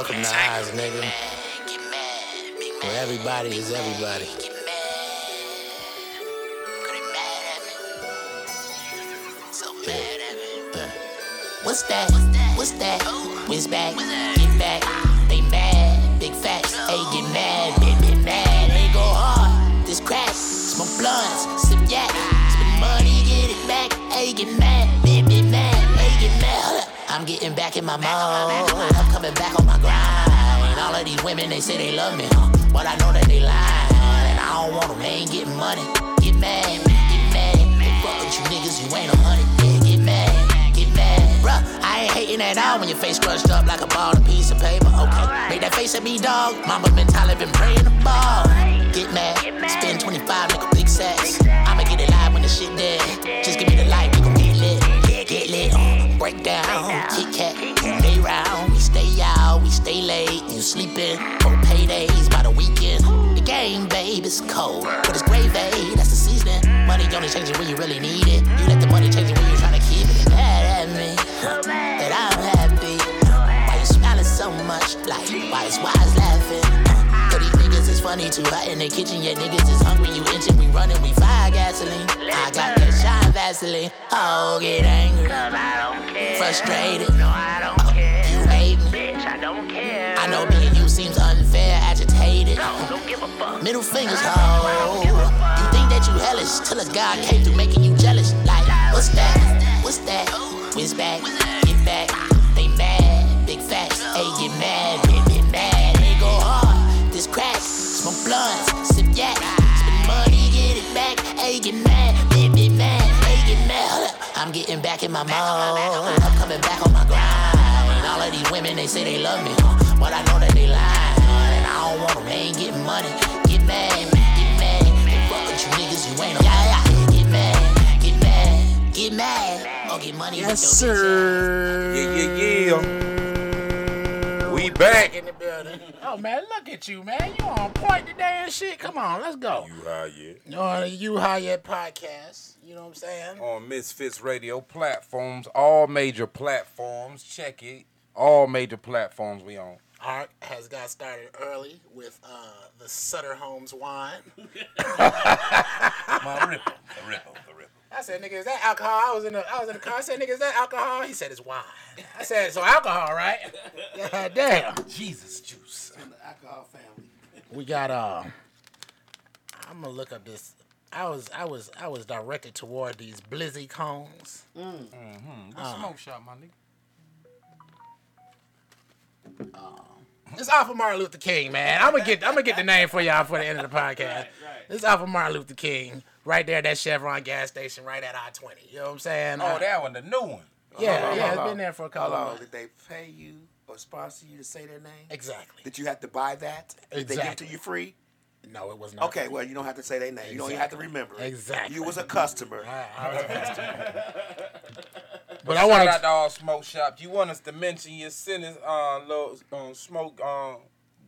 Welcome to Oz, nigga. Where everybody is everybody. Yeah. What's that? What's that? Whiz back, get back. They mad, big facts. Hey, get mad, get, get mad. They go hard. This crack, smoke blunts, sip yak, spend money, get it back. Hey, get mad, big, big mad. I'm getting back in my mode. I'm coming back on my grind. All of these women, they say they love me, huh? But I know that they lying. And I don't want them, they ain't getting money. Get mad, get mad. Fuck with you niggas, you ain't a honey. Yeah, get mad, get mad. Bruh, I ain't hating at all when your face crushed up like a ball, a piece of paper. Okay, make that face at me, dog. Mama mentality been praying the ball. Get mad, spend 25, nigga, big sacks. I'ma get it live when the shit dead. Just give sleeping, for paydays by the weekend. The game, babe, it's cold, but it's gravy. That's the seasoning. Money only changes when you really need it. You let the money change it when you're trying to keep it. Mad at me, that I'm happy. Why you smiling so much? Like, why is wise laughing? These niggas is funny too hot in the kitchen. Yeah, niggas is hungry. You inching, we running, we fire gasoline. I got that shine Vaseline. Oh, get angry, Cause I don't care. frustrated. No, I don't oh, care. You hate me. Bitch, I don't care. I know seems unfair, agitated. No, don't give a fuck. Middle fingers, ho. You think that you hellish till a guy came through making you jealous. Like, what's that? What's that? Whiz back, get back. They mad, big facts. Hey, get mad, get, get mad. They go hard. This crack, smoke blunts, sip yak, spend money, get it back. Hey, get mad, get, get mad. Hey, get mad. I'm getting back in my mode. I'm coming back on my grind. All of these women, they say they love me, huh? but I know that they lying. And I don't want them, they ain't getting money. Get mad, get mad. Fuck with you niggas, you ain't a yeah, yeah. Get mad, get mad, get mad. Or get money Yes, with sir. Yeah, yeah, yeah. We back. In the building. Oh man, look at you, man. You on point today and shit. Come on, let's go. You high yet? On the You High Yet podcast. You know what I'm saying? On Misfits Radio platforms, all major platforms. Check it. All major platforms we own. Ark has got started early with uh, the Sutter Homes wine. My ripple, the ripple, the ripple. I said, nigga, is that alcohol? I was in the I was in the car. I said, nigga, is that alcohol? He said, it's wine. I said, so alcohol, right? God damn. Jesus juice. the alcohol family. We got uh I'm gonna look up this. I was I was I was directed toward these blizzy cones. What smoke shop, my nigga? It's off of Martin Luther King, man. I'm gonna get I'm gonna get the name for y'all for the end of the podcast. It's off of Martin Luther King, right there, at that Chevron gas station, right at I-20. You know what I'm saying? Oh, Uh, that one, the new one. yeah, Hold on, yeah, hold it's on. been there for a couple Hold of on. months. Did they pay you or sponsor you to say their name? Exactly. Did you have to buy that? Did they give it Exactly. to you free? No, it was not. Okay, well, you don't have to say their name. You don't even have to remember it. Exactly. You was a customer. I- I was a customer. but I Shout want out to. to all smoke shops. You want us to mention your sentence on uh, little um, smoke um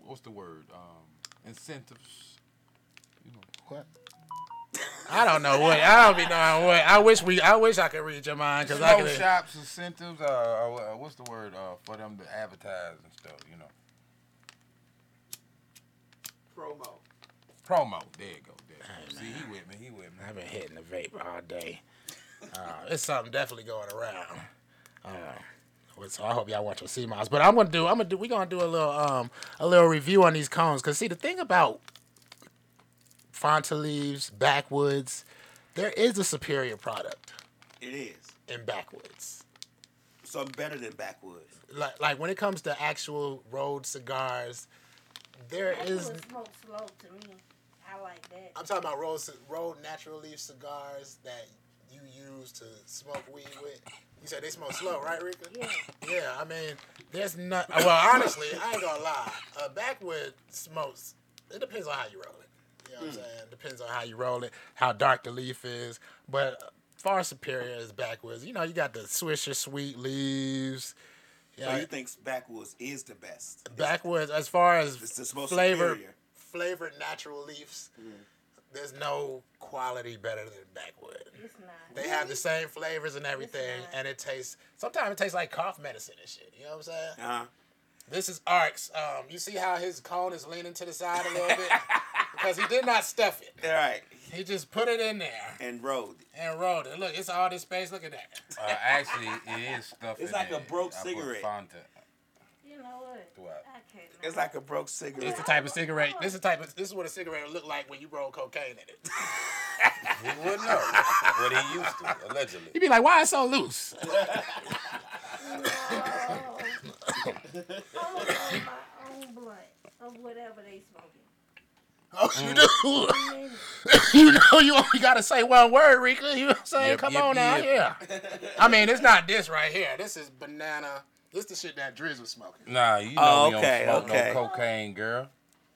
what's the word um incentives. You know What? I don't know what. I don't be knowing what. I wish we. I wish I could read your mind because I Smoke could. shops incentives. Uh, uh, what's the word uh, for them to advertise and stuff? You know, Promo. Promo. There you go. There you go. See, he with me. He with me. I've been hitting the vape all day. Uh, it's something definitely going around. Uh, so I hope y'all watch your CMOS. But I'm gonna do. I'm gonna do. We gonna do a little um a little review on these cones. Cause see the thing about Fronto leaves, backwoods, there is a superior product It is. in backwoods. Something better than backwoods. Like like when it comes to actual road cigars, there That is. would smoke slow to me. I like that. I'm talking about road ci- road natural leaf cigars that you use to smoke weed with. You said they smoke slow, right, Rika? Yeah. Yeah, I mean, there's not. Well, honestly, I ain't gonna lie. Uh, A backwood smokes. It depends on how you roll it. You know what I'm hmm. saying? Depends on how you roll it, how dark the leaf is. But far superior is backwoods. You know, you got the Swisher sweet leaves. So Yeah, you think backwoods is the best? backwoods as far as It's the most flavor, superior. Flavored natural leaves. There's no quality better than backwood. It's not. They have the same flavors and everything, and it tastes. Sometimes it tastes like cough medicine and shit. You know what I'm saying? Uh-huh. This is Ark's. Um, you see how his cone is leaning to the side a little bit because he did not stuff it. All right. He just put it in there And road. and rolled it. Look, it's all this space. Look at that. Uh, actually, it is stuff. It's in like a there. broke I put cigarette. Fanta. You know what? What? I can't. It's like a broke cigarette. It's cigarette. the type of cigarette. This is the type of. This is what a cigarette would look like when you roll cocaine in it. He wouldn't know what he used to, allegedly. You'd be like, "Why is so loose?" I'm gonna my own blunt of whatever they smoking. Oh, you mm. do. I you know you only gotta say one word, Rika. You know what I'm saying? Yep, Come yep, on now, yep. yeah. I mean, it's not this right here. This is banana. This the shit that Driz was smoking. Nah, you know Oh, we okay, don't smoke okay. no cocaine, girl.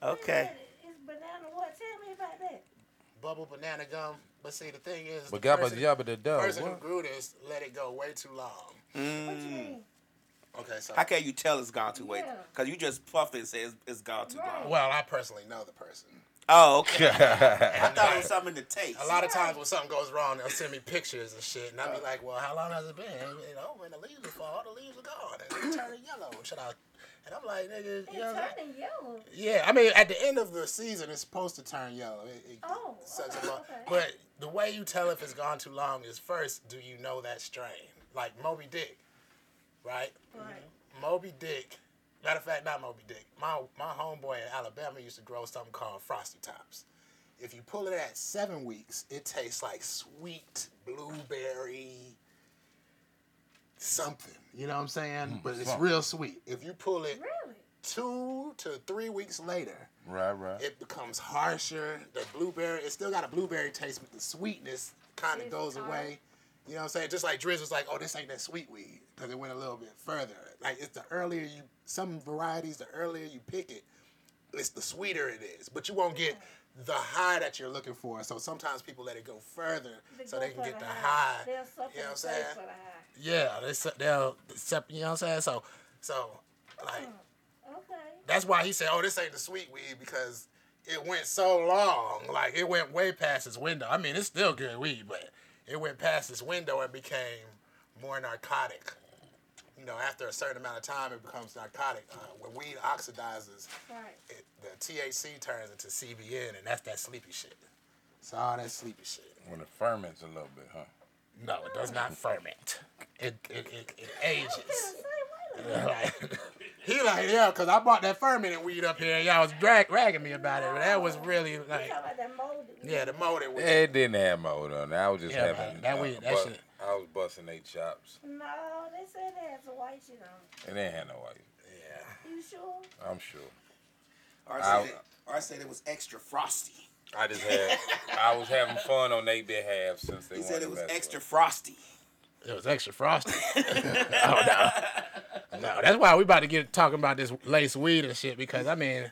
Okay. It's banana. What? Tell me about that. Bubble banana gum. But see, the thing is, But the gabba person, jabba da da. person who grew this let it go way too long. What you Mm. mean? Okay, so How can you tell it's gone too late? Yeah. Because you just puffed it and said it's, it's gone too Right. long. well, I personally know the person. Oh, okay. I thought it was something to taste. A lot of times when something goes wrong, they'll send me pictures and shit, and I'll be like, "Well, how long has it been? You know, when the leaves are fall, the leaves are gone, and they turn yellow." Should I? And I'm like, "Nigga, It's you know." turning yellow. Yeah, I mean, at the end of the season, it's supposed to turn yellow. It, it Oh, sucks okay, a lot. okay. But the way you tell if it's gone too long is first, do you know that strain? Like Moby Dick, right? Right. Moby Dick. Matter of fact, not Moby Dick. My my homeboy in Alabama used to grow something called Frosty Tops. If you pull it at seven weeks, it tastes like sweet blueberry something. You know what I'm saying? Mm, but it's something. real sweet. If you pull it Really? two to three weeks later, Right, right. it becomes harsher. The blueberry, it still got a blueberry taste, but the sweetness kind of goes tart. away. You know what I'm saying? Just like Driz was like, oh, this ain't that sweet weed because it went a little bit further. Like it's the earlier you, some varieties, the earlier you pick it, it's the sweeter it is. But you won't get the high that you're looking for. So sometimes people let it go further so go they can get the high. They'll suffer You know what I'm saying? the high. Yeah, they se- they'll you know what I'm saying? So so like Okay. that's why he said, "Oh, this ain't the sweet weed because it went so long. Like it went way past its window. I mean, it's still good weed, but it went past its window and became more narcotic. You know, after a certain amount of time, it becomes narcotic. Uh, when weed oxidizes, Right. it, the THC turns into CBN, and that's that sleepy shit. It's all that sleepy shit. When it ferments a little bit, huh? No, it does not ferment. It it, it, it ages. Say, wait a minute. Like, he like, yeah, because I bought that fermented weed up here, and y'all was drag, ragging me about it. But that was really You like, talking about that mold? yeah, the molded weed. It didn't have mold on it. I was just Yeah, having. man, that uh, weed- that bu- shit- I was busting eight chops. No, they said it had some white shit on. It ain't had no white. Yeah. You sure? I'm sure. Or I- said, it, or said it was extra frosty. I just had. I was having fun on their behalf since they He said it was extra it. frosty. It was extra frosty. oh no, no. That's why we about to get talking about this lace weed and shit because I mean,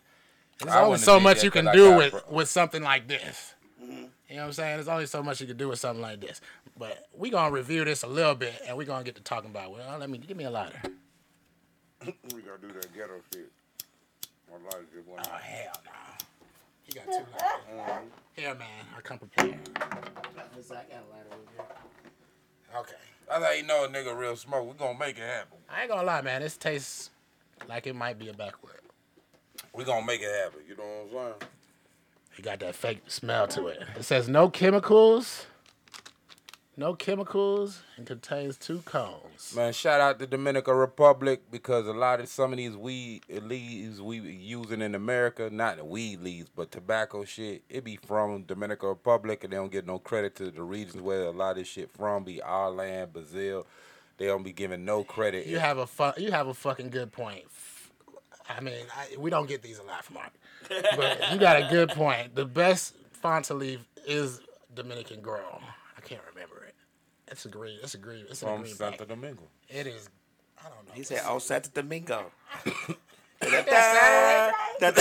there's I only so much you can do with bro- with something like this. Mm-hmm. You know what I'm saying? There's only so much you can do with something like this. But we gonna review this a little bit and we gonna get to talking about. Well, let me give me a lighter. We gonna do that ghetto shit. My lighter just went Oh hell no. You got two lighters. Mm-hmm. Here, man. I come prepared. I got a lighter over here. Okay. That's how you know a nigga real smoke. We gonna make it happen. I ain't gonna lie, man. This tastes like it might be a backward. We gonna make it happen. You know what I'm saying? It got that fake smell to it. It says no chemicals. No chemicals and contains two cones. Man, shout out to Dominican Republic because a lot of some of these weed leaves we using in America, not the weed leaves, but tobacco shit, it be from Dominican Republic and they don't get no credit to the regions where a lot of this shit from, be our land, Brazil. They don't be giving no credit. You have a fu- you have a fucking good point. I mean, I, we don't get these a lot from Mark, but you got a good point. The best Fanta leaf is Dominican grown. I can't remember. It's a great. It's a great. It's a from green Santo bag. Domingo. It is. I don't know. He said, "Oh, Santo Domingo." Saturday? Da-da.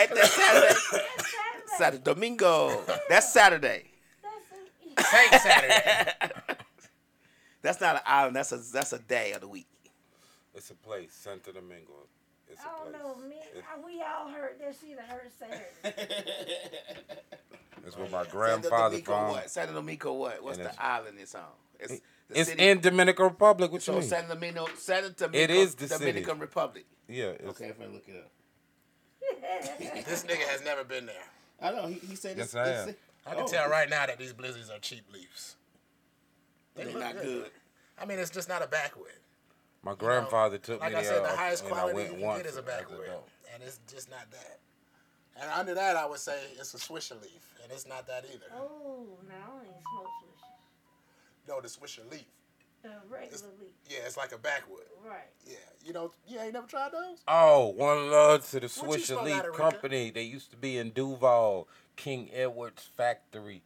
Ain't that Saturday? Santo Domingo. That's Saturday. Saint Saturday. That's not an island. That's a that's a day of the week. It's a place, Santo Domingo. It's a oh, I don't place. know, me. I- We all heard that shit. I heard Saturday. It's where my grandfather Domingo from. what? Santo Domingo what? What's the island it's on? It's The It's city- in Dominican Republic. What you So mean? San Domingo, San Domingo, It is the Dominican city. Republic. yeah. It's, Okay, if I look it up. This nigga has never been there. I know he, he said Yes, this. I this- am. I can oh, tell right now that these blizzards are cheap leaves. They're look not good. I mean, it's just not a backwood. My grandfather took Like me I there, said, the highest and I quality went you can once get is a as backwood, adult. and it's just not that. And under that, I would say it's a Swisher leaf, and it's not that either. Oh, no, I ain't smoke swishers. No, the Swisher leaf. The regular leaf. Yeah, it's like a backwood. Right. Yeah, you know, you ain't never tried those. Oh, one love to the Swisher Leaf out of, Rica? Company. They used to be in Duval, King Edward's factory,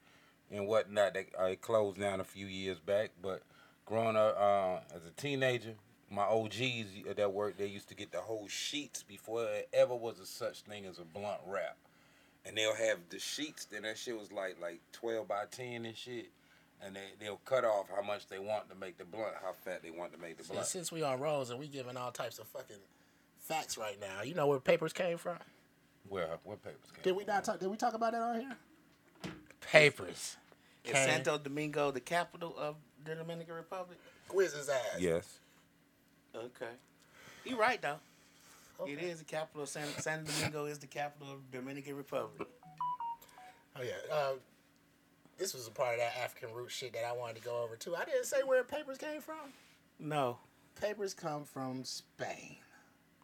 and whatnot. They uh, it closed down a few years back. But growing up uh, as a teenager, my OGs that worked, they used to get the whole sheets before there ever was a such thing as a blunt wrap. And they'll have the sheets, then that shit was like like twelve by ten and shit. And they, they'll cut off how much they want to make the blunt, how fat they want to make the See, blunt. since we on rolls and we giving all types of fucking facts right now, you know where papers came from? Where what papers came? Did we not talk? Did we talk about that on here? Papers. Is Santo Domingo the capital of the Dominican Republic? Quiz his ass. Yes. Okay. You're right though. It Okay. is the capital of San, San Domingo is the capital of Dominican Republic. Oh yeah. Uh, this was a part of that African root shit that I wanted to go over too. I didn't say where papers came from. No. Papers come from Spain.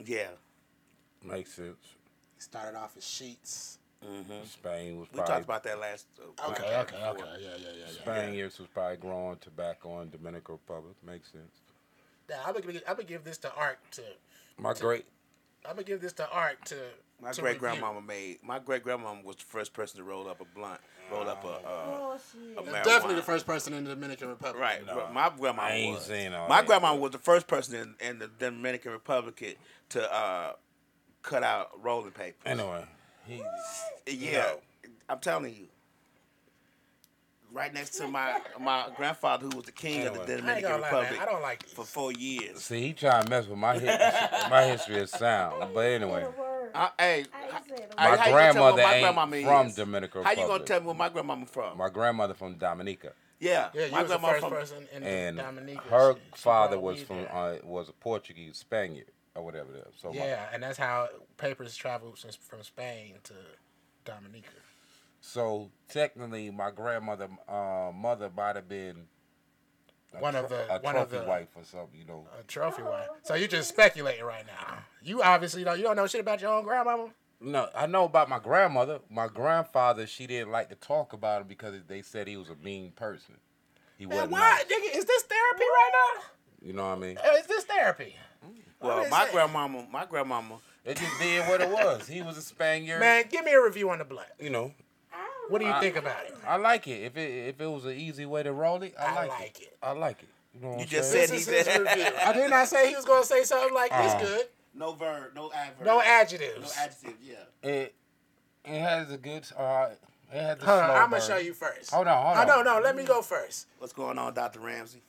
Yeah. Makes sense. It started off as sheets. Mhm. Spain was We talked about that last. Uh, Okay, podcast okay, okay. Yeah, yeah, yeah, yeah. Spaniards was probably growing tobacco in Dominican Republic. Makes sense. Now, I'm gonna, I'm gonna give this to Ark to. My great I'm gonna give this to Ark to. My to great review. grandmama made. My great grandmama was the first person to roll up a blunt, roll up a. Uh, Oh, shit. a. Definitely the first person in the Dominican Republic. Right, No, my grandma I ain't was. seen all my that. grandma was the first person in, in the Dominican Republic to uh, cut out rolling paper. anyway. He's Yeah, I'm telling you. Right next to my my grandfather, who was the king of the Dominican gonna lie. Republic I don't like for four years. see he trying to mess with my history. my history is sound. But anyway, Said a word. I, hey, I ain't how- said a how- My how you tell me grandmother my ain't from is? Dominican How you gonna tell me where my grandmama from? my grandmother from Dominica, yeah, Yeah, you my was the first from. person in and Dominica. her She- she father brought was from uh, was a Portuguese Spaniard or whatever that. So my- Yeah, and that's how papers traveled from Spain to Dominica. So technically, my grandmother uh, mother might have been a One of the- a one of trophy the- wife or something. You know. A trophy wife. So you just speculating right now. You obviously don't. You don't know shit about your own grandmama. No, I know about my grandmother. My grandfather, she didn't like to talk about him because they said he was a mean person. He wasn't. why? nice. Nigga, is this therapy right now? You know what I mean? Uh, Is this therapy? Well, my that? grandmama, my grandmama. It just did what it was. He was a Spaniard. Man, give me a review on the blood. You know, I don't What do you I- think about it? I like it. If it if it was an easy way to roll it, I, I like, like it. it. I like it. You know what You I'm just saying? said This he is his said- I did not say he was going to say something like this Oh. good. No verb, no adverb, No adjectives. no adjective. Yeah. it it has a good. Uh, it has a Hold on, slow I'm gonna burn. show you first. Hold on, hold on. Oh, on. no, no, let me go first. What's going on, Dr. Ramsey?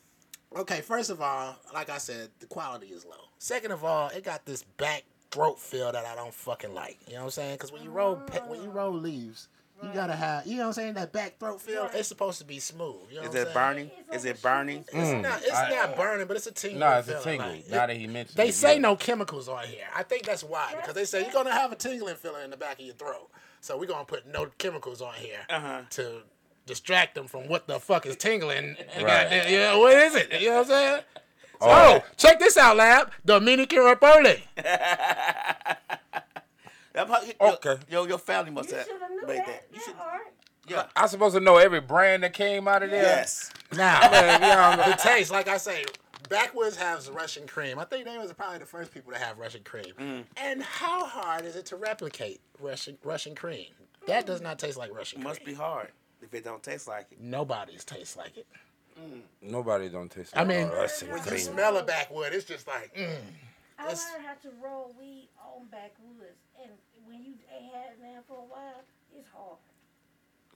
Okay, first of all, like I said, the quality is low. Second of all, it got this back throat feel that I don't fucking like. You know what I'm saying? Because when you roll pe- when you roll leaves, you gotta have you know what I'm saying that back throat feel. Right. It's supposed to be smooth. You know Is what it I'm saying? burning? Is it burning? shooting It's Mm, not. It's I- not burning, but it's a tingle. No, it's a feeling, tingle. like- now that he mentioned They it, say yeah. no chemicals on here. I think that's why because they say you're gonna have a tingling feeling in the back of your throat. So we're gonna put no chemicals on here Uh-huh. to distract them from what the fuck is tingling. Right. Goddamn, Yeah, what is it? You know what I'm saying? Oh. Oh, check this out, lab. Dominican Republic. That's how- Okay. Yo, your family must should have have made that. that. You that should, art. yeah. I'm supposed to know every brand that came out of there. Yes. Now, Man, yeah, the taste, like I say, Backwoods has Russian cream. I think they was probably the first people to have Russian cream. Mm. And how hard is it to replicate Russian Russian cream? That does not taste like Russian It must be hard if it don't taste like it. Nobody's tastes like it. Nobody don't taste. I mean, like Russian when you cream. smell a backwood, it's just like, mm. I It's- learned how to roll weed on backwoods, and when you ain't had it now for a while, it's hard.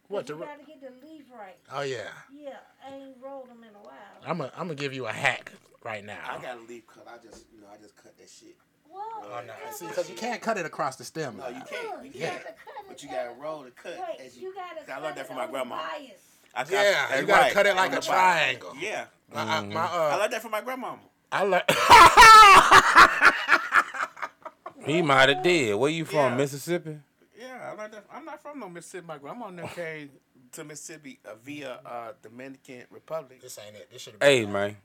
what you to? got to get the leaf right. Oh yeah, Yeah, I ain't rolled them in a while. I'm gonna I'm gonna give you a hack right now. I got a leaf cut. I just, you know, I just cut that shit. Whoa. Oh no, see, because you can't cut it across the stem. No, you can't. You Yeah. can't. But you gotta roll the cut. Wait, as you, gotta. I learned that from my grandma. I got, Yeah, that's you gotta right, cut it like a triangle. Yeah. My, I- my, I uh, learned that from my grandmama. I learned. He might have did. Where you from, Yeah. Mississippi? Yeah, I learned that. I'm not from no Mississippi. My grandma never came to Mississippi uh, via uh, Dominican Republic. this ain't it. This should have. Been, Hey, man.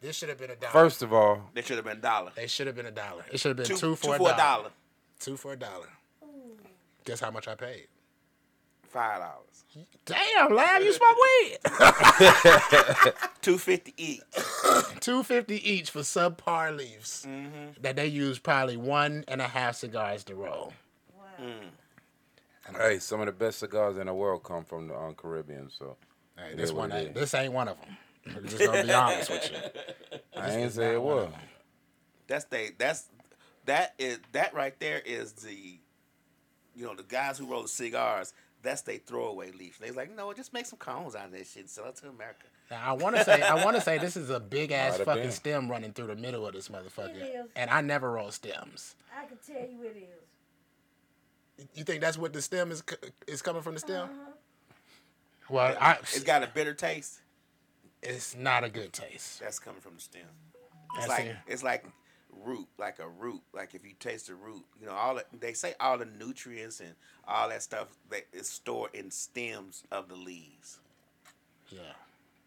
This should have been a dollar. First of all, They should have been a dollar. they should have been a dollar. It should have been Two, two, for, two a dollar. Two for a dollar. Guess how much I paid? Five dollars. Damn, lad, you smoke weed. Two fifty each. Two fifty each for subpar leaves that they use probably one and a half cigars to roll. Wow. hey, some of the best cigars in the world come from the um, Caribbean. So Hey, this one, ain't, this ain't one of them. I'm just gonna be honest with you. I ain't say it was. That's they. That's that is that right there is the, you know, the guys who roll the cigars. That's they throwaway leaf. They was like, no, just make some cones out of this shit and sell it to America. Now, I want to say, I want to say this is a big ass Might fucking been. stem running through the middle of this motherfucker, It is. and I never roll stems. I can tell you it is. You think that's what the stem is is coming from the stem? Uh-huh. Well, I, It's got a bitter taste. it's not a good taste. That's coming from the stem. I It's like see. it's like root, like a root. Like if you taste the root, you know, all the, they say all the nutrients and all that stuff that is stored in stems of the leaves. Yeah.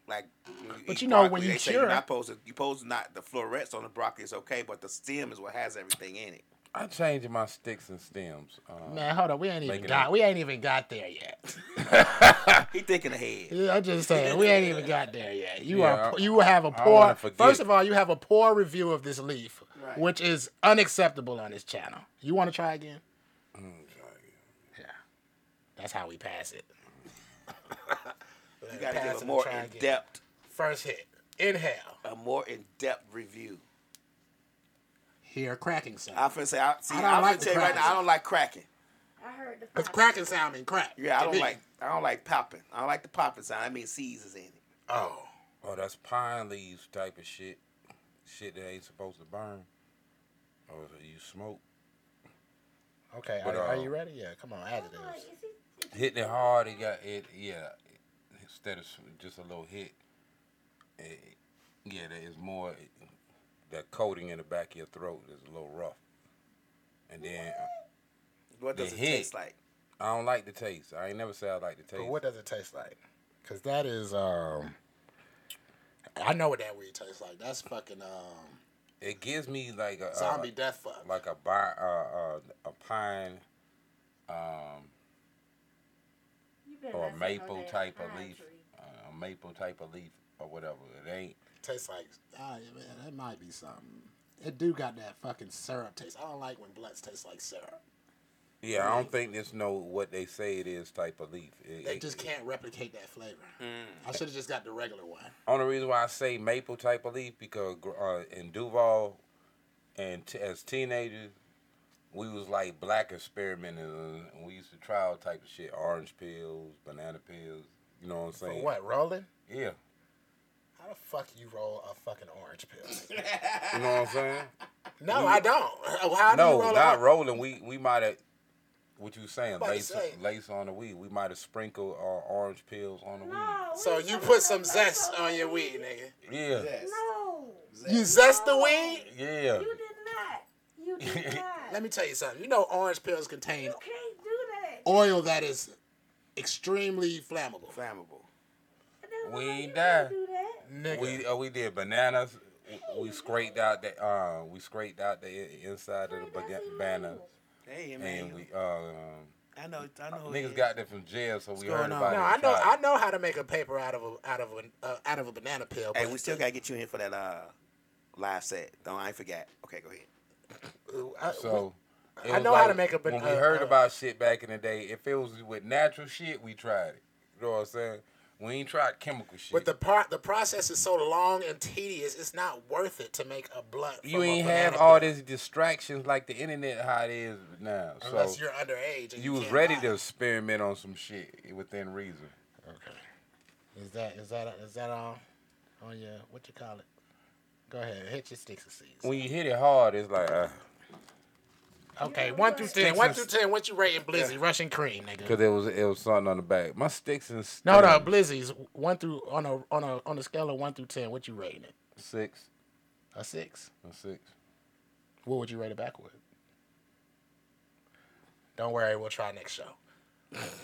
Like, when But you know, when you they say cure- you're not supposed to, you supposed to not the florets on the broccoli is okay, but the stem is what has everything in it. I changing my sticks and stems. Um, Man, hold on. We ain't even got. it- We ain't even got there yet. He thinking ahead. Yeah, I'm just saying we ain't even got there yet. You Yeah, are I- you have a poor. First of all, you have a poor review of this leaf, Right. which is unacceptable on this channel. You want to try again? Yeah, that's how we pass it. You got to Pass give a more try in depth First hit, inhale, a more in depth review. hear cracking sound. I'm finna say, I, see, I don't I'm like finna tell you right now. I don't like cracking. I heard the Cause cracking sound mean crack. Yeah, I don't me. like, I don't like popping. I don't like the popping sound. I mean, seeds is in it. Oh, oh, that's pine leaves type of shit. Shit that ain't supposed to burn. Or you smoke. okay. But, are, are uh, you ready? Yeah, come on, I'm like, additives. is he- is he- Hitting it hard, it got it. Yeah, instead of just a little hit. It, yeah, there is more. That coating in the back of your throat is a little rough. And then What does The it hit. taste like? I don't like the taste. I ain't never say I like the taste. But what does it taste like? Cause that is um. I know what that weed tastes like. That's fucking um It gives me like a zombie uh, death fuck. like a bi- uh, uh, a pine um, or a maple type of leaf, uh, a maple type of leaf or whatever. It ain't. tastes like ah yeah, man, that might be something. It do got that fucking syrup taste. I don't like when blunts taste like syrup. Yeah, I don't think there's no what they say it is type of leaf. It- They it- just can't replicate that flavor. I should have just got the regular one. Only reason why I say maple type of leaf because uh, in Duval and t- as teenagers, we was like black experimenters and we used to try all type of shit, orange pills, banana pills. You know what I'm saying? For what rolling? Yeah. How the fuck you roll a fucking orange pill? You know what I'm saying? no, I don't. How do you no, roll not rolling. We we might have. What you saying? about Lace, say. lace on the weed. We might have sprinkled uh, orange pills on the No, So we you put some zest maple on your weed, nigga. Yeah. Yes. No, You zest the weed? Yeah. you did not. You did not. Let me tell you something. You know orange pills contain You can't do that. oil that is extremely flammable. Flammable. We why ain't you die. can't do that. Nigga. We uh, we did bananas. We scraped out the uh we scraped out the inside of the That's baga- banana Hey, man. and we uh um, I know. I know. niggas got that from jail so we going heard on? about no. I know. tried I know how to make a paper out of a out of a uh, out of a banana peel. Hey, we still gotta get you in for that uh live set. Don't I ain't forget. Okay, go ahead. I. So it I was know how to make a when we uh, heard uh, about shit back in the day. If it was with natural shit, we tried it. You know what I'm saying? We ain't tried chemical shit. But the part the process is so long and tedious. It's not worth it to make a blunt. you from a ain't have all these distractions like the internet how it is now. unless so you're underage. And you was ready buy to experiment on some shit within reason. Okay. Is that is that is that all on your what you call it? Go ahead, hit your sticks and seeds. When you hit it hard, it's like, uh, Okay, Yeah, one through ten. One through ten. What you rating Blizzy Russian cream, nigga? Cause it was it was something on the back. My sticks and No, no, stones, Blizzies. One through on a on a on a scale of one through ten. What you rating it? six, A six. a six. What would you rate it back with? Don't worry, we'll try next show.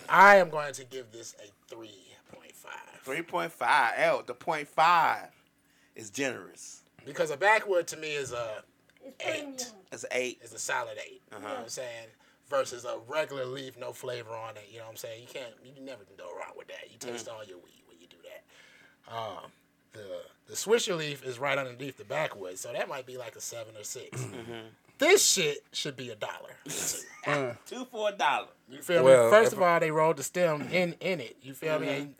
I am going to give this a three point five Three point five. L. The point five is generous. because a backwood to me is a It's Eight. It's eight. is a solid 8 You know what I'm saying? Versus a regular leaf, no flavor on it. You know what I'm saying? You can't, you never can go wrong with that. You taste all your weed when you do that. Um, the the Swisher leaf is right underneath the backwood, so that might be like a seven or 6 mm-hmm. This shit should be a dollar. Two for a dollar. You feel Well, me? First of all, they rolled the stem in in it. You feel me? Mm-hmm. And,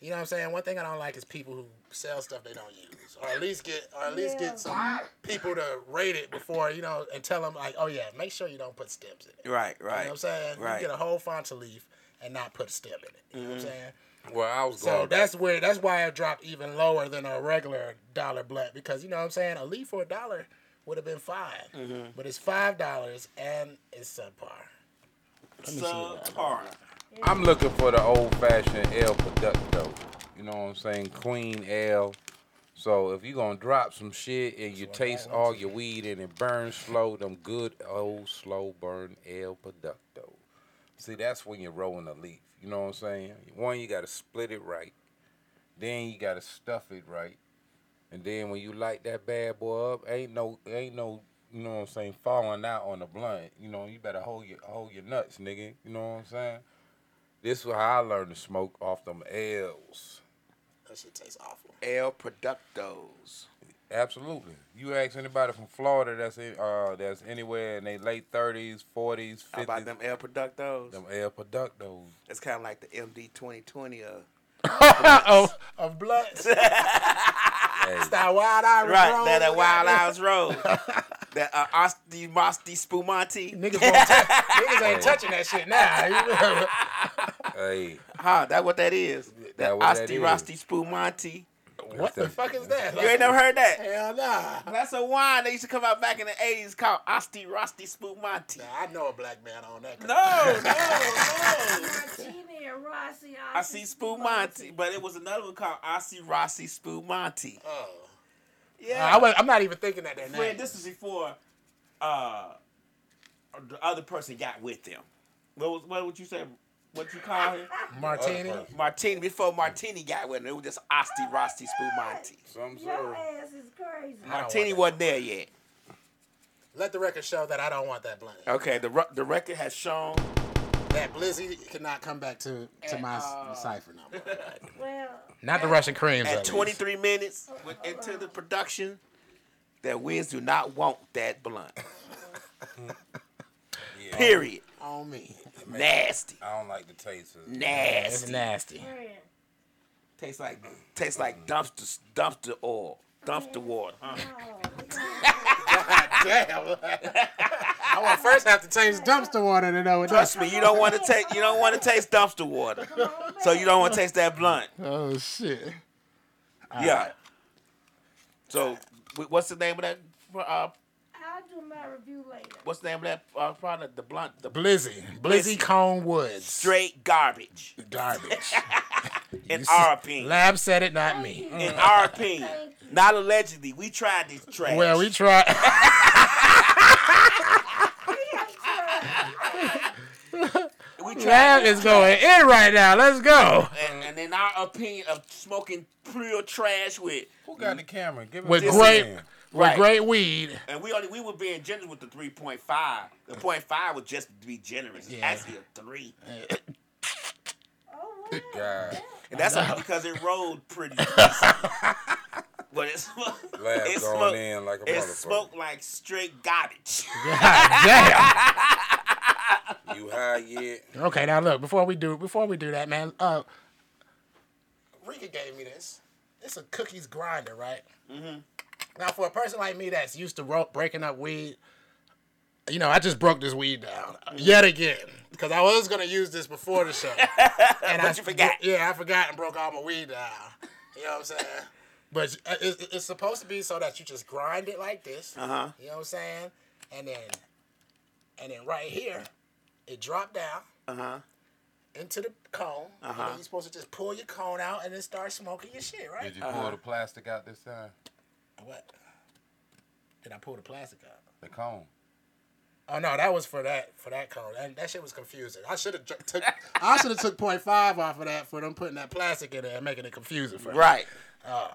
you know what I'm saying? One thing I don't like is people who sell stuff they don't use, or at least get, or at least Yeah. get some people to rate it before you know, and tell them like, oh yeah, make sure you don't put stems in it. Right, You know right. what I'm saying? Right. You get a whole fonta leaf and not put a stem in it. You know what I'm mm-hmm. saying? Well, I was So going. that's where that's why it dropped even lower than a regular dollar blunt because you know what I'm saying? A leaf for a dollar would have been 5 mm-hmm. but it's five dollars and it's subpar. Subpar. I'm looking for the old fashioned L El Producto. You know what I'm saying? Clean L. So if you gonna drop some shit and you taste all your weed and it burns slow, them good old slow burn El Producto. See, that's when you're rolling a leaf. You know what I'm saying? One, you gotta split it right. Then you gotta stuff it right. And then when you light that bad boy up, ain't no ain't no you know what I'm saying, falling out on the blunt. You know, you better hold your hold your nuts, nigga. You know what I'm saying? This is how I learned to smoke off them L's. That shit tastes awful. El Productos. Absolutely. You ask anybody from Florida that's in, uh that's anywhere in their late thirties, forties, How fifties, about them El Productos? them El Productos. It's kind of like the MD 2020 of. of, of blunts. Hey, that wild Irish Right, Rose, that, that Wild goddamn. Hours Road. that uh, Asti Mosti Spumante. Niggas, won't touch, niggas ain't touching that shit now. You feel me? hey, Huh, that what that is? That, That what that Asti is. Rosti Spumante. what the fuck is that? You ain't never heard that? Hell nah. That's a wine that used to come out back in the 80s called Asti Rosti Spumante. Nah, I know a black man on that. No, no, no. Martini and Rossi. I see Spumante, but it was another one called Asti Rossi Spumante. Oh. Yeah. I was, I'm not even thinking that their name. This is before uh, the other person got with them. What was what would you say? What you call him? Martini. Other Martini. Before Martini got with him, it was just Asti Rosti Spumante. some Your sort. ass is crazy. don't Martini want wasn't there yet. Let the record show that I don't want that blunt. Okay, the ru- the record has shown That Blizzy cannot come back to, to my uh, cipher number. Well, Not the Russian creams. at least. 23 minutes with, into the production that Wiz do not want that blunt. Period. on me. Nasty. I don't like the taste of it. It's Nasty. nasty. Tastes like tastes like dumpster dumpster oil, dumpster water. Huh? Damn. I want first have to taste dumpster water to know what Trust me, you don't want to take you don't want to taste dumpster water, so you don't want to taste that blunt. Oh shit. Yeah. So, what's the name of that? Uh, I'll do my review later. what's the name of that uh, product? The blunt, the Blizzy. Blizzy Cone Woods. straight garbage. Garbage. In You our opinion. Lab said it, not me. In our opinion. Not allegedly. We tried this trash. Well, we tried. we tried Lab this is going in right now. Let's go. And, and in our opinion of smoking pure trash with, Who got the camera? Give it With to great, him. With Right. great weed. and we only we were being generous with the three point five. The point five was just to be generous. It's Yeah. actually a three, Oh, wow. God. and that's only because it rolled pretty. but it smoked. It smoked, in like a it smoked like straight garbage. God damn. You high yet? Okay, now look. Before we do, before we do that, man. Uh, Rika gave me this. It's a cookies grinder, right? Mm-hmm. Now, for a person like me that's used to ro- breaking up weed, you know, I just broke this weed down yet again because I was gonna use this before the show, and I you forgot. Yeah, I forgot and broke all my weed down. You know what I'm saying? But uh, it, it's supposed to be so that you just grind it like this. Uh huh. You know what I'm saying? And then and then right here, it dropped down Uh huh. into the cone, Uh-huh. then you're supposed to just pull your cone out and then start smoking your shit, right? Did you pull the plastic out this time? What? Did I pull the plastic out? The cone. Oh no, that was for that for that cone. That, that shit was confusing. I should have took. I should have took 0.5 off of that for them putting that plastic in there and making it confusing for. me. Right. Uh,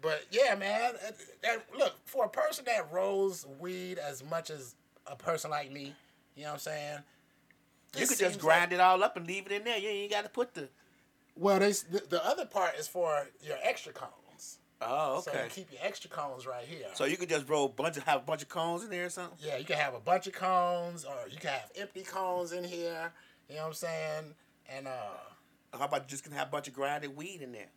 but yeah, man. that- that- look, for a person that rolls weed as much as a person like me, you know what I'm saying? You could just grind it all up and leave it in there. You ain't got to put the. Well, they, the, the other part is for your extra cones. Oh, okay. So you keep your extra cones right here. So you could just roll a bunch of have a bunch of cones in there or something. yeah, you can have a bunch of cones, or you can have empty cones in here. You know what I'm saying? And uh, How about you just can have a bunch of grinded weed in there?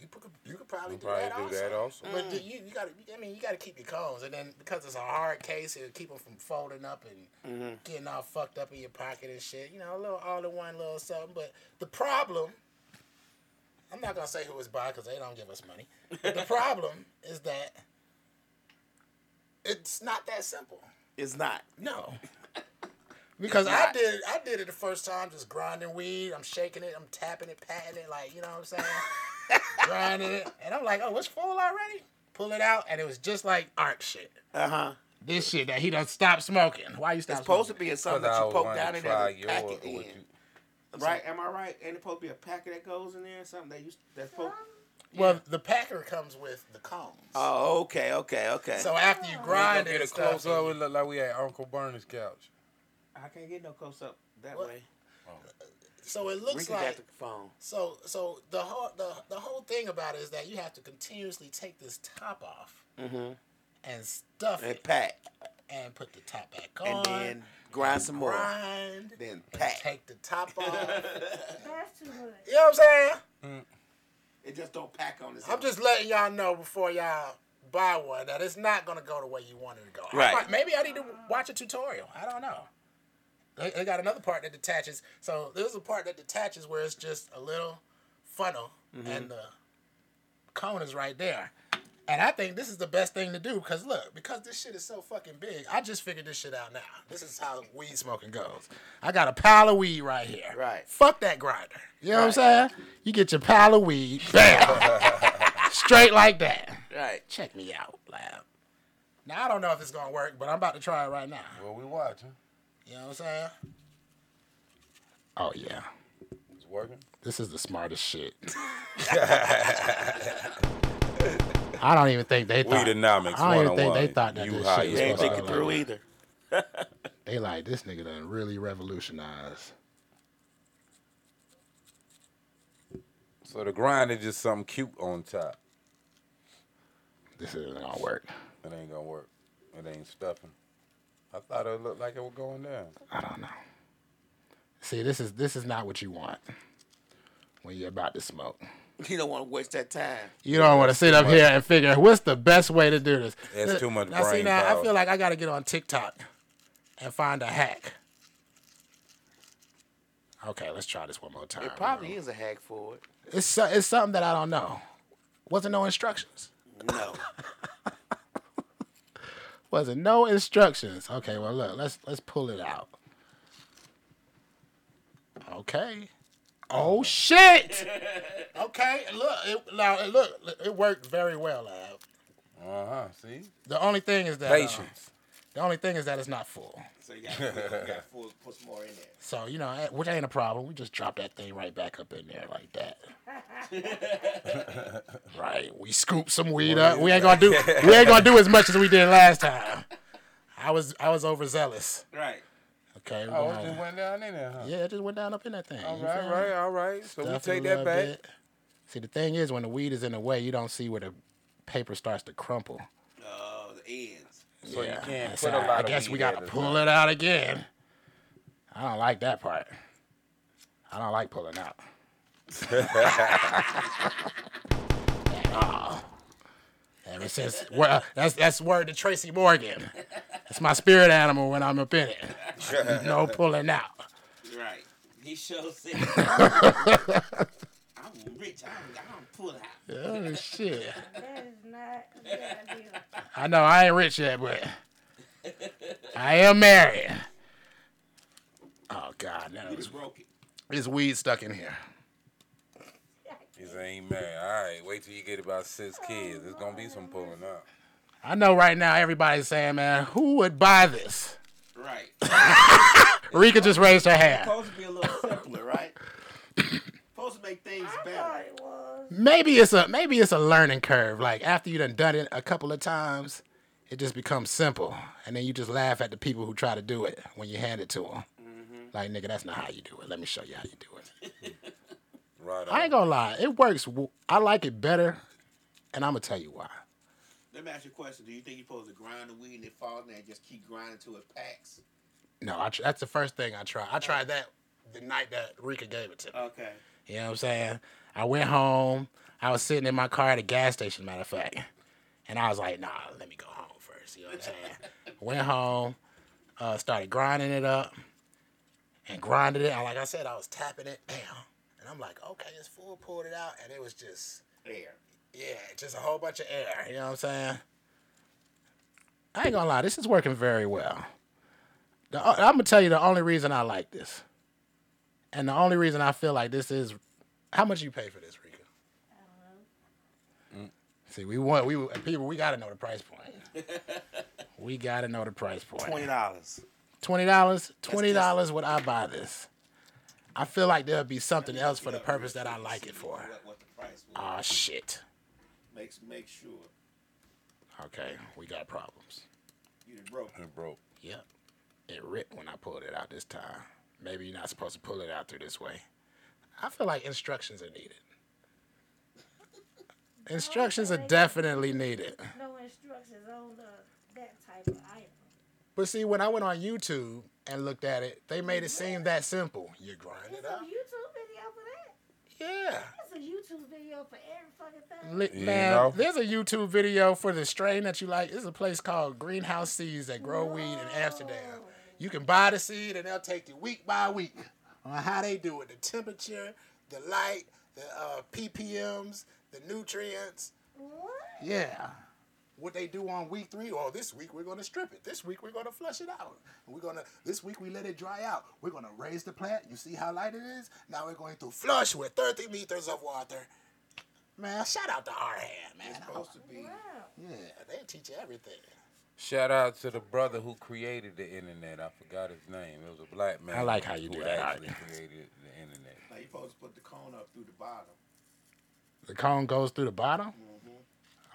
you could you could probably, You do, probably that do that also. But the- you you got to I mean you got to keep your cones, and then because it's a hard case, it'll keep them from folding up and getting all fucked up in your pocket and shit. You know, a little all in one little something. But the problem, I'm not gonna say who it's by because they don't give us money. But the problem is that it's not that simple. It's not. No. Because I did I did it the first time just grinding weed. I'm shaking it, I'm tapping it, patting it, like, you know what I'm saying? grinding it. And I'm like, oh, it's full already? Pull it out, and it was just like art shit. Uh huh. This shit that he doesn't stop smoking. Why you stop? It's stop supposed to be in something that you was poke wanting down to in try there pack your- it in. What you- Right? Am I right? Ain't it supposed to be a packer that goes in there or something that you that's supposed? Well, the packer comes with the cones. Oh, okay, okay, okay. so after you grind it get a and stuff, close up. It look like we at Uncle Bernie's couch. I can't get no close up that What? way. so it looks got like the phone. So so the whole the, the whole thing about it is that you have to continuously take this top off mm-hmm. and stuff And it pack, and put the top back on and then grind some more. grind, Then pack. take the top off. That's too much. you know what I'm saying? Mm. It just don't pack on this. I'm just letting y'all know before y'all buy one that it's not gonna go the way you want it to go. I Right. might- maybe I need to watch a tutorial. I don't know. They, they got another part that detaches. So there's a part that detaches where it's just a little funnel mm-hmm. and the cone is right there. And I think this is the best thing to do because look, because this shit is so fucking big, I just figured this shit out now. This is how weed smoking goes. I got a pile of weed right here. Right. Fuck that grinder. You know what I'm saying? You get your pile of weed, bam, straight like that. right. Check me out, lab. Now I don't know if it's gonna work, but I'm about to try it right now. Well, we watching. You know what I'm saying? Oh yeah, It's working. this is the smartest shit. I don't even think they thought. Weedonomics I don't even think they thought that You this high shit was They ain't supposed think it through either. They like this nigga done really revolutionized. So the grind is just something cute on top. This isn't gonna work. It ain't gonna work. It ain't stuffing. I thought it looked like it was going down. I don't know. See, this is this is not what you want when you're about to smoke. You don't want to waste that time. You don't want to sit up here and figure what's the best way to do this. It's too much Now, see, brain now I feel like I got to get on TikTok and find a hack. Okay, let's try this one more time. It probably is a hack for it. It's so- it's something that I don't know. Wasn't no instructions. No. Wasn't no instructions. Okay, well look, let's let's pull it out. Okay. Oh shit. Okay, look, it, now it look, it worked very well. Lab. Uh huh. See, The only thing is that uh, patience. the only thing is that it's not full. so you got to put some more in there. So you know, eh, which ain't a problem. We just drop that thing right back up in there like that. right. We scoop some weed up. We ain't gonna do. We ain't gonna do as much as we did last time. I was I was overzealous. Right. Okay. Oh, it gonna- just went down in there, huh? yeah, it just went down up in that thing. All you right, feel me? right, all right. So we Stuff it a take that back. bit. See, the thing is, when the weed is in the way, you don't see where the paper starts to crumple. Oh, the ends. So you can't So put a lot I of guess weed we gotta pull it out again. I don't like that part. I don't like pulling out. At all. Ever since well, that's that's word to Tracy Morgan. That's my spirit animal when I'm up in it. No pulling out. Right. He shows it. I'm rich. I'm, I'm pull out. Oh shit. That is not a good idea. I know I ain't rich yet, but I am married. Oh God, no. It's broke. It's weed stuck in here. He's ain't mad. All right, wait till you get about six kids. There's gonna be some pulling up. I know right now everybody's saying, man, who would buy this? Right. Rika just raised her hand. Supposed to be a little simpler, right? Supposed to make things I better. it was. Maybe it's a maybe it's a learning curve. Like after you done done it a couple of times, it just becomes simple, and then you just laugh at the people who try to do it when you hand it to them. Mm-hmm. Like nigga, that's not how you do it. Let me show you how you do it. Right on. I ain't gonna lie, it works. I like it better, and I'm gonna tell you why. Let me ask you a question. Do you think you're supposed to grind the weed and it falls and just keep grinding till it packs? No, I tr- that's the first thing I tried. I tried that the night that Rika gave it to me. Okay. You know what I'm saying? I went home. I was sitting in my car at a gas station, matter of fact. And I was like, nah, let me go home first. You know what I'm saying? went home, uh, started grinding it up, and grinded it. And like I said, I was tapping it down. And I'm like, okay, it's full, pulled it out. And it was just, There. yeah, just a whole bunch of air. You know what I'm saying? I ain't gonna lie, this is working very well. The, I'm gonna tell you the only reason I like this, and the only reason I feel like this is, how much you pay for this, Rika? Mm. See, we want we people we gotta know the price point. we gotta know the price point. Twenty dollars. Twenty dollars. Twenty dollars. Would I buy this? I feel like there'll be something else for the purpose that I like it for. What, what the price was. Ah, shit. Makes make sure Okay, we got problems. you done broke. It broke. Yep. It ripped when I pulled it out this time. Maybe you're not supposed to pull it out through this way. I feel like instructions are needed. Instructions are definitely needed. No instructions on the that type of item. But see, when I went on YouTube and looked at it, they made it seem that simple. You grind There's it a up. YouTube video for that. Yeah. There's a YouTube video for every fucking thing. Li- You know? there's a YouTube video for the strain that you like. There's a place called Greenhouse Seeds that grow weed in Amsterdam. You can buy the seed and they'll take you week by week on how they do it. The temperature, the light, the uh, ppms, the nutrients. What? Yeah. What they do on week three? three, oh, this week we're gonna strip it. This week we're gonna flush it out. We're gonna this week we let it dry out. We're gonna raise the plant. You see how light it is? Now we're going to flush with 30 meters of water. Man, shout out to our hand, man. It's supposed to be. Oh, wow. Yeah, they teach you everything. Shout out to the brother who created the internet. I forgot his name. It was a black man. I like how you who do that, actually created the internet. Now you're supposed to put the cone up through the bottom. The cone goes through the bottom. Mm-hmm.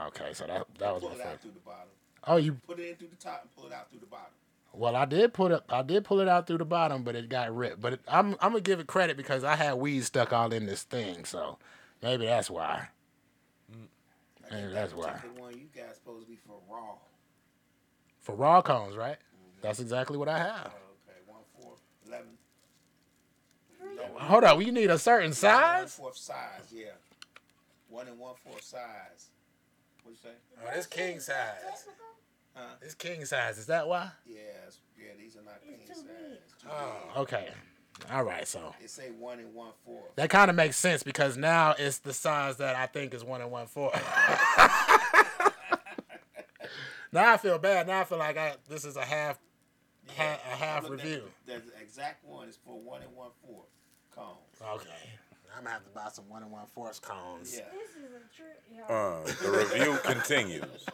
Okay, so that that was Pull my first. through the bottom. Oh, you Put it in through the top and pull it out through the bottom. well, I did put it. I did pull it out through the bottom, but it got ripped. But it, I'm I'm gonna give it credit because I had weed stuck all in this thing, so maybe that's why. Mm. I Maybe that's why. particular one you guys supposed to be for raw. For raw cones, right? Mm-hmm. That's exactly what I have. Oh, okay, one fourth, eleven. Hold on, we need a certain One size. fourth size, yeah. One and one fourth size. What say? Oh, this king size. Huh? This king size. Is that why? Yes, yeah, these are not king too size. big. Too Oh, big. okay. All right, so It say one and one fourth. that kind of makes sense because now it's the size that I think is one and one four. now I feel bad. Now I feel like I this is a half ha- a half I'm review. at The, the exact one is for one and one four cones. Okay. I'm gonna have to buy some one and one fourth cones. Yeah. This is a trip, y'all. Uh, the review continues.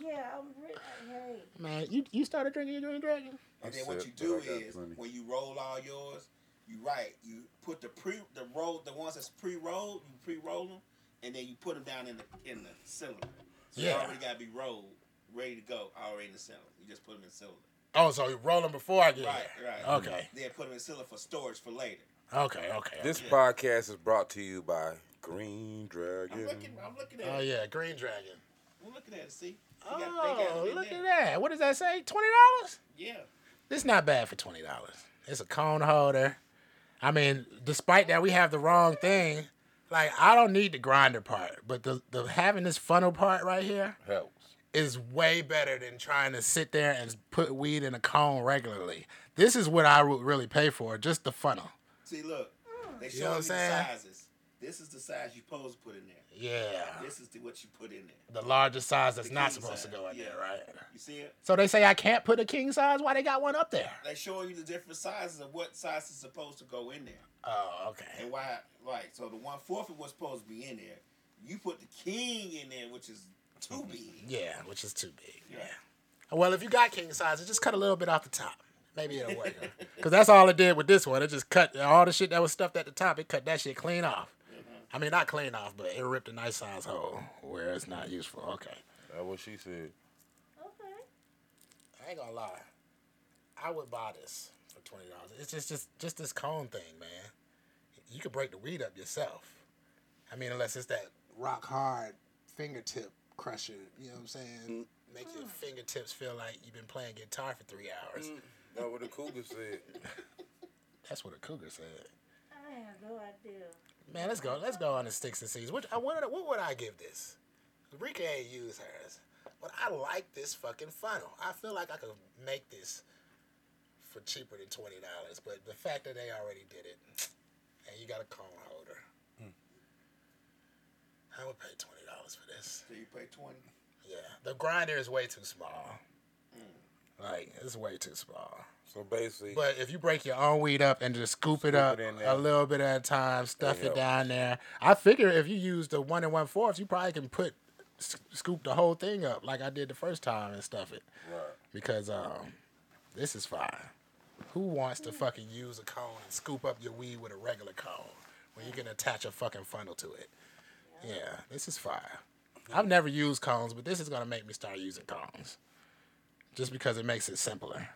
yeah, I'm really. hey. Man, you you started drinking your Green Dragon? And then what you do is plenty. when you roll all yours, you write. You put the pre the roll the ones that's pre rolled. You pre roll them, and then you put them down in the in the cylinder. So Yeah. they already got to be rolled, ready to go, already in the cylinder. You just put them in the cylinder. Oh, so you roll them before I get Right, here. right. Okay. Then put them in the cylinder for storage for later. Okay, okay. This Yeah. podcast is brought to you by Green Dragon. I'm Dragon. looking. I'm looking at Oh it. yeah, Green Dragon. I'm looking at it. See. They got- they got Oh, it in look there. at that. What does that say? Twenty dollars? Yeah. It's not bad for twenty dollars. It's a cone holder. I mean, despite that we have the wrong thing, like I don't need the grinder part, but the, the having this funnel part right here Helps. is way better than trying to sit there and put weed in a cone regularly. This is what I would really pay for, just the funnel. See, look. Mm. They You know what I'm the saying? sizes. This is the size you supposed to put in there. Yeah. This is the, what you put in there. The largest size that's not king supposed to go in yeah. there, right? You see it? So they say I can't put a king size. Why they got one up there? They showing you the different sizes of what size is supposed to go in there. Oh, okay. And why, right? So the one fourth of what's supposed to be in there, you put the king in there, which is too mm-hmm. big. Yeah, which is too big. Yeah. Yeah. Well, if you got king size, just cut a little bit off the top. Maybe it'll work. Because that's all it did with this one. It just cut all the shit that was stuffed at the top. It cut that shit clean off. I mean, not clean off, but it ripped a nice size hole where it's not useful. Okay. That's what she said. Okay. I ain't gonna lie. I would buy this for twenty dollars. It's just just just this cone thing, man. You could break the weed up yourself. I mean, unless it's that rock hard fingertip crusher. You know what I'm saying? Mm. Make your fingertips feel like you've been playing guitar for three hours. Mm. That's what the cougar said. That's what a cougar said. I have no idea. Man, let's go. Let's go on the sticks and seeds. Which I wonder what would I give this? Rika ain't used hers, but I like this fucking funnel. I feel like I could make this for cheaper than twenty dollars. But the fact that they already did it, and you got a cone holder, hmm. I would pay twenty dollars for this. So you pay twenty. Yeah, the grinder is way too small. Like it's way too small. So basically, But if you break your own weed up and just scoop, it up it a little bit at a time, stuff That'll it down there. I figure if you use the one and one fourth, you probably can put scoop the whole thing up like I did the first time and stuff it. right. Because um, this is fine. Who wants to fucking use a cone and scoop up your weed with a regular cone when you can attach a fucking funnel to it? Yeah, this is fire. I've never used cones, but this is gonna make me start using cones, just because it makes it simpler.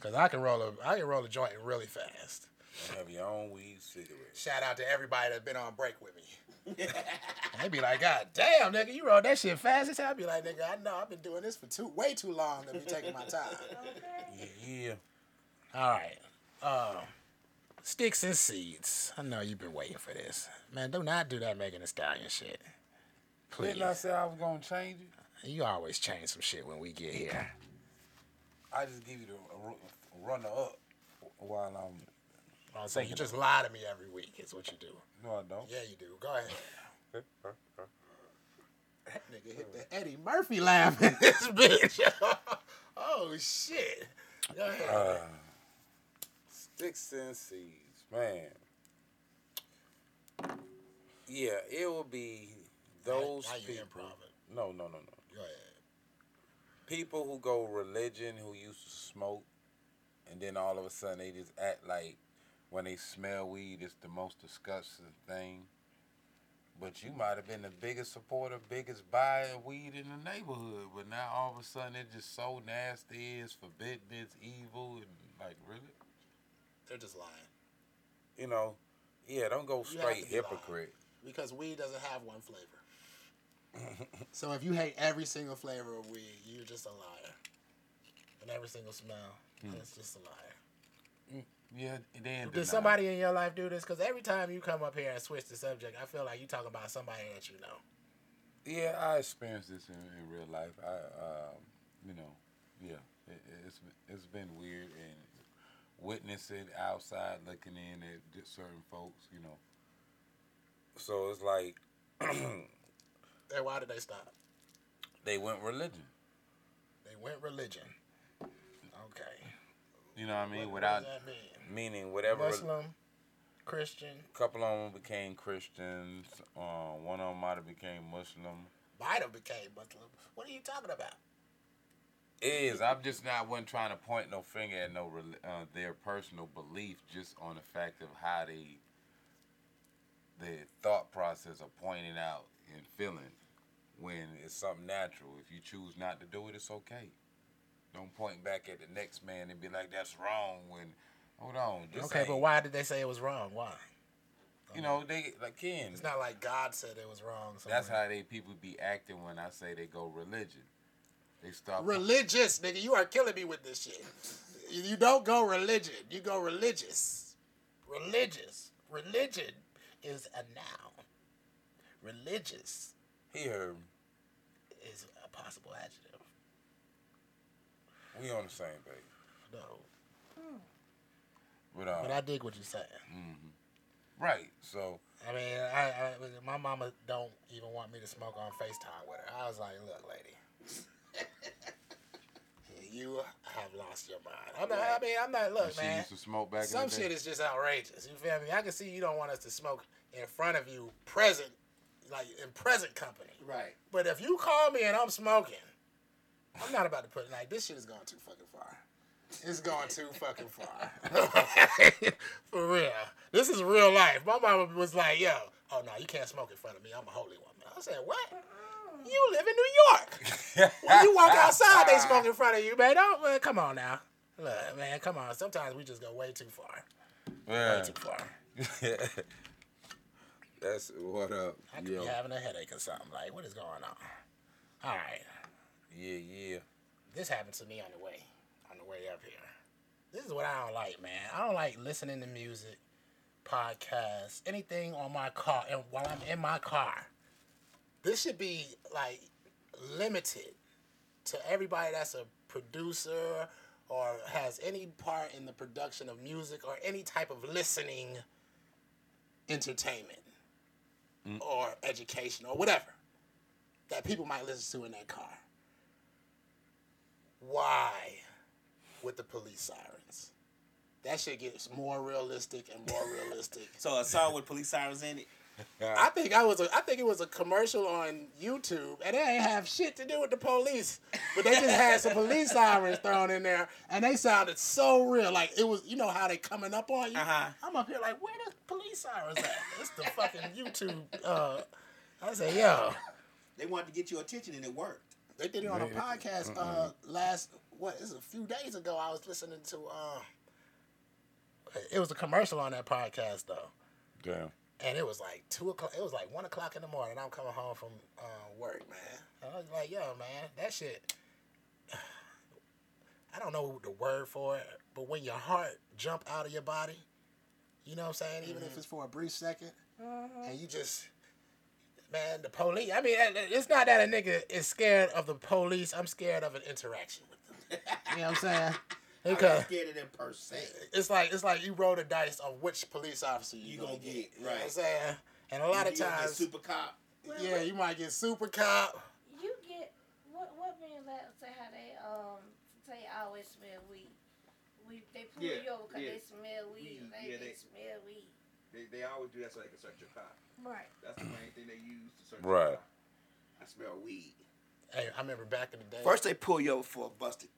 Cause I can roll a I can roll a joint really fast. You have your own weed cigarette. Shout out to everybody that's been on break with me. they be like, God damn, nigga, you rolled that shit fast as hell. I be like, nigga, I know I've been doing this for too way too long to be taking my time. Okay. Yeah. All right. Uh, sticks and seeds. I know you've been waiting for this. Man, do not do that Megan Thee Stallion shit. Please. Didn't I say I was gonna change it? You always change some shit when we get here. I just give you the runner up while I'm. Oh, so you just lie to me every week is what you do. No, I don't. Yeah, you do. Go ahead. That nigga hit the Eddie Murphy laugh in this bitch. oh shit. Go ahead. Uh, sticks and seeds, man. Yeah, it will be those now, now you people. No, no, no, no. Go ahead. People who go religion who used to smoke, and then all of a sudden they just act like when they smell weed, it's the most disgusting thing. But you might have been the biggest supporter, biggest buyer of weed in the neighborhood, but now all of a sudden it's just so nasty, it's forbidden, it's evil, and like really, They're just lying. you know, yeah, don't go straight to be lying. hypocrite. Because weed doesn't have one flavor. so if you hate every single flavor of weed, you're just a liar. And every single smell, it's just a liar. Yeah, then Did somebody in your life do this? Because every time you come up here and switch the subject, I feel like you talk about somebody that you know. Yeah, I experienced this in, in real life. I, um, you know, yeah, it, it's it's been weird and witnessing outside, looking in at certain folks, you know. So it's like And why did they stop? they went religion. They went religion. Okay. You know what I mean? What- Without what does that mean? meaning whatever. Muslim, Christian, A couple of them became Christians. Uh, one of them might have became Muslim. Might have became Muslim. What are you talking about? It is. I'm just not one trying to point no finger at no uh, their personal belief, just on the fact of how they, the thought process of pointing out and feeling when it's something natural. If you choose not to do it, it's okay. Don't point back at the next man and be like, "That's wrong." When, hold on. Okay, but why did they say it was wrong? Why? You know, they like Ken. It's not like God said it was wrong. That's how they people be acting when I say they go religion. They start Religious, nigga. You are killing me with this shit. You you don't go religion. You go religious. Religious. Religion is a noun. Religious He heard. me. is a possible adjective. We on the same page. No. But, uh, But I dig what you're saying. Right. So I mean, I, I my mama don't even want me to smoke on Facetime with her. I was like, look, lady, you have lost your mind. I'm not, I mean, I'm not. Look, man. she man. used to smoke back Some in the day. Some shit is just outrageous. You feel me? I can see you don't want us to smoke in front of you, present, like in present company. Right. But if you call me and I'm smoking, I'm not about to put like this shit is going too fucking far. It's going too fucking far. For real. This is real life. My mama was like, yo, oh no, you can't smoke in front of me. I'm a holy woman. I said, what? You live in New York. when you walk outside, they smoke in front of you, man. Don't man, come on now. Look, man, come on. Sometimes we just go way too far. Yeah. Way too far. That's what up. I could Yo. be having a headache or something. Like, what is going on? All right. Yeah, yeah. this happened to me on the way on the way up here. This is what I don't like, man. I don't like listening to music, podcasts, anything on my car, and while I'm in my car. This should be like limited to everybody that's a producer or has any part in the production of music or any type of listening entertainment Mm. or education or whatever that people might listen to in their car why with the police sirens. That shit gets more realistic and more realistic. So a song with police sirens in it. I think I was a, I think it was a commercial on YouTube and it ain't have shit to do with the police. But they just had some police sirens thrown in there and they sounded so real. Like it was you know how they coming up on you? Uh-huh. I'm up here like where the police sirens at? It's the fucking YouTube uh I said, yo. They wanted to get your attention and it worked. They did it on a podcast uh last what is it, a few days ago. I was listening to uh it was a commercial on that podcast though. Damn. And it was like two o'clock it was like one o'clock in the morning. I'm coming home from uh, work, man. And I was like, yo, man, that shit I don't know the word for it, but when your heart jump out of your body, you know what I'm saying? Even if it's for a brief 2nd and you just man, the police. I mean, it's not that a nigga is scared of the police. I'm scared of an interaction with them. You know what I'm saying? I'm Because not scared of them per se. it's like it's like you roll the dice on which police officer you, You gonna gonna get. get, You know what I'm right. saying? And a lot of You gonna get times, super cop. Well, yeah, you might get super cop. You get what? What man that say how they um say I always smell weed. We they pull Yeah, you over because yeah. they smell weed. Weed, They, yeah, they, they- smell weed. They, they always do that so they can search your car. Right. That's the main thing they use to search Right. your car. I smell weed. Hey, I remember back in the day. First they pull you over for a busted,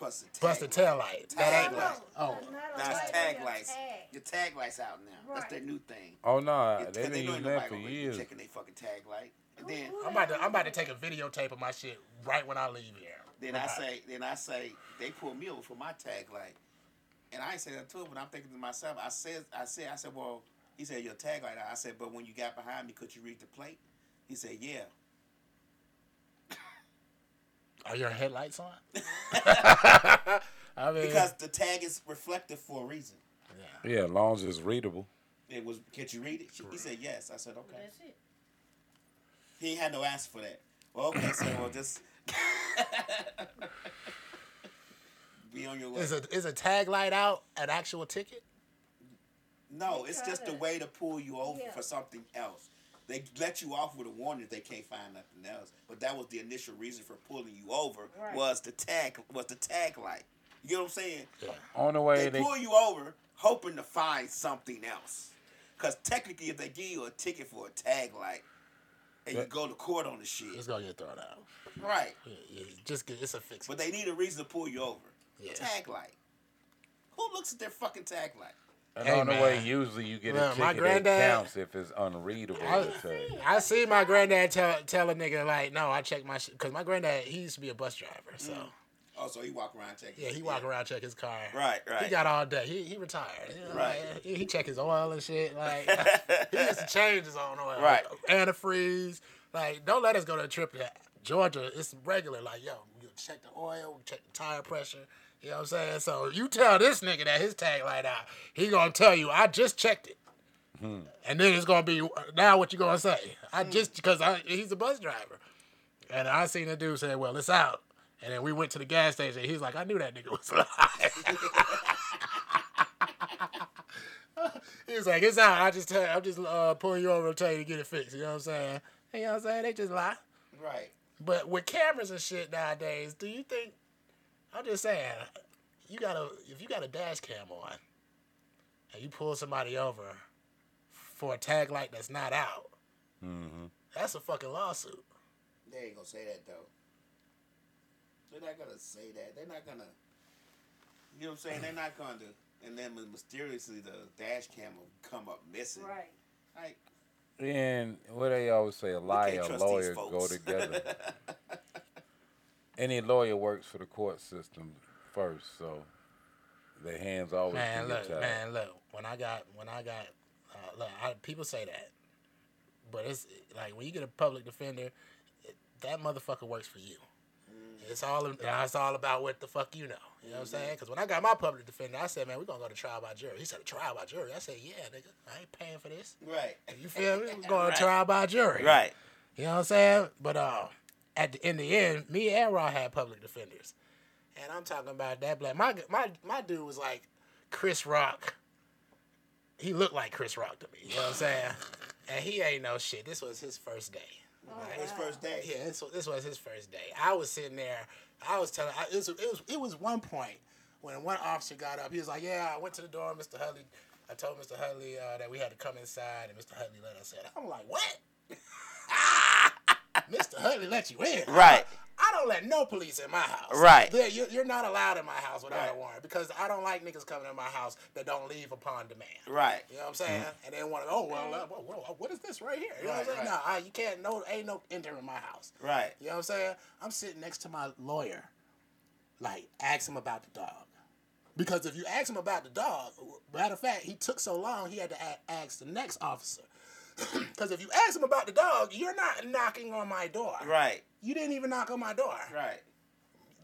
busted tag. bust the tail light. That Tag ain't light. light. Oh, Not a Now light, tag lights. tag. Your tag lights out now. That's their new thing. Oh no, Yeah, they've 'cause been know using that for gonna be years. Checking their fucking tag light. And then I'm about to I'm about to take a videotape of my shit right when I leave here. then I say then I say they pull me over for my tag light. And I say that to him, but I'm thinking to myself, I said I said I said, Well, he said your tag light. I said, but when you got behind me, could you read the plate? He said, Yeah. Are your headlights on? I mean, Because the tag is reflective for a reason. yeah. Yeah, as long as it's readable. It was Can't you read it? He said yes. I said, Okay. That's it. He had no answer for that. Well, okay, so well just be on your way. is a is a tag light out an actual ticket? No, it's try just a way to pull you over Yeah. for something else. They let you off with a warning if they can't find nothing else. But that was the initial reason for pulling you over Right. was the tag was the tag light. You know what I'm saying? Yeah. On the way They they pull you over hoping to find something else. Cause technically if they give you a ticket for a tag light and you go to court on the shit. It's gonna get thrown out. Right. Yeah, yeah, just get it's a fix. But they need a reason to pull you over. Yeah. Tag light. Who looks at their fucking tag light? And Hey, on the way usually you get Look, a my ticket that granddad- counts if it's unreadable. I- I see my granddad tell tell a nigga like, no, I check my shit because my granddad he used to be a bus driver, so mm. Oh, so he walk around checking. yeah, he walk around check his car. Right, right. He got all day. He he retired. You know, Right. like, he, he check his oil and shit. Like he used to change his own oil. Right. Antifreeze. Like don't let us go to a trip to Georgia. It's regular. Like yo, you check the oil, check the tire pressure. You know what I'm saying? So you tell this nigga that his tag light out. He gonna tell you I just checked it. And then it's gonna be now what you gonna say? I just because I he's a bus driver, and I seen the dude say, "Well, it's out." And then we went to the gas station. He's like, "I knew that nigga was lying." he was like, "It's out. I just tell, I'm just uh, pulling you over and tell you to get it fixed." You know what I'm saying? You know what I'm saying? They just lie. Right. But with cameras and shit nowadays, do you think? I'm just saying, you got a if you got a dash cam on, and you pull somebody over for a tag light that's not out, mm-hmm. that's a fucking lawsuit. They ain't gonna say that though. They're not gonna say that. They're not gonna. You know what I'm saying? They're not gonna. And then mysteriously the dash cam will come up missing. Right. Like, And what they always say, a lie can't and a these lawyer go together. Any lawyer works for the court system first, so their hands always Man, can look, get tied. man, look. When I got, when I got, uh, look, I, people say that, but it's like when you get a public defender, it, that motherfucker works for you. It's all, it's all about what the fuck you know. You know what I'm saying? Because when I got my public defender, I said, man, we're gonna go to trial by jury. He said, a trial by jury. I said, yeah, nigga, I ain't paying for this. right. You feel me? We're going Right. to trial by jury. Right. You know what I'm saying? But uh, at the in the end, me and Raw had public defenders, and I'm talking about that black. My my my dude was like Chris Rock. He looked like Chris Rock to me. You know what I'm saying? And he ain't no shit. This was his first day. His first day. Yeah, this was, this was his first day. I was sitting there. I was telling. I, it, was, it was it was one point when one officer got up. He was like, "Yeah, I went to the door, Mr. Hudley. I told Mr. Hudley uh, that we had to come inside, and Mr. Hudley let us in." I'm like, "What?" Mr. Hudley let you in? Right. I don't let no police in my house. Right. You're, you're not allowed in my house without Right. a warrant because I don't like niggas coming in my house that don't leave upon demand. Right. You know what I'm saying? And then want to, oh well, uh, whoa, whoa, what is this right here? You know what I'm saying? right. No, I, you can't. No, ain't no entering my house. Right. You know what I'm saying? I'm sitting next to my lawyer, like ask him about the dog, because if you ask him about the dog, matter of fact, he took so long he had to ask the next officer. Because if you ask him about the dog, you're not knocking on my door. Right. You didn't even knock on my door. Right.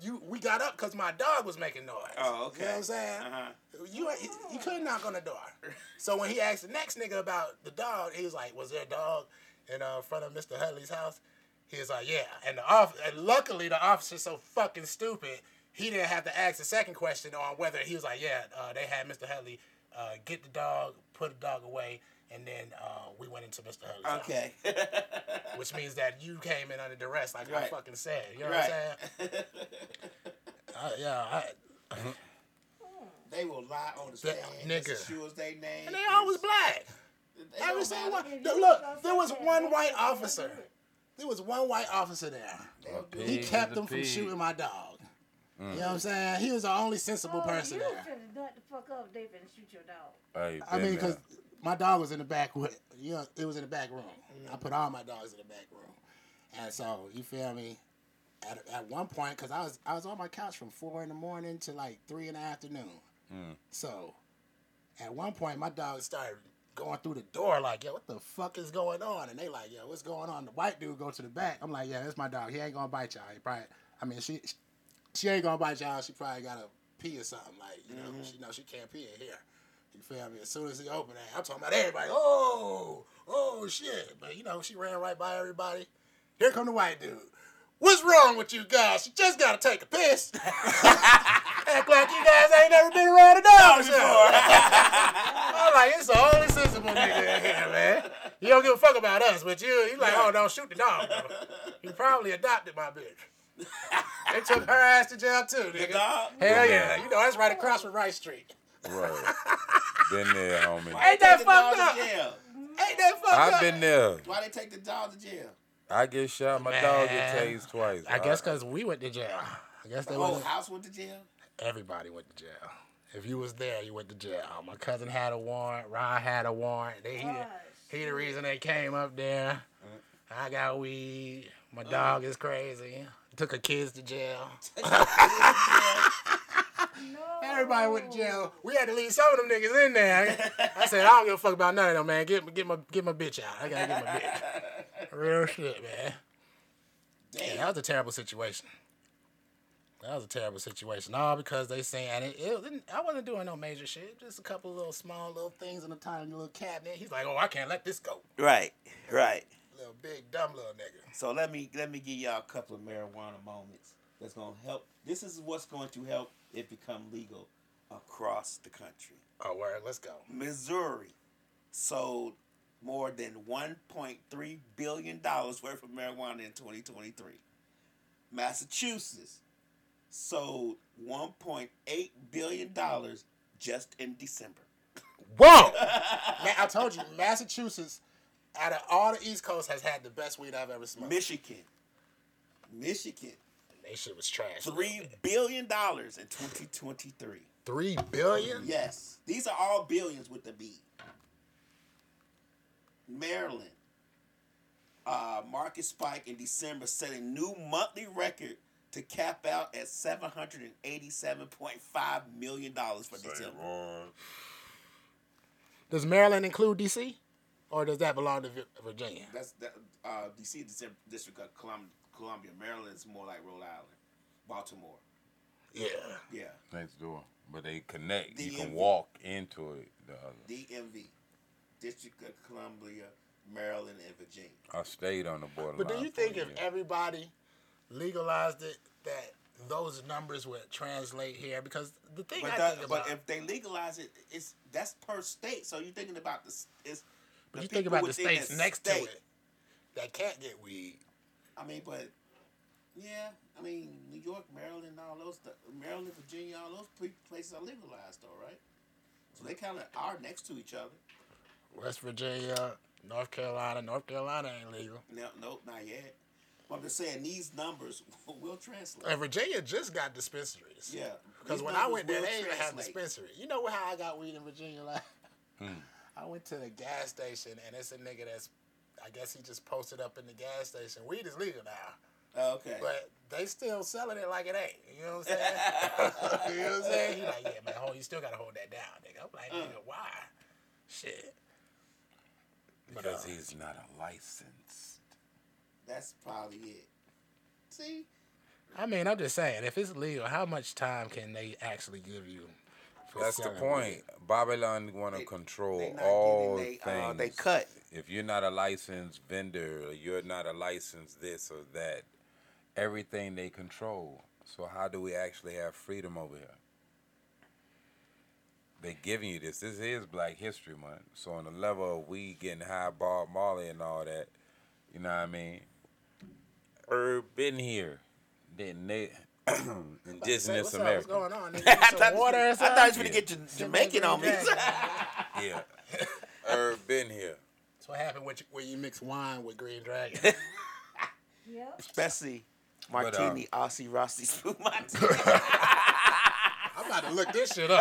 You we got up because my dog was making noise. Oh, okay. You know what I'm saying? Uh-huh. You you couldn't knock on the door. So when he asked the next nigga about the dog, he was like, "Was there a dog in uh, front of Mr. Hudley's house?" He was like, "Yeah." And the off and luckily the officer's so fucking stupid, he didn't have to ask the second question on whether he was like, "Yeah, uh, they had Mr. Hudley uh, get the dog, put the dog away." And then uh, we went into Mr. Hudley's house, Okay. which means that you came in under duress, like I Right. fucking said. You know right. what I'm saying? Uh, yeah, I, they will lie on the That stand. nigga. Just as sure as they name. and they always black. they Every don't single one. Th- Look, there was one white officer. There was one white officer there. He kept them from shooting my dog. You know what I'm saying? He was the only sensible Oh, person you there. finna nut the fuck up, they finna shoot your dog. Hey, I mean, because there. My dog was in the back. with- You know, it was in the back room. I put all my dogs in the back room, and so you feel me. At, at one point, because I was I was on my couch from four in the morning to like three in the afternoon. Mm. So at one point, my dog started going through the door like, "Yo, what the fuck is going on?" And they like, "Yo, what's going on?" The white dude go to the back. I'm like, "Yeah, that's my dog. He ain't gonna bite y'all. He probably. I mean, she she ain't gonna bite y'all. She probably gotta pee or something. Like, you know, mm-hmm. she know she can't pee in here. You feel me? As soon as he opened it, I'm talking about everybody. Oh, oh shit! But you know, she ran right by everybody. Here come the white dude. What's wrong with you guys? You just gotta take a piss. Act like you guys ain't never been around a dog before. I'm like, it's the only sensible nigga in here, man. You don't give a fuck about us, but you, you like, oh, don't shoot the dog. Bro. You probably adopted my bitch. They took her ass to jail too, nigga. dog? Hell yeah. You know, that's right across from Rice Street. Right. been there, homie. Ain't that fucked up? Ain't that fucked up? I've been there. Why they take the dog to jail? I get shot. My dog get Man. tased twice. I guess because we went to jail. I guess The they whole was house went to jail. everybody went to jail. If you was there, you went to jail. My cousin had a warrant. Ryan had a warrant. They, he, the, he the reason they came up there. Uh-huh. I got weed. My dog is crazy. Took her kids to jail. No. Everybody went to jail. We had to leave some of them niggas in there. I said, I don't give a fuck about none of them, man. Get get my get my bitch out. I gotta get my bitch. Real shit, man. Yeah, that was a terrible situation. That was a terrible situation. All because they saying it, it I wasn't doing no major shit. Just a couple little small little things in a tiny little cabinet. He's like, oh, I can't let this go. Right, right. Little big dumb little nigga. So let me let me give y'all a couple of marijuana moments that's gonna help. This is what's going to help it become legal across the country. Oh, word. Let's go. Missouri sold more than 1.3 billion dollars worth of marijuana in 2023. Massachusetts sold 1.8 billion dollars just in December. Whoa! Man, I told you, Massachusetts, out of all the East Coast, has had the best weed I've ever smoked. Michigan, Michigan, They shit was trash. three billion dollars in 2023. Three billion? Yes, these are all billions with the B. Maryland, uh, market spike in December set a new monthly record to cap out at seven hundred and eighty-seven point five million dollars for December. Does Maryland include DC, or does that belong to Virginia? That's that. Uh, DC District of Colum- Columbia. Maryland is more like Rhode Island, Baltimore. Yeah. Yeah, Next door. But they connect. You can walk into it. The other. DMV, District of Columbia, Maryland, and Virginia. I stayed on the borderline. But do you think if year. everybody legalized it, that those numbers would translate here? Because the thing But, I that, think but if they legalize it, it's that's per state. So you're thinking about this. Is but you think about the states next to it that can't get weed. I mean, but yeah, I mean, New York, Maryland, all those, th- Maryland, Virginia, all those pre- places are legalized, though, right? So they kind of are next to each other. West Virginia, North Carolina. North Carolina ain't legal. No, nope, not yet. But I'm just saying these numbers will translate. And Virginia just got dispensaries. Yeah, Because when I numbers went there, will they didn't have dispensary. You know how I got weed in Virginia? Like, hmm. I went to the gas station, and it's a nigga that's, I guess he just posted up in the gas station. Weed is legal now, Oh, Okay. but they still selling it like it ain't. You know what I'm saying? you know what I'm saying? He like, yeah, man, hold, you still gotta hold that down, nigga. I'm like, nigga, why? Shit. But, Because uh, he's not a licensed. That's probably it. See, I mean, I'm just saying, if it's legal, how much time can they actually give you? That's the point. weed? Babylon want to control they all they, things. uh, they cut. If you're not a licensed vendor, or you're not a licensed this or that, everything they control. So how do we actually have freedom over here? They're giving you this. This is Black History Month. So on the level of we getting high Bob Marley and all that, you know what I mean? Herb been here. Then they Say, indigenous what's up? America. What's going on? Nigga? I thought, water or I thought you was Yeah. gonna get Jamaican on me. Yeah. Herb been here. That's what happened with you, when you mix wine with Green Dragon. Yep. Especially But, uh, Martini, Asti, Rossi, Spumante. I'm about to look this shit up.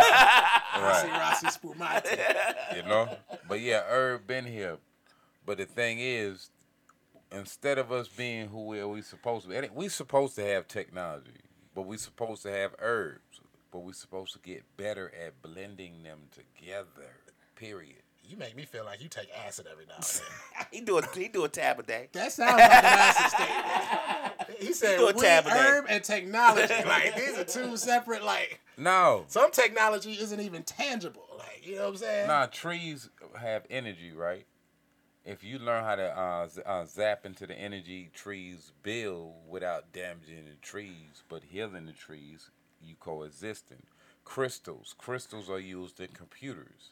Rossi Right. Rossi Spumante. you know. But yeah, Herb been here. But the thing is, instead of us being who we are, we supposed to be, we supposed to have technology, but we supposed to have herbs, but we supposed to get better at blending them together. Period. You make me feel like you take acid every now and then. he do a he do a tab a day. That sounds like an acid statement. He said do a weed, tab a day. herb, and technology. Like these are two separate. Like No, some technology isn't even tangible. Like you know what I'm saying? nah. Trees have energy, right? If you learn how to uh, z- uh, zap into the energy trees build without damaging the trees, but healing the trees, you coexisting. Crystals, crystals are used in computers,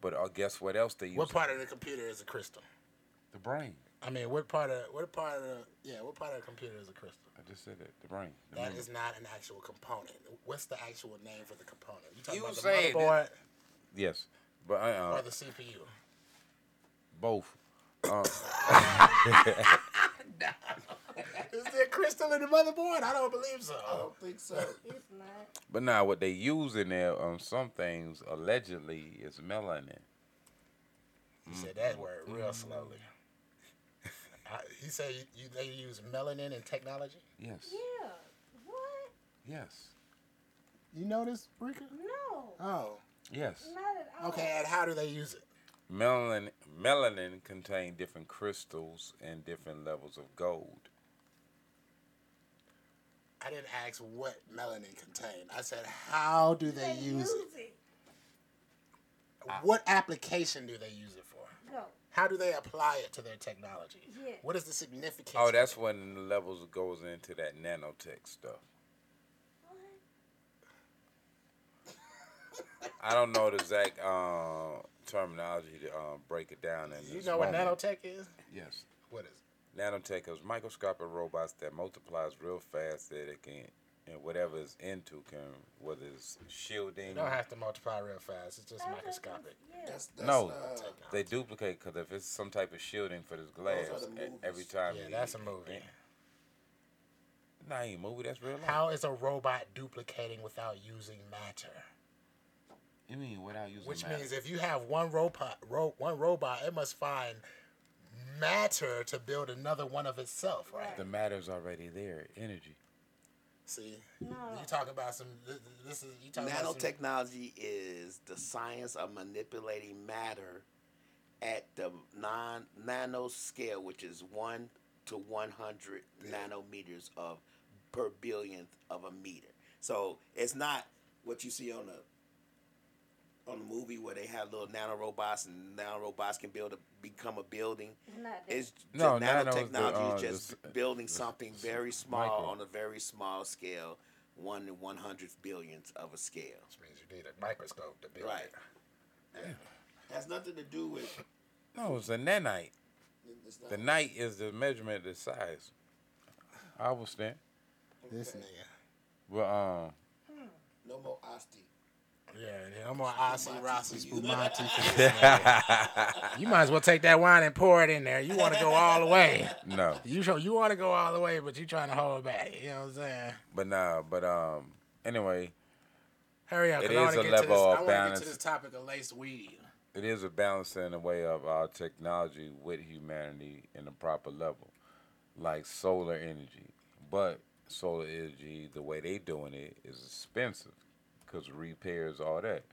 but uh, guess what else they use? What part of the computer is a crystal? the brain? I mean, what part of what part of the yeah, what part of the computer is a crystal? I just said it. The brain. The That memory. is not an actual component. What's the actual name for the component? You talking You about the said it. motherboard yes, but uh, or the CPU? both. Uh, Is there crystal in the motherboard? I don't believe so. I don't think so. It's not. but now what they use in there on some things allegedly is melanin. You said that mm. word real mm. slowly. I, he said you, you, they use melanin in technology. Yes. Yeah. What? Yes. You know this, Rika? No. Oh, Yes. Not at all. okay. And how do they use it? Melanin melanin contain different crystals and different levels of gold. I didn't ask what melanin contained. I said how do they, They use it? it. What application do they use it for? Go. How do they apply it to their technology? Yeah. What is the significance? Oh, that's when the levels goes into that nanotech stuff. What? I don't know the exact uh, terminology to um, break it down. In You this know what nanotech is? Yes. What is it? Nanotech is microscopic robots that multiplies real fast that it can, and whatever is into can, whether it's shielding, You don't have to multiply real fast. It's just I microscopic. Yeah. That's, that's, No. uh, they duplicate because if it's some type of shielding for this glass, are the every time. Yeah, you- that's a movie. Nah, ain't movie. That's real life. How is a robot duplicating without using matter? You mean without using Which matter? means if you have one robot, ro- one robot, it must find matter to build another one of itself, right? the matter's already there, energy. See, No. you talk about some. This, this is you talking about some, nanotechnology is the science of manipulating matter at the non nano scale, which is one to one hundred nanometers of per billionth of a meter. So it's not what you see on the on the movie where they have little nano robots and nano robots can build a become a building. It's not. It's No, no, nano's the, nanotechnology uh, is just the building the something s- very small micro. on a very small scale, one to one hundredth billionth of a scale. Which means you need a microscope to build Right. it. Has nothing to do with. No, it's a nanite. It's The night is the measurement of the size. I understand. This Okay. nigga. But um, no more osti. Yeah, yeah, I'm on Spumante Rossi you. Spumante this. You might as well take that wine and pour it in there. You want to go all the way. no. You show you want to go all the way, but you trying to hold back. You know what I'm saying? But nah, but um, anyway, Hurry up! It I is a get to this. level I of want to get balance. to this topic of laced weed. it is a balance in the way of our technology with humanity in the proper level, like solar energy. But solar energy, the way they doing it is expensive, cause repairs, all that,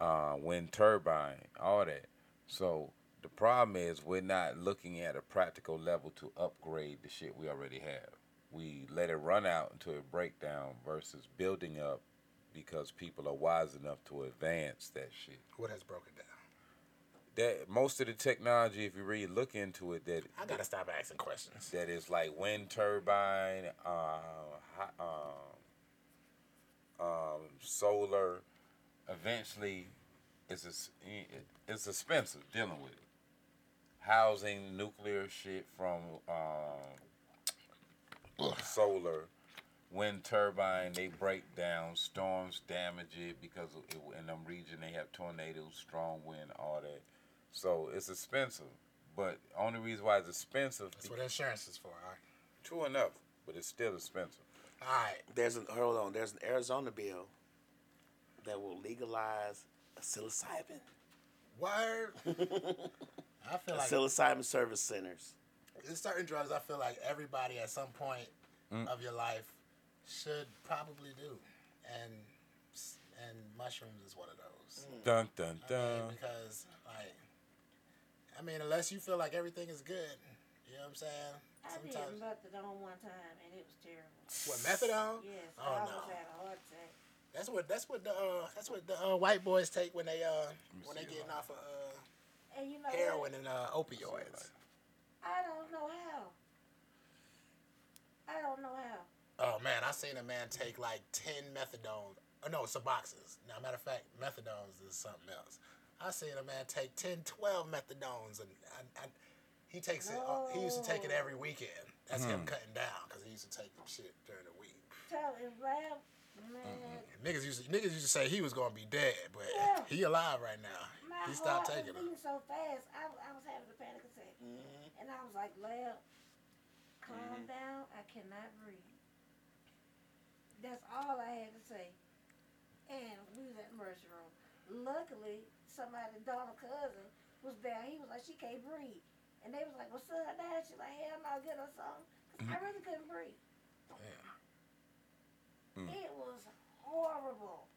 uh, wind turbine, all that. So the problem is we're not looking at a practical level to upgrade the shit we already have. We let it run out until it break down versus building up because people are wise enough to advance that shit What has broken down? that most of the technology, if you really look into it, that I gotta stop asking questions. that is like wind turbine, uh, hot, um, solar. Eventually, it's ex- it's expensive dealing with it. Housing nuclear shit from um, solar, wind turbine, they break down. Storms damage it because it, in them region they have tornadoes, strong wind, all that. So it's expensive. But only reason why it's expensive That's what insurance is for. All right. True enough, but it's still expensive. All right. There's an hold on. There's an Arizona bill that will legalize psilocybin. Word. I feel like psilocybin service centers. there's certain drugs I feel like everybody at some point Mm. of your life should probably do, and and mushrooms is one of those. Dun dun I mean, dun. because like, I mean, unless you feel like everything is good, you know what I'm saying? I did Sometimes methadone one time and it was terrible. what methadone? Yes, Oh, I almost no. had a heart attack. That's what that's what the uh, that's what the uh, white boys take when they uh when they see getting off of uh, And you know heroin what? and uh, opioids. I don't know how. I don't know how. Oh man, I seen a man take like ten methadone. Oh no, Suboxones. Now, matter of fact, methadones is something else. I seen a man take 10, 12 methadones, and I, I, he takes it. uh, He used to take it every weekend. That's him hmm. cutting down because he used to take them shit during the week. Tell him, Ralph, man, Niggas used to, niggas used to say he was gonna be dead, but Yeah. he alive right now. my He stopped heart taking was them. beating so fast. I, I was having a panic attack, mm-hmm. and I was like, Lab, calm mm-hmm. down. I cannot breathe. That's all I had to say. And we was at the emergency room. Luckily, somebody, Donald cousin, was there. He was like, she can't breathe. And they was like, well, son, down. She's like, hell no, get her something. 'Cause I mm-hmm. really couldn't breathe. Mm. It was horrible.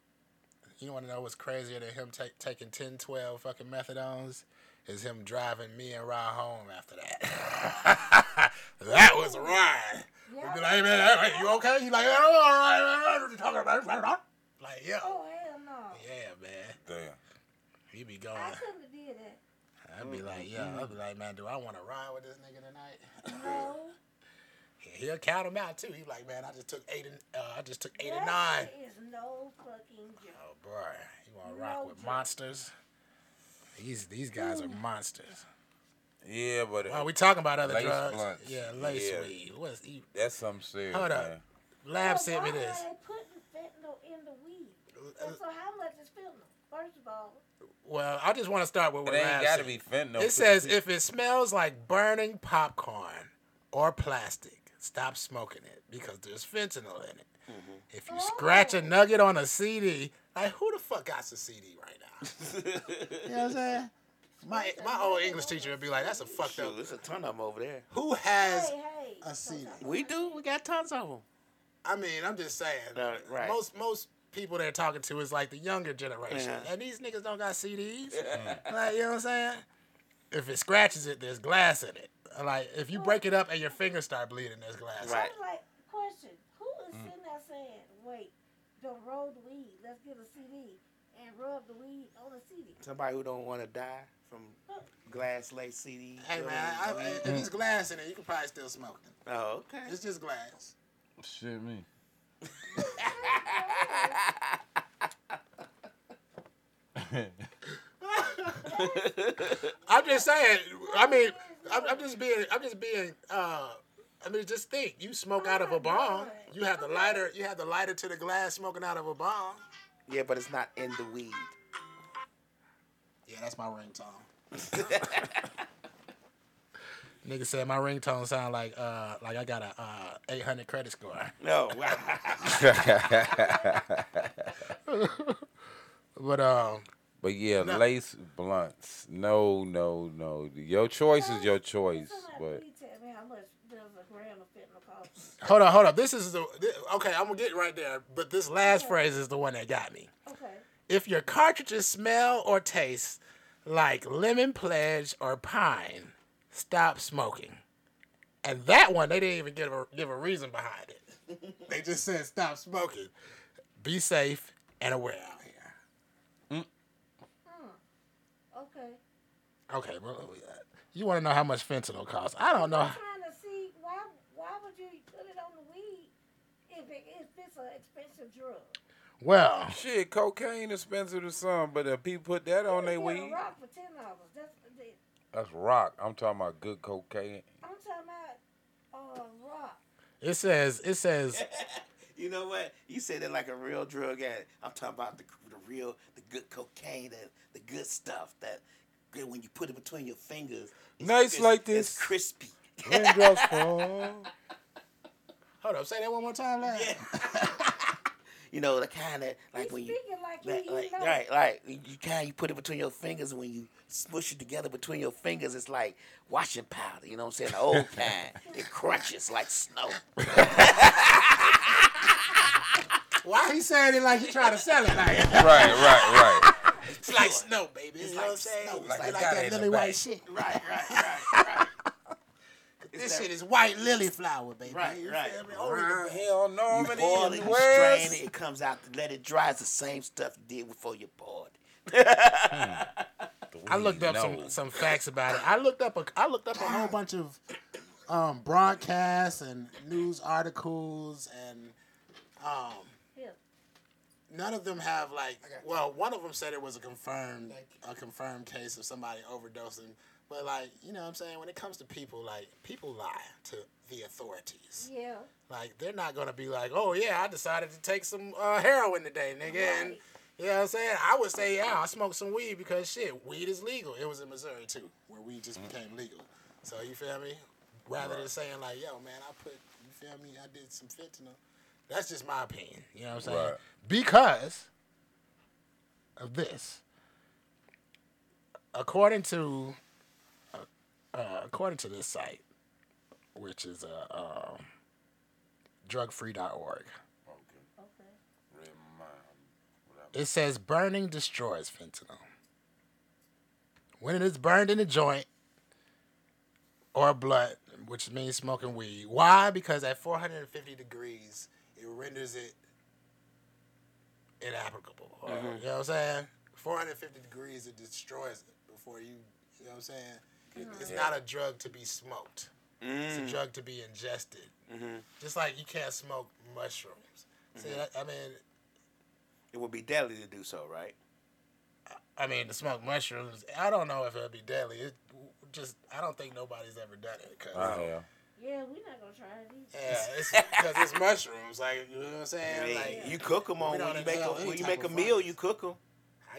You want to know what's crazier than him take, taking 10, 12 fucking methadones? Is him driving me and Ra home after that. that was a ride. We'd be like, hey man, hey, you okay? He like, oh, all right, man. What you talking about? Like, yeah. Oh, hell no. Yeah, man. Damn. He be going. I couldn't have did that. I'd be mm, like, mm, yo, I'd mm. be like, man, do I want to ride with this nigga tonight? No. Yeah, he'll count them out too. He like, man, I just took eight and uh, I just took eight and nine. is no fucking joke. Oh boy, you want to rock with joke. monsters? These these guys are monsters. Yeah, but Well, we talking about other Lace drugs. blunts. Yeah, lace Yeah. weed. What's you, that's something serious. Hold up. Lab Well, sent me why this. are they putting fentanyl in the weed? And so how much is fentanyl? First of all, Well, I just want to start with It what ain't got to be fentanyl. It says if it smells like burning popcorn or plastic, stop smoking it because there's fentanyl in it. Mm-hmm. If you scratch a nugget on a CD, like who the fuck got a CD right now? you know what I'm saying? My my old English teacher would be like, "That's a fucked Shoot, up." there's a ton of them over there. Who has hey, hey. a CD? We do. We got tons of them. I mean, I'm just saying. Uh, right. Most most people they're talking to is like the younger generation, Yeah. and these niggas don't got CDs. like you know what I'm saying? If it scratches it, there's glass in it. Like if you break it up and your fingers start bleeding, there's glass. in it. Right. Like, question, who is Mm. sitting there saying, wait, don't roll the weed, let's get a CD and rub the weed on the CD? Somebody who don't want to die from glass lace CD. Hey man, I, I, if there's glass in it, you can probably still smoke it. Oh, okay. It's just glass. Shit, me. I'm just saying. I mean, I'm, I'm just being. I'm just being. Uh, I mean, just think. You smoke out of a bong. You have the lighter. You have the lighter to the glass, smoking out of a bong. Yeah, but it's not in the weed. Yeah, that's my ringtone. Nigga said my ringtone sound like uh like I got a uh 800 credit score. No. But um But yeah, No. lace blunts. No, no, no. Your choice is your choice. But please tell me how much does a gram of fentanyl cost? hold on, hold on. This is the thi- okay. I'm gonna get right there. But this last phrase is the one that got me. Okay. If your cartridges smell or taste like lemon pledge or pine, stop smoking. And that one, they didn't even give a, give a reason behind it. they just said stop smoking. Be safe and aware out here. Mm. Hmm, okay. Okay, well, uh, you want to know how much fentanyl costs? I don't know. I'm trying to see why why would you put it on the weed if it if it's an expensive drug? Well, shit, cocaine expensive to some, but if people put that on You their can get weed, rock for ten dollars. That's the, that's rock. I'm talking about good cocaine. I'm talking about uh rock. it says it says you know what? You said it like a real drug addict. I'm talking about the, the real, the good cocaine, the, the good stuff that good when you put it between your fingers. it's- Nice it's- like It's this. crispy. Raindrops fall. hold up, say that one more time, lad. You know the kind of like He's when you. like, Like, he, he like, right, like you kind you put it between your fingers, and when you smush it together between your fingers, it's like washing powder. You know what I'm saying? The old kind, it crunches like snow. Why he saying it like he trying to sell it like right, right, right. it's like snow, baby. It's you know what I'm like saying? snow. It's Like like, I that in lily white shit. Right, right, right, right. This that- shit is white lily flower, baby. Right, You right. feel me? Around Oh, here on You Normandy boil and it, you strain it, it comes out. To let it dry. It's the same stuff you did before you boiled. I looked up No. some, some facts about it. I looked up a I looked up a whole bunch of um, broadcasts and news articles and um, none of them have like well one of them said it was a confirmed a confirmed case of somebody overdosing but like you know what i'm saying? When it comes to people like people lie to the authorities. Yeah. like they're not gonna be like oh yeah i decided to take some uh, heroin today nigga. And you know what i'm saying? I would say yeah i smoked some weed because shit weed is legal. It was in missouri too where weed just became legal. So you feel me? Rather than saying like yo man i put you feel me? I did some fentanyl. That's just my opinion. You know what I'm saying? Right. Because of this, according to uh, according to this site, which is uh, uh, drugfree.org, Okay. it says burning destroys fentanyl. When it is burned in a joint or blood, which means smoking weed. Why? Because at 450 degrees, it renders it inapplicable. Or, You know what I'm saying? 450 degrees, it destroys it before you, you know what I'm saying? It- It's not a drug to be smoked. It's a drug to be ingested. Mm-hmm. Just like you can't smoke mushrooms. See, Mm-hmm. I, I mean, It would be deadly to do so, right? I mean, to smoke mushrooms, I don't know if it'd be deadly. It just, I don't think nobody's ever done it. Cause, I have. Yeah, we're not gonna try it either. yeah, because it's mushrooms. Like, you know what I'm saying? mean, like, you cook them on we when you make a, inhale when you make a meal. fungus. You cook them.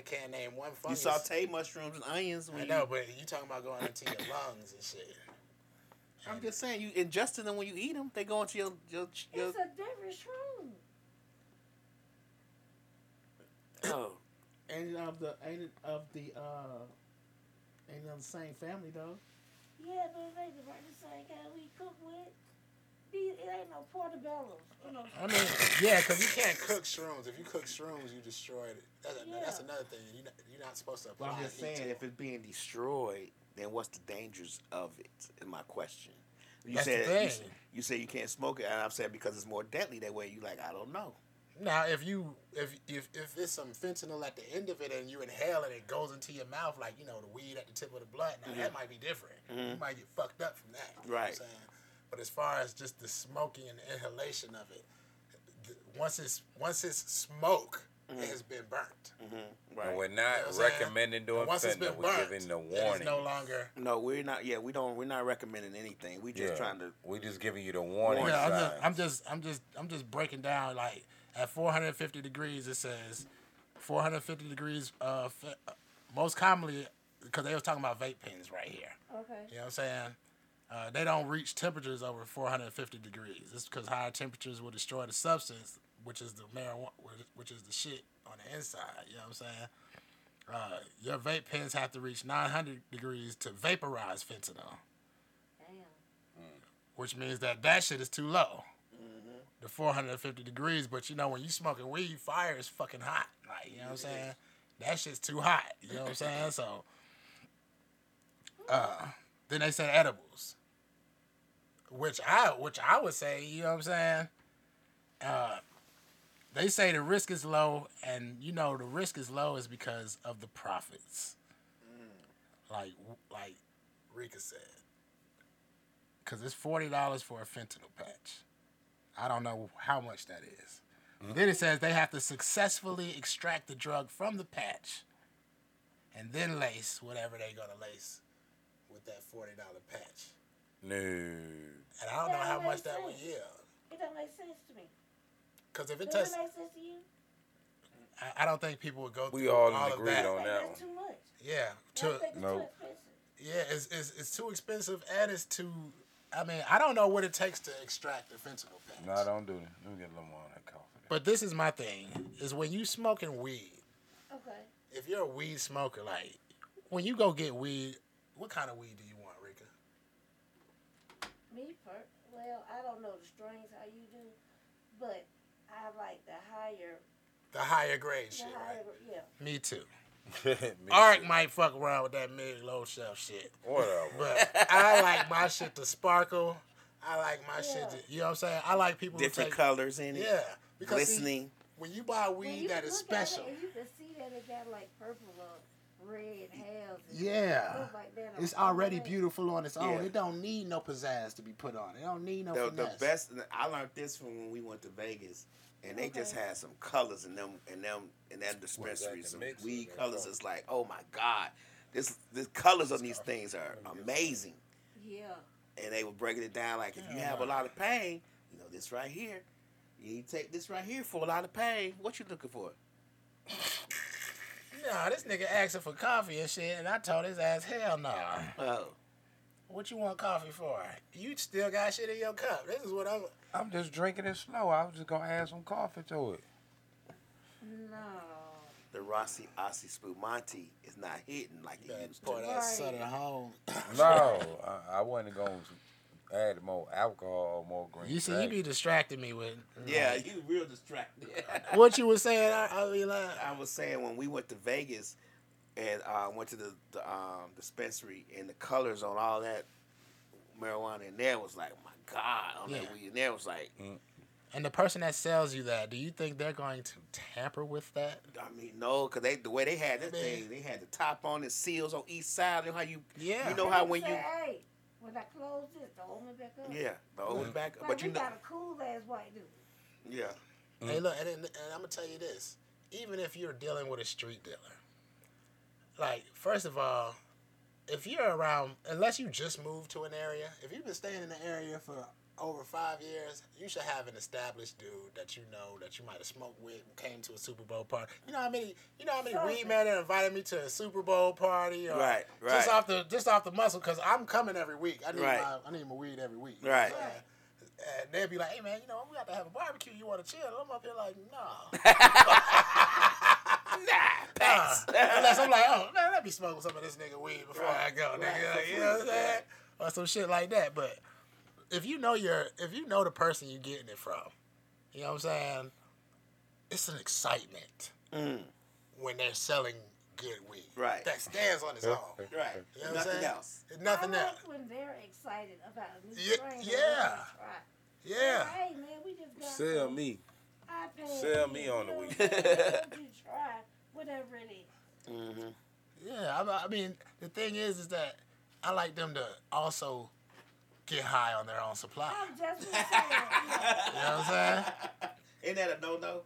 I can't name one You saute mushrooms and onions. When I you, know, but you talking about going into your lungs and shit. I'm just saying, you ingesting them when you eat them. They go into your your. your It's a different shroom. oh, Ain't it of the ain't it of the uh ain't it of the same family though? Yeah, but it ain't the right the same kind we cook with. These, it ain't no portobellos. You know, I mean, yeah, because you can't cook shrooms. If you cook shrooms, you destroy it. That's, that's Yeah. another thing. You're not, you're not supposed to apply well, I'm just saying, if it's being destroyed, then what's the dangers of it? it? Is my question. You That's the said thing. You, you say you can't smoke it, and I'm saying because it's more deadly that way. You like, I don't know. Now, if you if if if it's some fentanyl at the end of it and you inhale it, it goes into your mouth like you know the weed at the tip of the blunt. Now mm-hmm. that might be different. You mm-hmm. might get fucked up from that. You know what I'm Right. saying? But as far as just the smoking and the inhalation of it, once it's once it's smoke, it has been burnt. And we're not You know what I'm saying? recommending doing And once it's been fentanyl. We're burnt, giving the it's warning. no longer. No, we're not. Yeah, we don't. We're not recommending anything. We just yeah. trying to. We're just giving you the warning Yeah, I'm signs. just, I'm just, I'm just, I'm just breaking down. Like at 450 degrees, it says 450 degrees. Uh, uh, most commonly, because they were talking about vape pens right here. okay. You know what I'm saying? Uh, they don't reach temperatures over 450 degrees. It's because higher temperatures will destroy the substance, which is the marijuana, which is the shit on the inside. You know what I'm saying? Uh, your vape pens have to reach 900 degrees to vaporize fentanyl, Damn. which means that that shit is too low. The 450 degrees, but you know when you smoking weed, fire is fucking hot. Like you know what I'm saying? That shit's too hot. You know what I'm saying? So, uh, then they said edibles, which I which I would say, you know what I'm saying? Uh, they say the risk is low, and you know the risk is low is because of the profits. Like like Rika said, because it's forty dollars for a fentanyl patch. I don't know how much that is. Then it says they have to successfully extract the drug from the patch, and then lace whatever they're gonna lace with that forty dollar patch. No. And I don't know how much make that would sense. yield. It don't make sense to me. Because if it Does takes, it make sense to you? I, I don't think people would go through We all all of agreed that. on I think that that's one. too much. Yeah, I to it's No. too expensive. yeah, it's, it's it's too expensive and it's too. I mean, I don't know what it takes to extract a fentanyl patch. No, don't do that. Let me get a little more on that coffee. But this is my thing: is when you smoking weed. Okay. If you're a weed smoker, like when you go get weed, what kind of weed do you want, Rika? Me, per- well, I don't know the strings how you do, but I like the higher, The higher grade the shit, higher, right? yeah. Me too. Me Ark too. might fuck around with that mid low shelf shit, Whatever. but I like my shit to sparkle. I like my shit to, you know what I'm saying? I like people Different take, colors in it. Yeah, because see, Glistening. when you buy weed you that look it special, and you can see that it got like purple or red hairs. Yeah. like it's already Yeah. beautiful on its own. Yeah. It don't need no pizzazz to be put on. It don't need no the, the best I learned this from when we went to Vegas and they just had some colors in them in them in that dispensary the some weed colors color? it's like oh my god this the colors on these things are amazing Yeah. and they were breaking it down like if you have a lot of pain you know this right here you take this right here for a lot of pain what you looking for Nah, this nigga asking for coffee and shit, and I told his ass, hell no. oh What you want coffee for? You still got shit in your cup. This is what I'm. I'm just drinking it slow. I was just gonna add some coffee to it. No. the Rossi Asti Spumante is not hitting like it used to Pour that Right. Southern home. No, I, I wasn't gonna add more alcohol or more green. You see, you tea. be distracting me with. yeah you real distracted What you was saying? I, I mean, like, I was saying when we went to Vegas and uh, went to the, the um, dispensary and the colors on all that marijuana in there was like, my God, on Yeah. that weed in there was like, and the person that sells you that, do you think they're going to tamper with that? I mean, no, because they the way they had this Man. thing, they had the top on the seals on each side. You know how you, Yeah. you know how when you, Hey, well, when I close this, to hold me back up. Yeah, but hold it back up. Like, But you know, got a cool ass white dude. yeah. Mm. Hey, look, and, and, and I'm gonna tell you this: even if you're dealing with a street dealer, like first of all, if you're around, unless you just moved to an area, if you've been staying in the area for over five years, you should have an established dude that you know that you might have smoked with, came to a Super Bowl party. You know how many, you know how many weed men that invited me to a Super Bowl party, or Right, Just off the just off the muscle, because I'm coming every week. I need Right. my I need my weed every week. Right. Yeah. And they'd be like, "Hey man, you know we got to have a barbecue. You want to chill?" I'm up here like, "No." Nah, pass. Uh, unless I'm like, oh man, let me smoke some of this nigga weed before I go, nigga. Right, you know what I'm saying? Or some shit like that. But if you know your, if you know the person you're getting it from, you know what I'm saying? It's an excitement when they're selling good weed. Mm. Right. That stands on its own. Right. You know what I'm Nothing saying? else. Nothing I else. like when they're excited about a new Yeah, strain. that yeah. they wanna try. Yeah. Hey man, we just got Sell some me. iPad Sell here, me on the weed. what I'm saying? Why don't you try whatever it is. Mm-hmm. Yeah, I, I mean, the thing is, is that I like them to also get high on their own supply. I'm just gonna say that. You know what I'm saying? Ain't that a no no?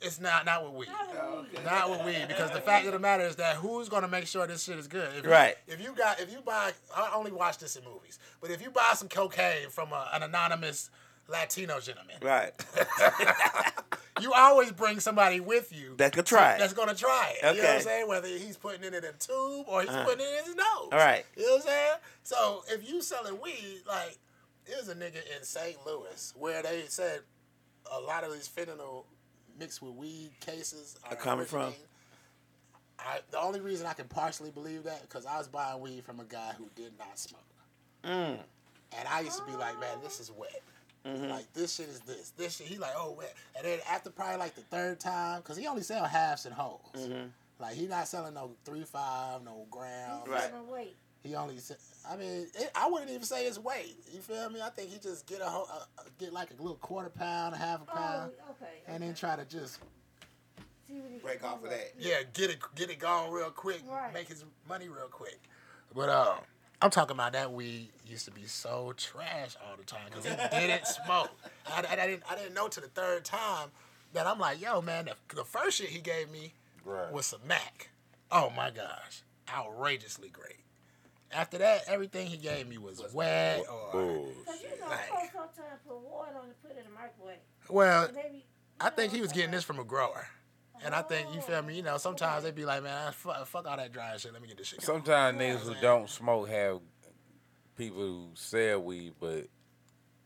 It's not not with weed. Yeah. Not with weed. Not with weed, because the fact of the matter is that who's gonna make sure this shit is good? If you, Right. If you got, if you buy, I only watch this in movies, but if you buy some cocaine from a, an anonymous Latino gentleman, Right. you always bring somebody with you That could try it. that's gonna try it. You know what Okay. I'm saying? Whether he's putting it in a tube or he's Uh-huh. putting it in his nose. All right. You know what I'm saying? So if you selling weed, like there's a nigga in St. Louis where they said a lot of these fentanyl mixed with weed cases are Are coming from? I, the only reason I can partially believe that because I was buying weed from a guy who did not smoke, Mm. and I used to be like, man, this is wet. Mm-hmm. Like this shit is this. This shit. He like, oh wet. And then after probably like the third time, cause he only sell halves and wholes. Mm-hmm. Like he not selling no three five, no grams. Right. gonna. He only. se- I mean, it, I wouldn't even say it's weight. You feel me? I think he just get a whole, uh, get like a little quarter pound, a half a Oh, pound, okay. and then try to just See what he Break off of that. yeah get it get it gone real quick, Right. make his money real quick. But um, I'm talking about that weed used to be so trash all the time because he didn't smoke. I, I, I didn't I didn't know to the third time that I'm like, yo man, the, the first shit he gave me Right. was some Mac. Oh my gosh, outrageously great. After that, everything he gave me was wet or Bull. Cause you know, Like- folks sometimes put water on it, put it in the microwave. well. And they be, you I think oh, he was getting this from a grower. And I think you feel me. You know, sometimes they be like, "Man, fuck, fuck all that dry shit. Let me get this shit." going." Sometimes niggas who don't smoke have people who sell weed, but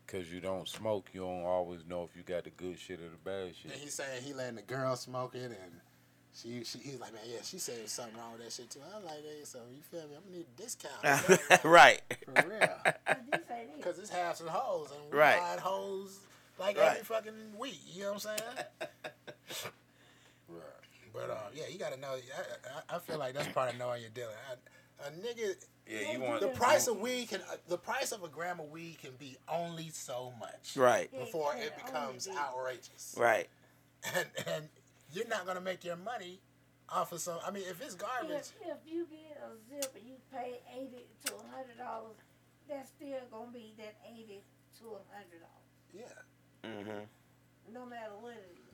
because you don't smoke, you don't always know if you got the good shit or the bad shit. And he's saying he letting the girl smoke it, and she, she, he's like, "Man, yeah, she said something wrong with that shit too." I'm like, "Hey, so you feel me? I'm gonna need a discount right. for real, I this. because it's halves and hoes, and we Right. buying hoes like Right. every fucking week. You know what I'm saying? But uh, yeah, you gotta know. I, I, I feel like that's part of knowing your dealer. I, a nigga, Yeah, you want the price of weed can, uh, the price of a gram of weed can be only so much Right. Before it becomes outrageous. Right. And and you're not gonna make your money off of some. I mean, if it's garbage, If, if you get a zip and you pay eighty to a hundred dollars, that's still gonna be that eighty to a hundred dollars, yeah. Mm-hmm. no matter what it is.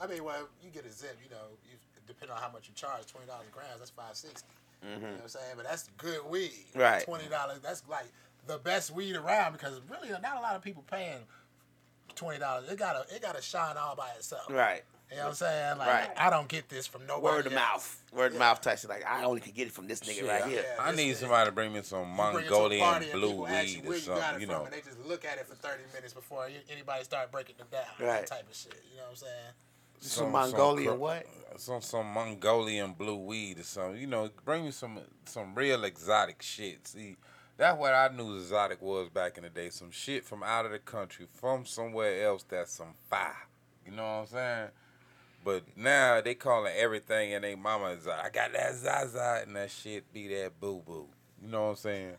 I mean, well, you get a zip, you know, you, depending on how much you charge, twenty dollars grams, that's five sixty. You know what I'm saying? But that's good weed. Mm-hmm. Right. Twenty dollars. That's like the best weed around because really not a lot of people paying twenty dollars. It gotta it gotta shine all by itself. Right. You know what I'm saying? Like Right. I don't get this from nobody. Word of else. mouth. Word of Yeah. mouth type shit. Like I only can get it from this nigga Shit, right I- here. Yeah, I need is- somebody to bring me some You bring it to a Mongolian blue people ask you weed where or you got something, it you from, know. and they just look at it for thirty minutes before anybody start breaking it down. Right. That type of shit. You know what I'm saying? Some Mongolian cr- what? Some some Mongolian blue weed or something. You know, bring me some some real exotic shit. See, that's what I knew exotic was back in the day. Some shit from out of the country, from somewhere else that's some fire. You know what I'm saying? But now they calling everything and they mama exotic. I got that Zaza and that shit be that boo boo. You know what I'm saying?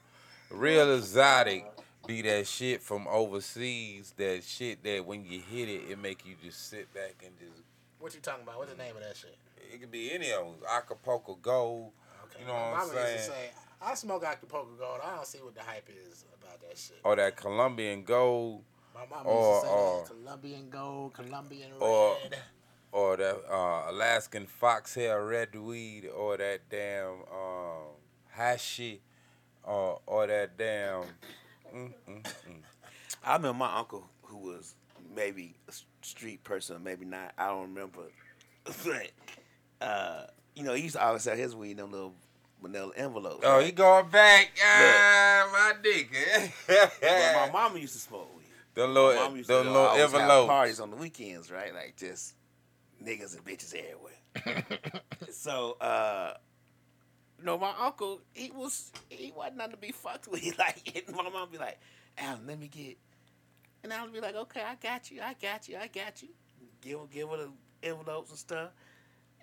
Real exotic be that shit from overseas. That shit that when you hit it, it make you just sit back and just What you talking about? What's the name of that shit? it could be any of them. Acapulco Gold. Okay. You know what I'm mama used to saying? say I smoke Acapulco Gold. I don't see what the hype is about that shit. Or that Colombian gold, My mom or- used to say or- that. Colombian Gold, Colombian or- Red. or that uh, Alaskan foxtail red weed, or that damn um, hashi, or or that damn. Mm, mm, mm. I remember my uncle who was maybe a s- street person, maybe not. I don't remember. but uh, you know, he used to always sell his weed in them little vanilla envelopes. Oh, right? he going back. Ah, my dick. But my mama used to smoke weed. the My little, mom used the to little envelope. parties on the weekends, right? Like just niggas and bitches everywhere. so, uh, you know, my uncle, he was he wasn't nothing to be fucked with. Like my mom be like, Alan, let me get, and I'll be like, okay, I got you, I got you, I got you. Give her, give her the envelopes and stuff.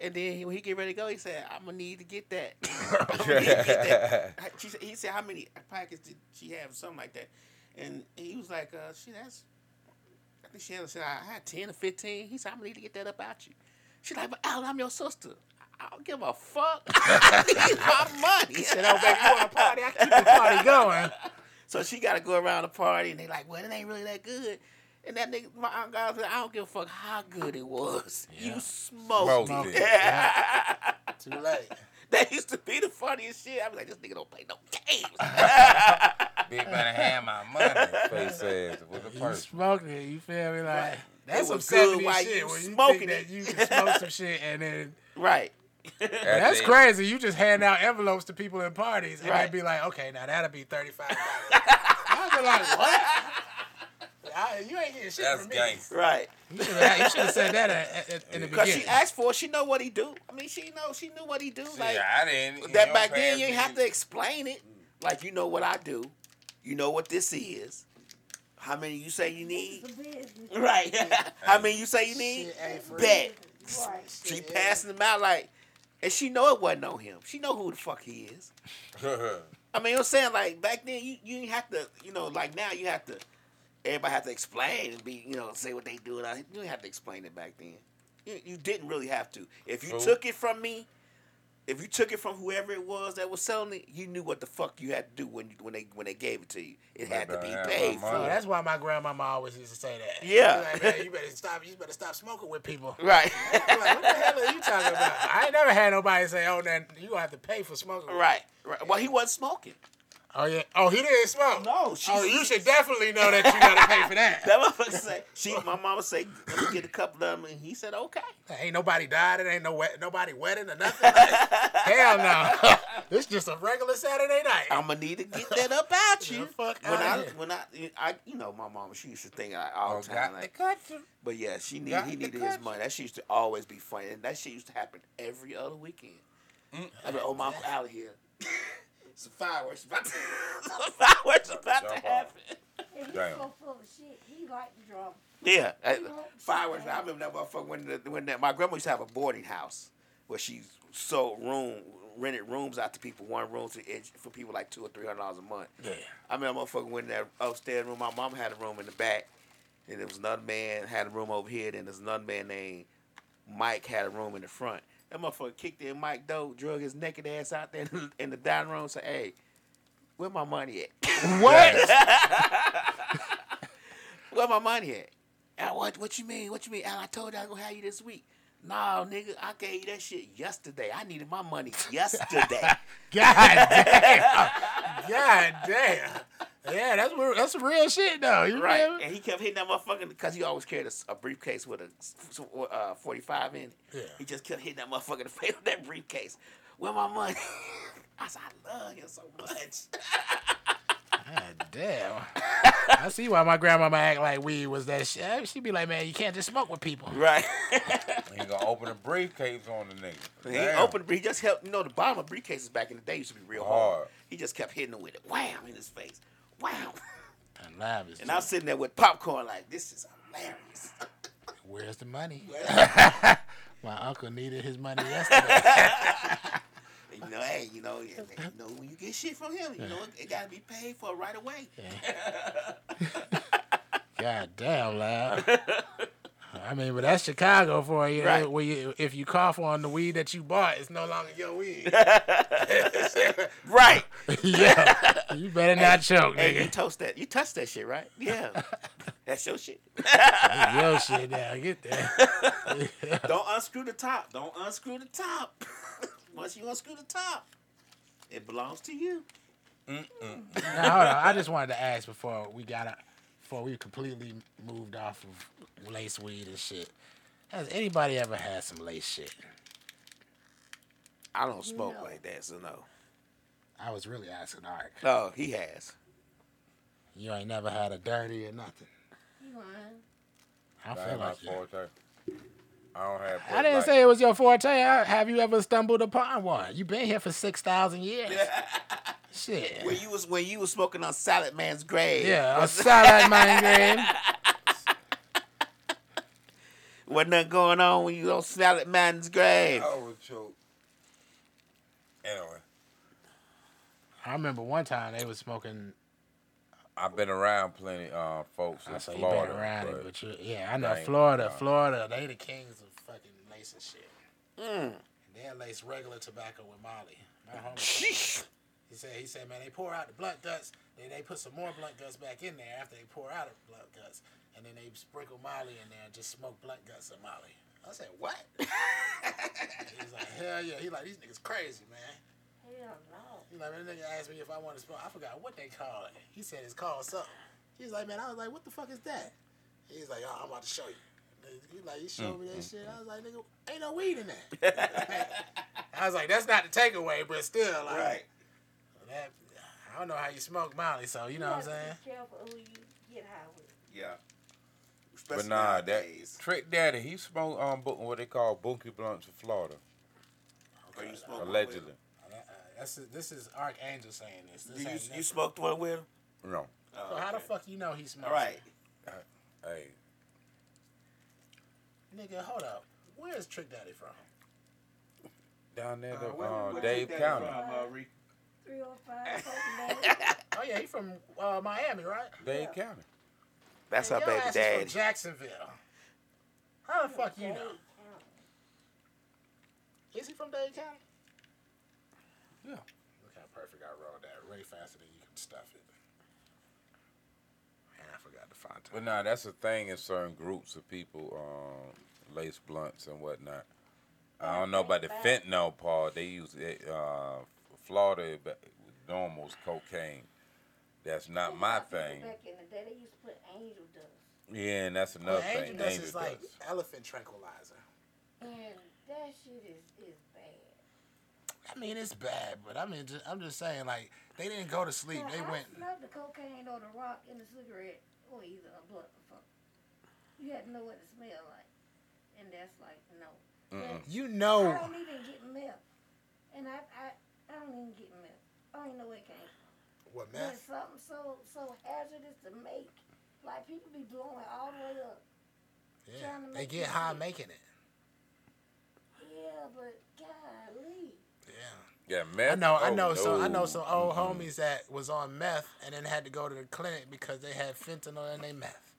And then he- when he get ready to go, he said, "I'm gonna need to get that." I'm gonna get that. She said, he said, "How many packets did she have?" Something like that. And he was like, uh, "She that's." I think she had said I had ten or fifteen. He said, "I'm gonna need to get that up out you." She's like, "But Al, I'm your sister. I don't give a fuck. I need my money." He said, oh, baby, you want a party? I keep the party going. So she got to go around the party, and they like, well, it ain't really that good. And that nigga, my uncle, I was I don't give a fuck how good it was. You smoked, Smoked it. it. Too late. that used to be the funniest shit. I was like, this nigga don't play no games. Big better have my money. Face ass with a You purse. smoking it, you feel me? Like that's It some good 70s shit you when you smoking think that it. you can smoke some shit and then right. That's it. crazy. You just hand out envelopes to people in parties and Right. they'd be like, okay, now that'll be thirty five dollars. I'd be like, what? I, you ain't getting shit That's from me. gangster. Right. You should have said that at, at, in the beginning. Because she asked for it, she know what he do. I mean, she know she knew what he do. Like yeah, I didn't. that back then, you ain't have didn't- to explain it. Like you know what I do, you know what this is. How many you say you need? Right. How many you say you need? Shit. Bet. She passing them out like, and she know it wasn't on him. She know who the fuck he is. I mean, you know I'm saying like back then you you didn't have to, you know, like now you have to. Everybody have to explain and be, you know, say what they do. And I, you didn't have to explain it back then. You, you didn't really have to. If you took it from me, if you took it from whoever it was that was selling it, you knew what the fuck you had to do when you, when they when they gave it to you. It had to be paid money. For. that's why my grandmama always used to say that. Yeah. Like, man, you better stop. You better stop smoking with people. Right. I'm like, what the hell are you talking about? I ain't never had nobody say, "Oh, then you gonna have to pay for smoking." right. Right. Well, he wasn't smoking. Oh yeah. Oh, he didn't smoke. No, she- Oh, you should definitely know that you gotta pay for that. That motherfucker say she. My mama say, "Let me get a couple of them," and he said, "Okay." Ain't nobody died. It ain't no wet, nobody wedding or nothing. Hell no. it's just a regular Saturday night. I'm gonna need to get that up out you. fuck when I here. when I I you know my mama she used to think like all Oh, the time like the but yeah she need got he needed his money that shit used to always be funny and that shit used to happen every other weekend. Mm. I mean, oh my out of here. Some fireworks about to, some fireworks about to happen. And he's Damn. so full of shit. He liked to drama. Yeah, You fireworks. I remember that motherfucker when the, when that, my grandma used to have a boarding house where she sold room rented rooms out to people, one room to for people like two or three hundred dollars a month. Yeah. I remember motherfucker went in that upstairs room. My mom had a room in the back, and there was another man had a room over here. Then there's another man named Mike had a room in the front. That motherfucker kicked in Mike Doe, drug his naked ass out there in the, in the dining room. Said, "Hey, where my money at? What? Where my money at? Al, what what you mean? What you mean? Al, I told you I was gonna have you this week. No, nigga, I gave you that shit yesterday. I needed my money yesterday. God damn. God damn. Yeah, that's real, that's some real shit though. You right. feel me? And he kept hitting that motherfucker because he always carried a briefcase with a uh, 45 in it. Yeah. He just kept hitting that motherfucker in the face with that briefcase. Where my money? I said, I love you so much. God damn. I see why my grandmama act like weed was that shit. She'd be like, man, you can't just smoke with people. right. He gonna open a briefcase on the nigga. he Damn. opened. He just helped. You know, the bottom of briefcases back in the day used to be real hard. Hard. He just kept hitting him with it. Wham in his face. Wham. And live is And I'm sitting there with popcorn like, this is hilarious. Where's the money? my uncle needed his money yesterday. You know, hey, you know, you know, when you get shit from him, you know, it, it got to be paid for right away. God damn, loud. I mean, but that's Chicago for you. Right. Where you. If you cough on the weed that you bought, it's no longer your weed. Right. yeah, you better not choke, Hey, you toast that. You touch that shit, right? Yeah. That's your shit. Yo, shit, now get there. Don't unscrew the top. Don't unscrew the top. Once you unscrew the top, it belongs to you. Now, hold on. I just wanted to ask before we got a, before we completely moved off of lace weed and shit. Has anybody ever had some lace shit? I don't smoke No. like that, so no. I was really asking Art. No, he has. You ain't never had a dirty or nothing. You lying. I That feel ain't like you. Forte. I don't have. I didn't like- say it was your forte. I- Have you ever stumbled upon one? You've been here for six thousand years. Shit. When you was when you was smoking on Salad Man's grave. Yeah, a salad man game. Wasn't nothing going on when you was on Salad Man's grave. I would choke. Anyway, I remember one time they was smoking. I've been around plenty uh, folks in I say you Florida. been around but it, but you, yeah, I know Florida. Florida, they the kings of lace and shit. Mm. And they lace regular tobacco with Molly. My homie. Sheesh. He said, he said, man, they pour out the blunt guts, then they put some more blunt guts back in there after they pour out the blunt guts, and then they sprinkle Molly in there and just smoke blunt guts of Molly. I said, what? He's like, hell yeah. He like, these niggas crazy, man. Hell no. He like, man, that nigga asked me if I wanted to smoke. I forgot what they call it. He said it's called something. He's like, man, I was like, what the fuck is that? He's like, oh, I'm about to show you. He like, he showed me that shit. I was like, nigga, ain't no weed in that. I was like, that's not the takeaway, but still, like, Right. that, I don't know how you smoke Molly, so you know what I'm saying? Be careful who you get high with. Yeah. But Especially nah, that. Trick Daddy, he smoked um bu- what they call bunkie blunts in Florida, Or you smoke one allegedly. Uh, that's this is Archangel saying this. with this him. You, you smoked one with him? No, Oh, so how the fuck you know he smokes? All right. hey, Nigga, hold up. Where's Trick Daddy from? down there, Uh, where- uh, where Dave Daddy County. From, uh, Rick? 305 Oh yeah, he from uh, Miami, right? Dade County. That's Man, her your baby ass is from daddy. Jacksonville. How the fuck you know? Is he from Dade County? Yeah. Look how perfect I wrote that. Way faster than you can stuff it. Man, I forgot to find But time. nah, that's a thing in certain groups of people, um, lace blunts and whatnot. I don't know about the fentanyl part. They use it, uh, Florida, but normal cocaine. That's not my thing. Back in the day, they used to put angel dust. Yeah, and that's Well, another angel thing. dust Angel is like elephant tranquilizer. And that shit is, is bad. I mean, it's bad, but I mean, just, I'm just saying, like, they didn't go to sleep. Now, They I went. smoked the cocaine or the rock in the cigarette, or either a blunt or. You had to know what it smelled like. And that's like, no. But You know. I don't even get meth. And I, I, I don't even get meth. I don't even know where it came from. what But meth? it's something so so hazardous to make. Like people be blowing all the way up. Yeah, trying to they get high shit. making it. Yeah, but golly. Yeah. Yeah, meth. I know, I oh, know. So I know some old homies that was on meth and then had to go to the clinic because they had fentanyl in their meth.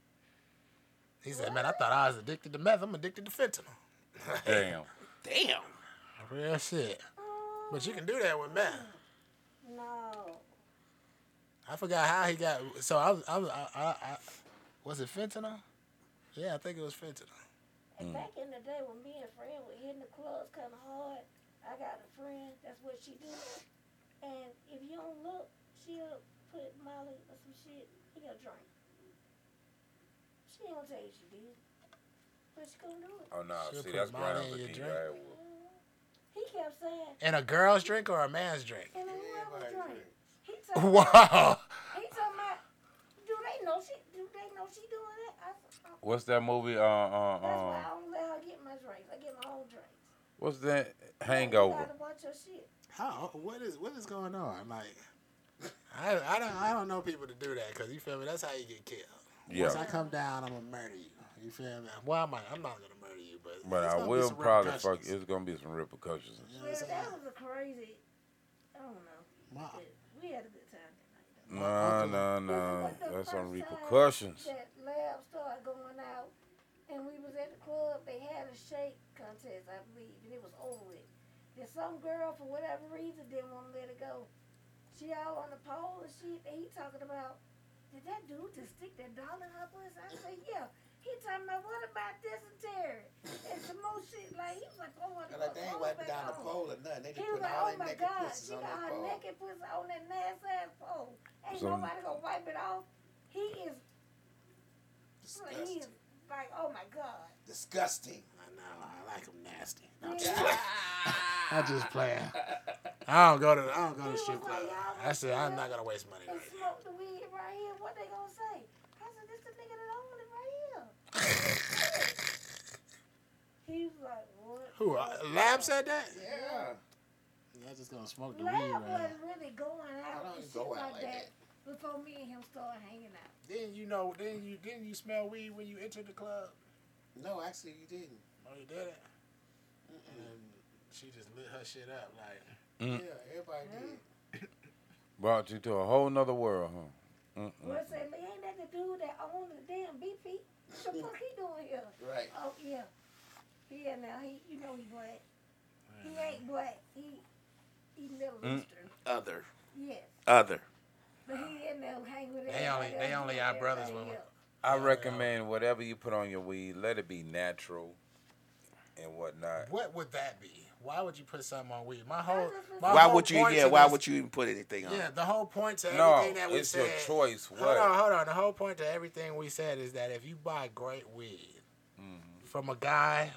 He said, "Man, I thought I was addicted to meth. I'm addicted to fentanyl." Damn. Damn. Real shit. But you can do that with meth. No. I forgot how he got. So I was, I was, I, I, I was it fentanyl? Yeah, I think it was fentanyl. And back in the day when me and friend were hitting the clubs kind of hard, I got a friend. That's what she do. And if you don't look, she'll put Molly or some shit in your drink. She don't tell you she did, but she gonna do it. Oh no, She'll see put that's Molly grounds in for your DUI. drink. He kept saying, In a girl's drink or a man's drink? in a whoever's drink. He told Wow. He talking about, do they know she? Do they know she doing that? I said, oh, What's that movie? Uh, uh, that's why uh, I don't let her get my drinks. I get my own drinks. What's that? You Hangover. gotta watch your shit. How? What is what is going on? Like, I I don't I don't know people to do that because you feel me. That's how you get killed. Yeah. Once I come down, I'm gonna murder you. You feel me? Well, I might, I'm not gonna murder you, but But I will probably fuck. It's gonna be some repercussions. You know Well, what I'm that was a crazy. I don't know. Wow. We had a good time that night. though. No, no, no. That's some repercussions. That lab started going out, and we was at the club. They had a shake contest, I believe, and it was over with. Then some girl, for whatever reason, didn't want to let it go. she all on the pole and shit. And he talking about, did that dude just stick that dollar in her pussy? I said, yeah. He talking about what about dysentery and some more shit. Like he was like, oh, what And like, they ain't wiping down the pole or nothing. They He just was putting like, all oh their my naked God, pussies she on got that her pole. naked pussy on that nasty ass pole. Ain't Some- nobody gonna wipe it off. He is, he is Disgusting. like, oh my God. Disgusting. I know. I like them nasty. No, I'm Yeah. just- I'm just playing. I don't go to. I don't go to He strip was club. like, I said I'm not gonna waste money right smoke the weed right here. What they gonna say? I said, this the nigga that own it right here. he was like, what? Who? Uh, Lab said that? Yeah. Yeah, just gonna smoke the weed Lab right now. wasn't really going out don't and even shit go out like like that before me and him started hanging out. Didn't you know? Didn't you? Didn't you smell weed when you entered the club? No, actually, you didn't. Oh, you did it. And she just lit her shit up like. Mm. Yeah, everybody did. Brought you to a whole nother world, huh? Mm-mm. What say, man, ain't that the dude that owned the damn BP? What the fuck he doing here? Right. Oh yeah, yeah. Now he, you know he black. He mm-hmm. ain't black. He, he Middle Mm. Eastern. Other. Yes, Other. but he in there hang with They only- they only doing our brothers everything when- else. I recommend whatever you put on your weed, let it be natural and whatnot. What would that be? Why would you put something on weed? My whole. My Why whole would you? Yeah. Why this- would you even put anything on? Yeah, the whole point to No, everything that we it's said. your choice. What? Hold on, hold on. The whole point to everything we said is that if you buy great weed Mm-hmm. from a guy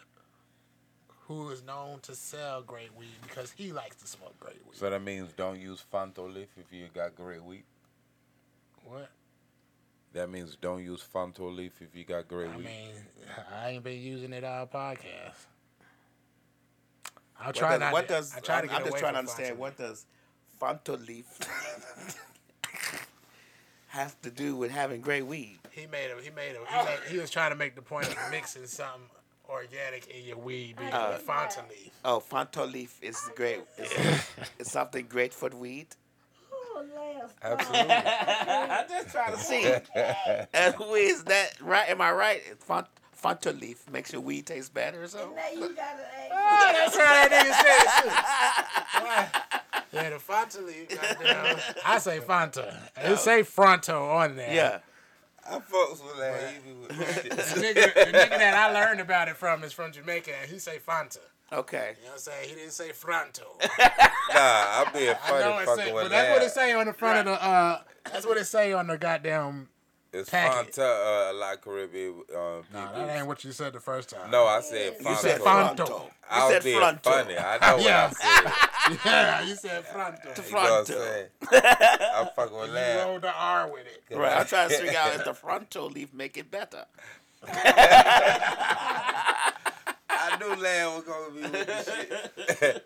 who is known to sell great weed because he likes to smoke great weed. So that means don't use Fanto leaf if you got great weed. what? That means don't use Fanto leaf if you got great I weed. I mean, I ain't been using it all podcast. I'll What try does, not what to, does I try I'm, get I'm just trying to understand Fontaine. what does Fanto leaf have to do with having great weed? He made a he made a he, made, he was trying to make the point of mixing something organic in your weed being Uh, the leaf. Oh, Fanto leaf is great. It's, is something great for the weed? Last Absolutely. I'm just trying to see. and who is that? Right? Am I right? Font, Fanto leaf makes your weed taste better or And something? now you gotta ask. Oh, that's how that nigga said it too. Why? Yeah, the Fanta leaf. goddamn. I say Fanta. It say Fronto on there. Yeah. I fucks with that even with The nigga, the nigga that I learned about it from is from Jamaica, and he say Fanta. Okay. You know what I'm saying? He didn't say Fronto. Nah, I'm being I funny know fucking say, with but that's what it that. say on the front of the. uh That's what it say on the goddamn. It's packet. Fanta uh, La Caribbean uh, Nah, that ain't what you said the first time. No, I said You Fanto. said Fanto. Fronto. I was said being Fronto. funny. I know what Yeah. I said. Yeah, you said Fronto. You know what I'm Fronto. saying? I'm fucking with that. You that. rolled the R with it. Right. I'm trying to figure out if the Fronto leaf make it better. I knew Land was gonna be with the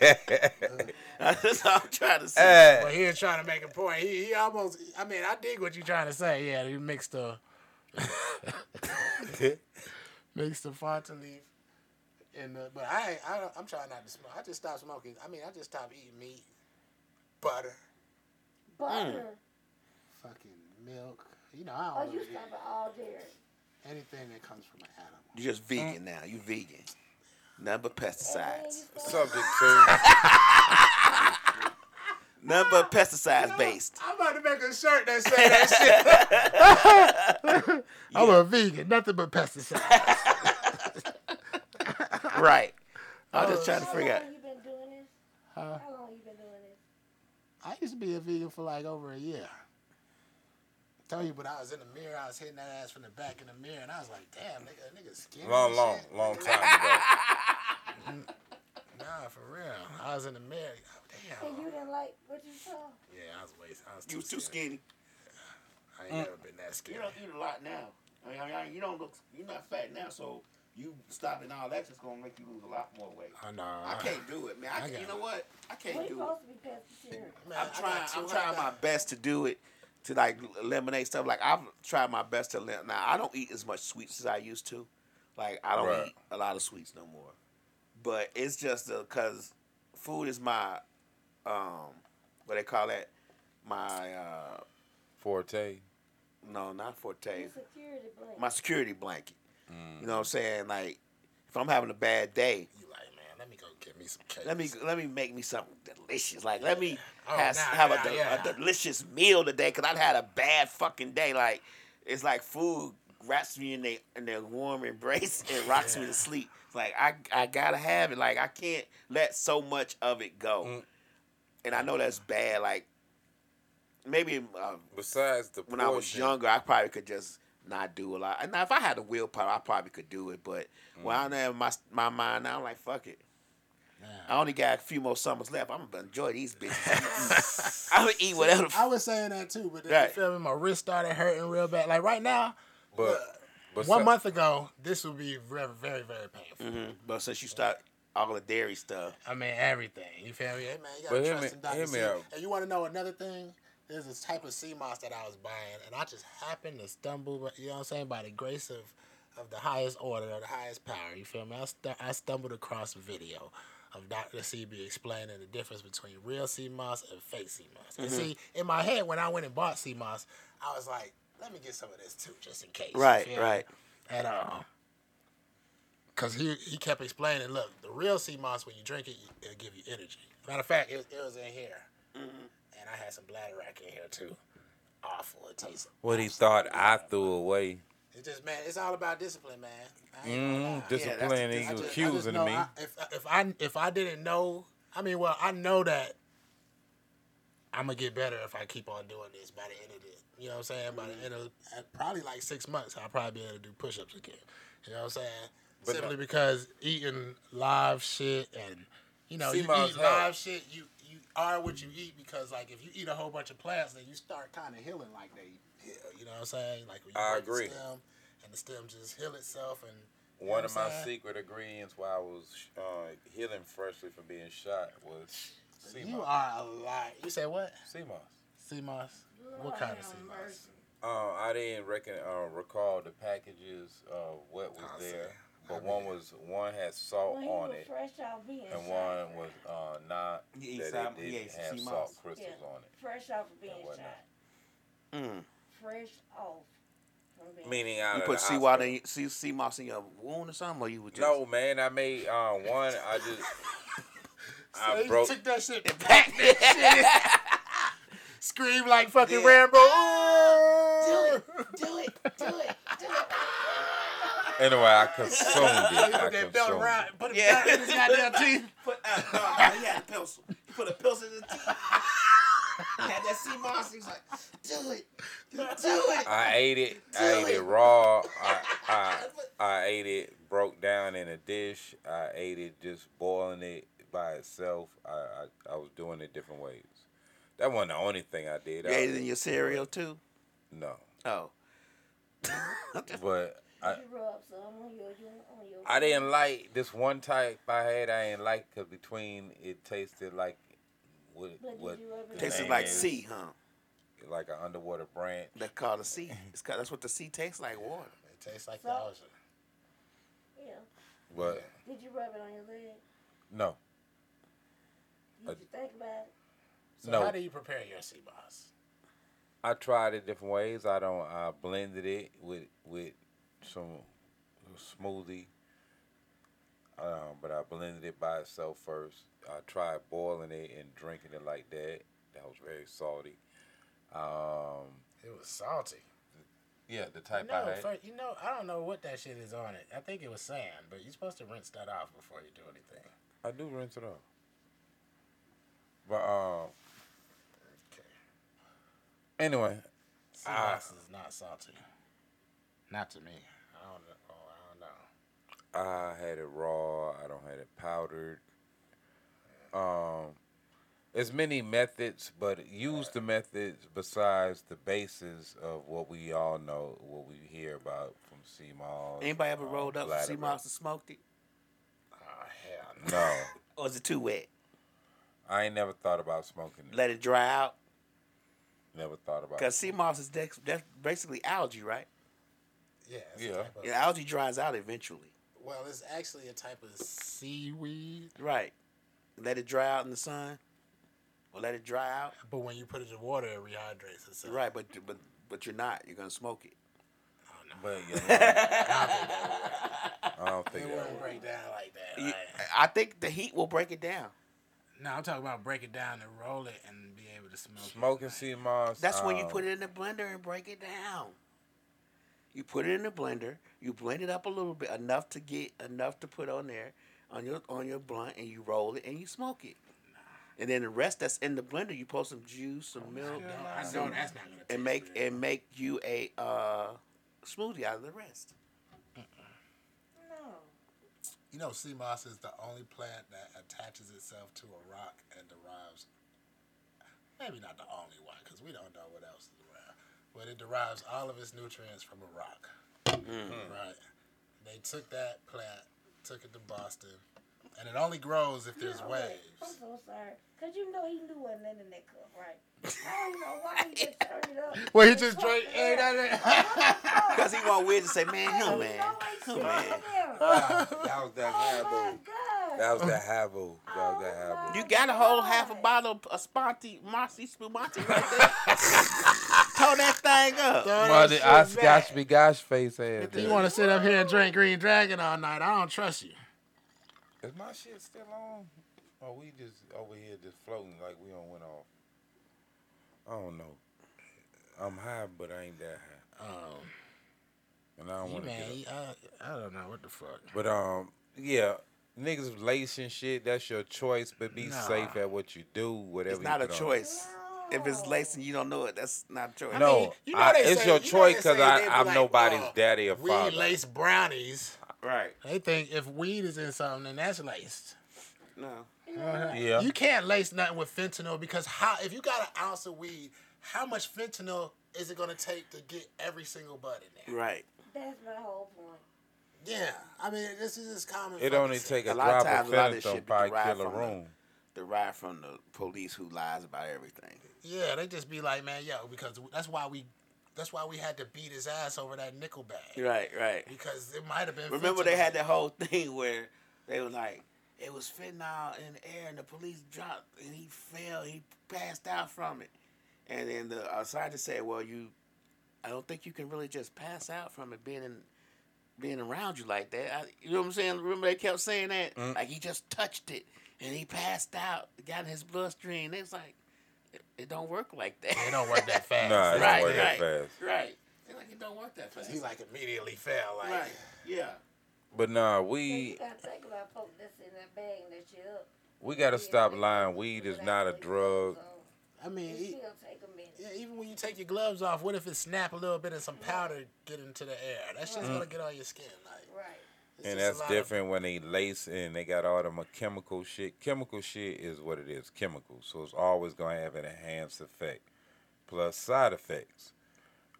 shit. That's all I'm trying to say. Hey, But he was trying to make a point. He, he almost. I mean, I dig what you're trying to say. Yeah, he mixed the mixed the Fanta leaf. And the, but I, I I'm trying not to smoke. I just stopped smoking. I mean, I just stopped eating meat, butter, Butter. Mm. fucking milk. You know, I Oh, don't you really eat stop all dairy. Anything that comes from an animal. You just vegan now. You vegan. Nothing but And then you pesticides. start- subject to Nothing but pesticides based. I'm about to make a shirt that says that shit. I'm a vegan, nothing but pesticides. Right. I'm just trying to How figure out. long you been doing this? Huh? How long you been doing this? I used to be a vegan for like over a year. Tell you, but I was in the mirror, I was hitting that ass from the back in the mirror, and I was like, damn, nigga, nigga skinny. long, long, shit. long time ago. Nah, for real. I was in the mirror. Oh, And you didn't like what you saw? Yeah, I was way. I was You was too skinny. I ain't mm. never been that skinny. You don't eat a lot now. I mean, I mean, you don't look. You're not fat now, so you stopping all that's just gonna make you lose a lot more weight. I know. I can't do it, man. I, I can't, you know what? I can't We do it. to be pescatarian. Man, I'm trying. I'm trying my best to do it to like eliminate stuff. Like I've tried my best to eliminate. Now I don't eat as much sweets as I used to. Like I don't Right. eat a lot of sweets no more. But it's just because food is my um what they call that my uh Forte. no not forte Your security blanket. my security blanket. You know what I'm saying? Like if I'm having a bad day, You like, man, let me go get me some cakes. Let me let me make me something delicious. Like let me Oh, have, nah, have nah, a, yeah. a delicious meal today because I've had a bad fucking day. Like it's like food wraps me in their in their warm embrace and rocks me to sleep. Like I I gotta have it. Like I can't let so much of it go. Mm. And I know that's bad. Like maybe uh, Besides the when I was younger, I probably could just not do a lot. And now if I had the willpower, I probably could do it. But when Mm. I have my my mind now, I'm like, fuck it. Nah. I only got a few more summers left. I'm gonna enjoy these bitches. I'm gonna eat whatever. the I f- was saying that too, but then Right. you feel me? My wrist started hurting real bad. Like right now, But, but one some- month ago, this would be very, very, very painful. Mhm. But since you start all the dairy stuff, I mean, everything. You feel me? Hey, man, you gotta hear trust me- in Dr. hear me And you want to know another thing? There's this type of sea moss that I was buying, and I just happened to stumble, you know what I'm saying, by the grace of, of the highest order, of the highest power. You feel me? I, stu- I stumbled across a video of Dr. Sebi explaining the difference between real sea moss and fake sea moss. And see, in my head, when I went and bought sea moss, I was like, let me get some of this too, just in case. you right, me? right. And uh, cause he he kept explaining, look, the real sea moss when you drink it, it'll give you energy. Matter of fact, it, it was in here, and I had some bladderwrack in here too. Awful, it tastes. what he thought I threw away. It's just man, it's all about discipline, man. I ain't gonna. Mm, discipline. that's- he was just- I just accusing me. I, if if I if I didn't know, I mean, well, I know that I'm gonna get better if I keep on doing this by the end of it. You know what I'm saying? By the end of probably like six months, I'll probably be able to do push-ups again. You know what I'm saying? But Simply no- because eating live shit and you know you eat live shit, you you are what you eat because like if you eat a whole bunch of plants, then you start kind of healing like they. You know what I'm saying? Like when you I break the agree. stem and the stem just heal itself and. you know One what of I'm my saying? secret ingredients while I was uh, healing freshly from being shot was sea You moss. are a lie. You say what? Sea moss. Sea moss. What kind of sea moss? Uh, I didn't reckon uh, recall the packages uh, what was I see. there, I but one was one had salt When he on it, fresh off being and shot, one was uh, not He that it didn't ate have sea salt moss. crystals Yeah. on it. fresh off of being and shot. mm. Fresh off Meaning out you of put the sea water, in, sea, sea moss in your wound or something, or you would just No man, I made uh, one. I just So I you broke. took that shit, pack that shit. scream like fucking Yeah. Rambo. do it, do it, do it, do it. Anyway, I consumed He it. I put that belt consumed around, put it Yeah. back in his goddamn teeth. Put, uh, no, no, he had a pencil. He put a pencil in his teeth. He had that sea moss. He was like, do it, do it. I ate it. I ate it it. raw. I, I I ate it broke down in a dish. I ate it just boiling it by itself. I I, I was doing it different ways. That wasn't the only thing I did. You I- ate it in your cereal too. no, Oh, but I you rub some on your, your on your. I didn't like this one type I had. I didn't like because between it tasted like what But what you ever the tasted name like is, sea, huh? like an underwater branch. That's called a sea. It's called, that's what the sea tastes like, water. It tastes like the So- ocean. Yeah. But Did you rub it on your leg? no, Did Uh, you think about it? So No. how do you prepare your sea moss? I tried it different ways. I don't. I blended it with with some smoothie. Um, but I blended it by itself first. I tried boiling it and drinking it like that. That was very salty. Um, It was salty. yeah, the type No, I had. first, you know, I don't know what that shit is on it. I think it was sand, but you're supposed to rinse that off before you do anything. I do rinse it off. But um, Okay. anyway, Sea is not salty. Not to me. I don't know. I don't know. I had it raw. I don't have it powdered. Um, there's many methods, but use the methods besides the basis of what we all know, what we hear about from sea moss. Anybody ever uh, rolled up some bladder sea moss and smoked it? Oh hell no. No, Or is it too wet? I ain't never thought about smoking it. Let it dry out. Never thought about. Because sea moss is dex- that's basically algae, right? Yeah. Yeah. A Yeah, algae dries out eventually. Well, it's actually a type of seaweed, Right. Let it dry out in the sun. Or let it dry out. but when you put it in water, it rehydrates itself. Right, but but but you're not. You're gonna smoke it. Oh But yeah, I don't think It that wouldn't break down like that. You- like- I think the heat will break it down. no, I'm talking about break it down and roll it and be able to smoke. it. Smoking sea moss. That's when you um, put it in the blender and break it down. You put it in a blender. You blend it up a little bit, enough to get enough to put on there on your on your blunt, and you roll it and you smoke it. And then the rest that's in the blender, you pour some juice, some milk, No, I know that's not gonna taste and make good. and make you a uh, smoothie out of the rest. No. You know, sea moss is the only plant that attaches itself to a rock and derives. Maybe not the only one, because we don't know what else is around. But it derives all of its nutrients from a rock. Mm. Right. They took that plant, took it to Boston, and it only grows if there's No, wait, I'm so sorry. Because you know he knew wasn't in that cup, right? I don't know why he just turned it up. Well, he just drank. it Hey, up. that, Because he want Wiz to say, man, Hey, him, you man. know what he Him, man. there? That was that Oh, my Habo. That was that Habo. That was that Oh, Habo. You got a whole half a bottle of Sponti, Marcy Spumante right there. Tow that thing up. Well, the Oscar be gosh face ass. you want to sit up here and drink Green Dragon all night? I don't trust you. Is my shit still on? Or we just over here just floating like we don't went off? I don't know. I'm high, but I ain't that high. Um, And I don't want to get up. I, I don't know what the fuck. But um, yeah, niggas lacing shit. That's your choice. But be Nah. safe at what you do. Whatever. It's not a choice. on. Choice. If it's lacing, you don't know it. That's not a choice. No, mean, you know I- they it's say- your you choice because say know I'm like, nobody's oh, daddy or Weed father. laced brownies. Right. They think if weed is in something, then that's laced. No. Uh-huh. Yeah. You can't lace nothing with fentanyl because how if you got an ounce of weed, how much fentanyl is it gonna take to get every single bud in there? Right. That's my whole point. Yeah, I mean this is just common. It only take a, A drop of a lot of this fentanyl to be probably derived kill a from the- room. Derived from the police who lies about everything. Yeah, they just be like, man, yo, because that's why we, that's why we had to beat his ass over that nickel bag Right. Right. because it might have been. Remember they had that whole thing where they were like, it was fentanyl in the air and the police dropped and he fell, he passed out from it. And then the uh, scientist said, well, you, I don't think you can really just pass out from it being in, being around you like that. I, you know what I'm saying? Remember they kept saying that? Like he just touched it and he passed out, got in his bloodstream. It's like, it, it don't work like that. It don't work that fast. Nah, it don't right, work that right, fast. right. It's like it don't work that fast. He like immediately fell. Like, right, yeah. But nah, So you we gotta think about folks that's in that bag that you we gotta stop lying. Weed is not a drug. I mean, It still take a minute. yeah, even when you take your gloves off, what if it snap a little bit and some powder get into the air? That's just mm. gonna get on your skin. Like, Right. It's And that's lot of- different when they lace and they got all them chemical shit. Chemical shit is what it is, chemical. So it's always gonna have an enhanced effect. Plus side effects.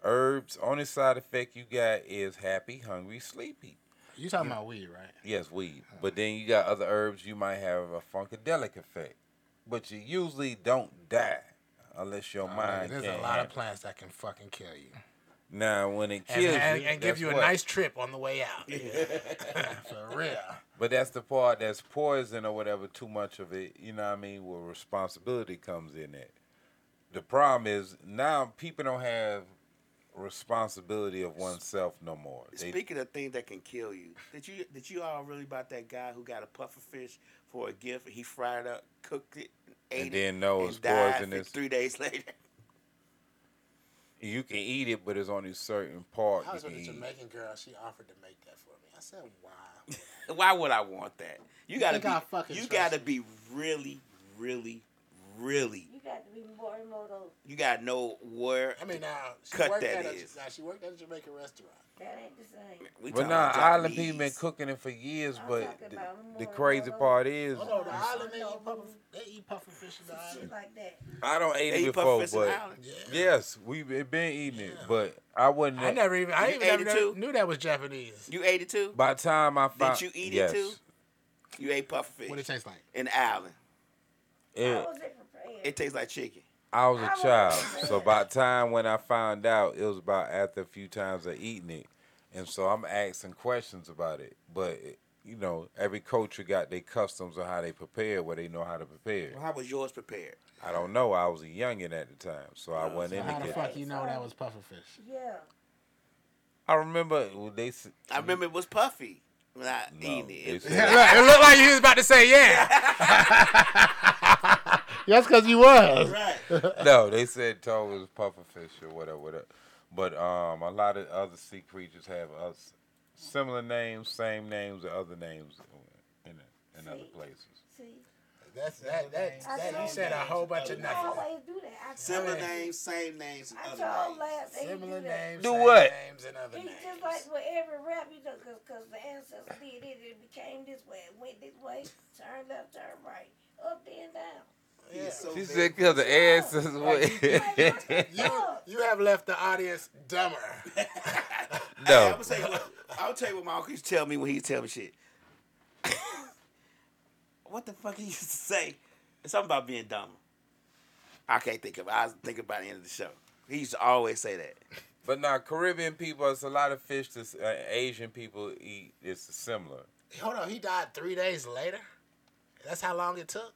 Herbs, only side effect you got is happy, hungry, sleepy. You talking about weed, right? Yes, weed. Uh-huh. But then you got other herbs you might have a funkadelic effect. But you usually don't die unless your Oh, mind There's a lot of plants that can fucking kill you. Now when it And, kills and, you, and give that's you a what? nice trip on the way out. For real. But that's the part that's poison or whatever, too much of it, you know what I mean, where responsibility comes in it. The problem is now people don't have responsibility of oneself no more. They, Speaking of things that can kill you, did you did you all really about that guy who got a puffer fish for a gift? He fried it up, cooked it, ate and it, then know and it's died poisonous. three days later. You can eat it, but it's only certain part I you was with a. Jamaican girl. She offered to make that for me. I said, "Wow." Why would I want that? You gotta be, fucking you gotta be really, really, really. You got to be more remote. You gotta know where. I mean, now she Cut worked that at a, is. now she worked at a Jamaican restaurant. That ain't the same. We But talking nah, about island Japanese. people been cooking it for years. I'm But talking the, the crazy part is, Oh no, the island they eat puffer, they eat puffer fish in the Shit island. like that. I don't eat They it eat before, puffer fish in but. Yeah. yes, we've been eating it. Yeah. But I wouldn't. I never even I even ate never, it too? knew that was Japanese. You ate it too. By the time I found, Did you eat yes, it too? You ate puffer fish What it tastes like? in the island. It, How was it prepared? It tastes like chicken. I was I a was child, upset. so by the time when I found out, it was about after a few times of eating it, and so I'm asking questions about it. But you know, every culture got their customs on how they prepare, where they know how to prepare. Well, how was yours prepared? I don't know. I was a youngin at the time, so I oh, wasn't So in how the the fuck you know that was puffer fish? Yeah. I remember they s- I remember it was puffy when I no, eating they it. it looked like you was about to say yeah. That's because you was. right. no, they said toe was pufferfish or whatever, whatever. But um, a lot of other sea creatures have us similar names, same names, or other names in in other places. See, That's that. That, that you said a whole bunch of I nothing. always do that. I Similar told- names, same names, and other names. last Similar do names. Do same what? Names and other He names. just like with every rap, you know, cause, cause the ancestors did it, it became this way, it went this way, turn left, turn right, up, then down. Yeah. He's so She big. said because the ancestors Like, were. You you have left the audience dumber. Hey, I'm no, gonna tell you what. I'll tell you what my uncle used to tell me when he used to tell me shit. what the fuck he used to say? It's something about being dumb. I can't think of it. I was thinking about the end of the show. He used to always say that. but now Caribbean people, it's a lot of fish that uh, Asian people eat. It's similar. Hold on, he died three days later. That's how long it took.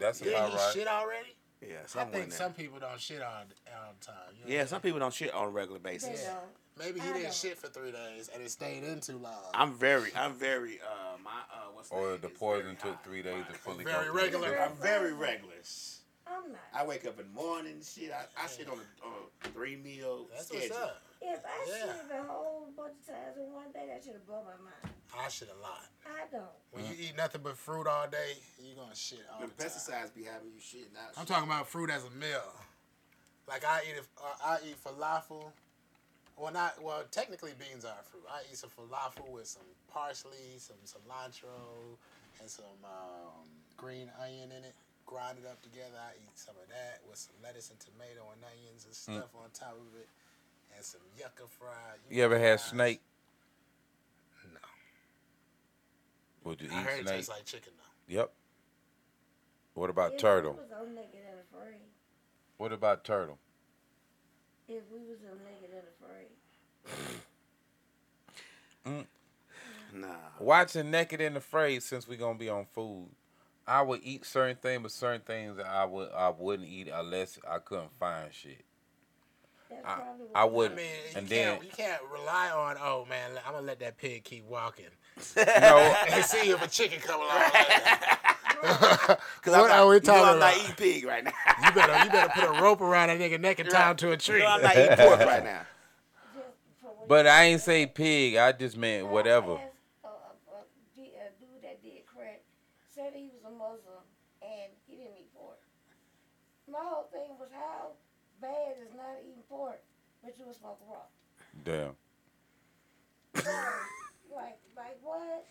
That's Did about he right. shit already? Yeah, I think there. some people don't shit on all the time. you know Yeah, some I'm people don't shit on a regular basis. Yeah. Maybe he I didn't don't. shit for three days and it stayed in too long. I'm very, I'm very, uh, my, uh, what's the point? Or name the poison took three days to fully Very go through. regular. I'm very regular. I'm not. I wake up in the morning, and shit. I, I shit on a, on a three meal That's schedule. what's up. If I Yeah. shit a whole bunch of times in one day, that should have blown my mind. I shit a lot. I don't. When you eat nothing but fruit all day, you gonna shit all The the time. pesticides be having you shit. Not I'm talking about fruit as a meal. Like I eat, a, uh, I eat falafel. Well, not well. Technically, beans are fruit. I eat some falafel with some parsley, some cilantro, and some um, green onion in it. Grind it up together. I eat some of that with some lettuce and tomato and onions and stuff on top of it, and some yucca fried. You ever had fries. snake? No. Would you I heard eat it snake? tastes like chicken though. Yep. What about If turtle? we was on naked and afraid. What about turtle? If we was on naked and afraid. Nah. Watching Naked and Afraid, since we're gonna be on food, I would eat certain things, but certain things that I would I wouldn't eat unless I couldn't find shit. That's I- probably I what would- I mean, you And can't then- you can't rely on. Oh man, I'm gonna let that pig keep walking No, and see if a chicken come along. Cause What I'm not, are we you know talking I'm not about? eating pig right now. You better you better put a rope around that nigga neck and tie him to a You tree. know I'm not eating pork right now. just for what but I ain't say pig. I just meant whatever. I asked A, a, a, d- a dude that did crack said he was a Muslim and he didn't eat pork. My whole thing was how bad is not eating pork, but you would smoke raw. Damn. Like, like what?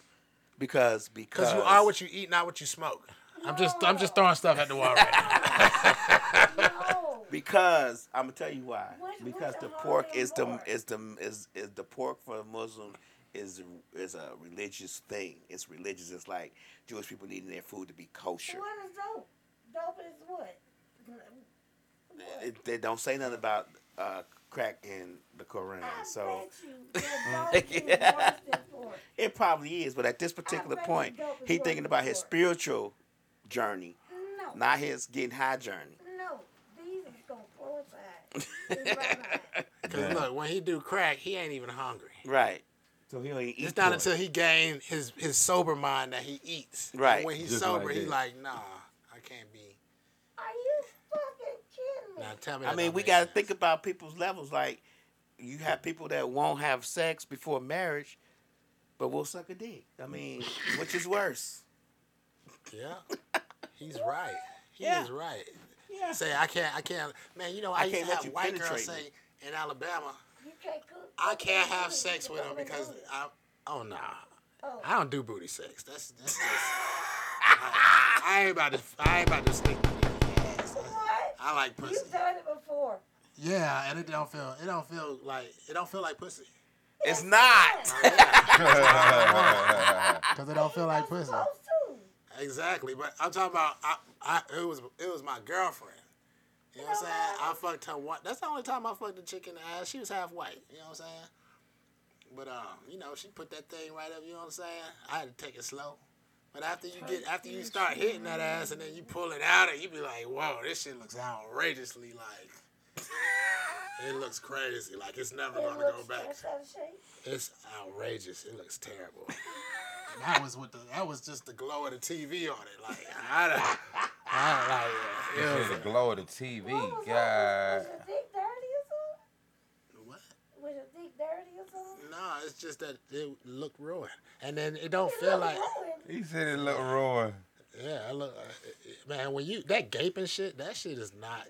Because because Because you are what you eat, not what you smoke. I'm just I'm just throwing stuff at the wall right now. No. because I'm gonna tell you why. Which- Because the the pork is the pork? is the is is the pork for a Muslim is is a religious thing. It's religious. It's like Jewish people needing their food to be kosher. What is dope? Dope is what? It, they don't say nothing about uh, crack in the Quran. I So bet you that dope is worse than pork. it probably is. But at this particular point, dope he thinking about his spiritual journey, No. not his getting high journey. No. These is gonna coincide. in. Because look, when he do crack, he ain't even hungry. Right. So he don't eat It's not pork. until he gain his his sober mind that he eats. And Right. when he's Just sober, like he like, nah, I can't be. Are you fucking kidding me? Now tell me. I mean, we got to think about people's levels. Like, you have people that won't have sex before marriage, but will suck a dick. I mean, which is worse? Yeah, he's right. He Yeah. is right. Yeah. Say I can't. I can't. Man, you know I, I used can't to let have you white girls penetrate say in Alabama, can't. I can't have sex with can them because. I. Oh nah, Oh. I don't do booty sex. That's that's. Just, I, I ain't about to. I ain't about to stick. my dick in your ass. What? I like pussy. You've done it before. Yeah, and it don't feel. It don't feel like. It don't feel like pussy. It's not. Because it don't feel like pussy. Exactly, but I'm talking about. I, I, it was, it was my girlfriend. You know what I'm saying? I fucked her one. That's the only time I fucked a chick in the ass. She was half white. You know what I'm saying? But um, you know, she put that thing right up. You know what I'm saying? I had to take it slow. But after you get, after you start hitting that ass, and then you pull it out, and you be like, "Whoa, this shit looks outrageously like." It looks crazy. Like it's never It gonna go back. it's out of shape. It's outrageous. It looks terrible. that was with the that was just the glow of the TV on it. Like I, don't- I don't like it. This is was the glow of the TV. What was God. that? Was your dick dirty or something? what? Was your dick dirty or something? It's just that it looked ruined, and then it don't It feel like. ruined. He said it looked ruined. Yeah, I look, uh, man. When you that gaping shit, that shit is not.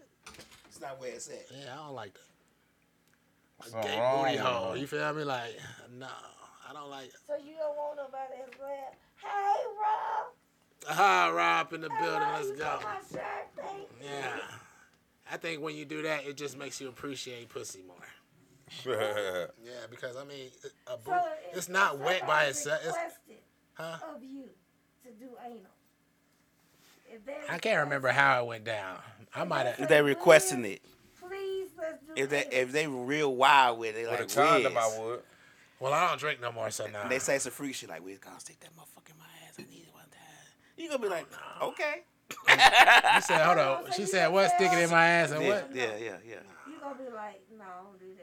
It's not where it's at. Yeah, I don't like that. A Something gay wrong booty hole. it. You feel me? Like, no, I don't like it. So you don't want nobody else glad. Hey, Rob. Hi, Rob in the Hey, building. Rob, Let's you go. my shirt, thank you. Yeah. I think when you do that, it just makes you appreciate pussy more. Yeah, because I mean, a So boot—it's not if wet by itself. It's, requested huh? of you to do anal. If they I can't remember how it went down. I might If have. they requesting it, Please, let's do it. if they anal. if they real wild with it, With like a condom, I Wiz, would. Well, I don't drink no more, so now. and they say it's a free shit like Wiz, gonna stick that motherfucker in my ass. I need it one time. You gonna be like, okay. You said, hold on. She said, what? say, Sticking in my ass and Yeah, what? yeah, yeah, yeah. You gonna be like, no, don't do that.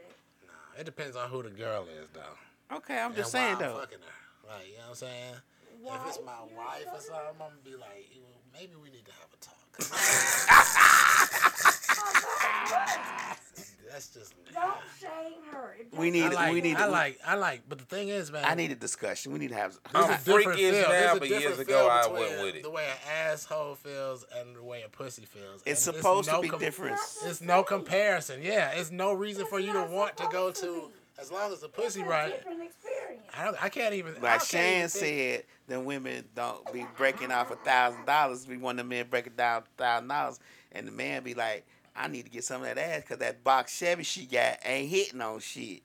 It depends on who the girl is, though. Okay, I'm And just why saying I'm though. fucking her. Like, you know what I'm saying? Why? If it's my You wife or something, I'm gonna be like, "Ew, maybe we need to have a talk. 'Cause That's just. Don't shame her. We need- I like, we need I like, I like, but the thing is, man. I need a discussion. We need to have. There's I'm a different freaky as feel. now, but years ago I between went with it. The way an asshole feels and the way a pussy feels. It's And supposed no to be com- different. It's no comparison. Yeah, it's no reason for you to want to go to to as long as the It's pussy a right. different experience. I don't. I can't even. I Like can't Shan said, the women don't be breaking off a thousand dollars. We want the men breaking down thousand dollars, and the man be like, "I need to get some of that ass because that box Chevy she got ain't hitting on shit."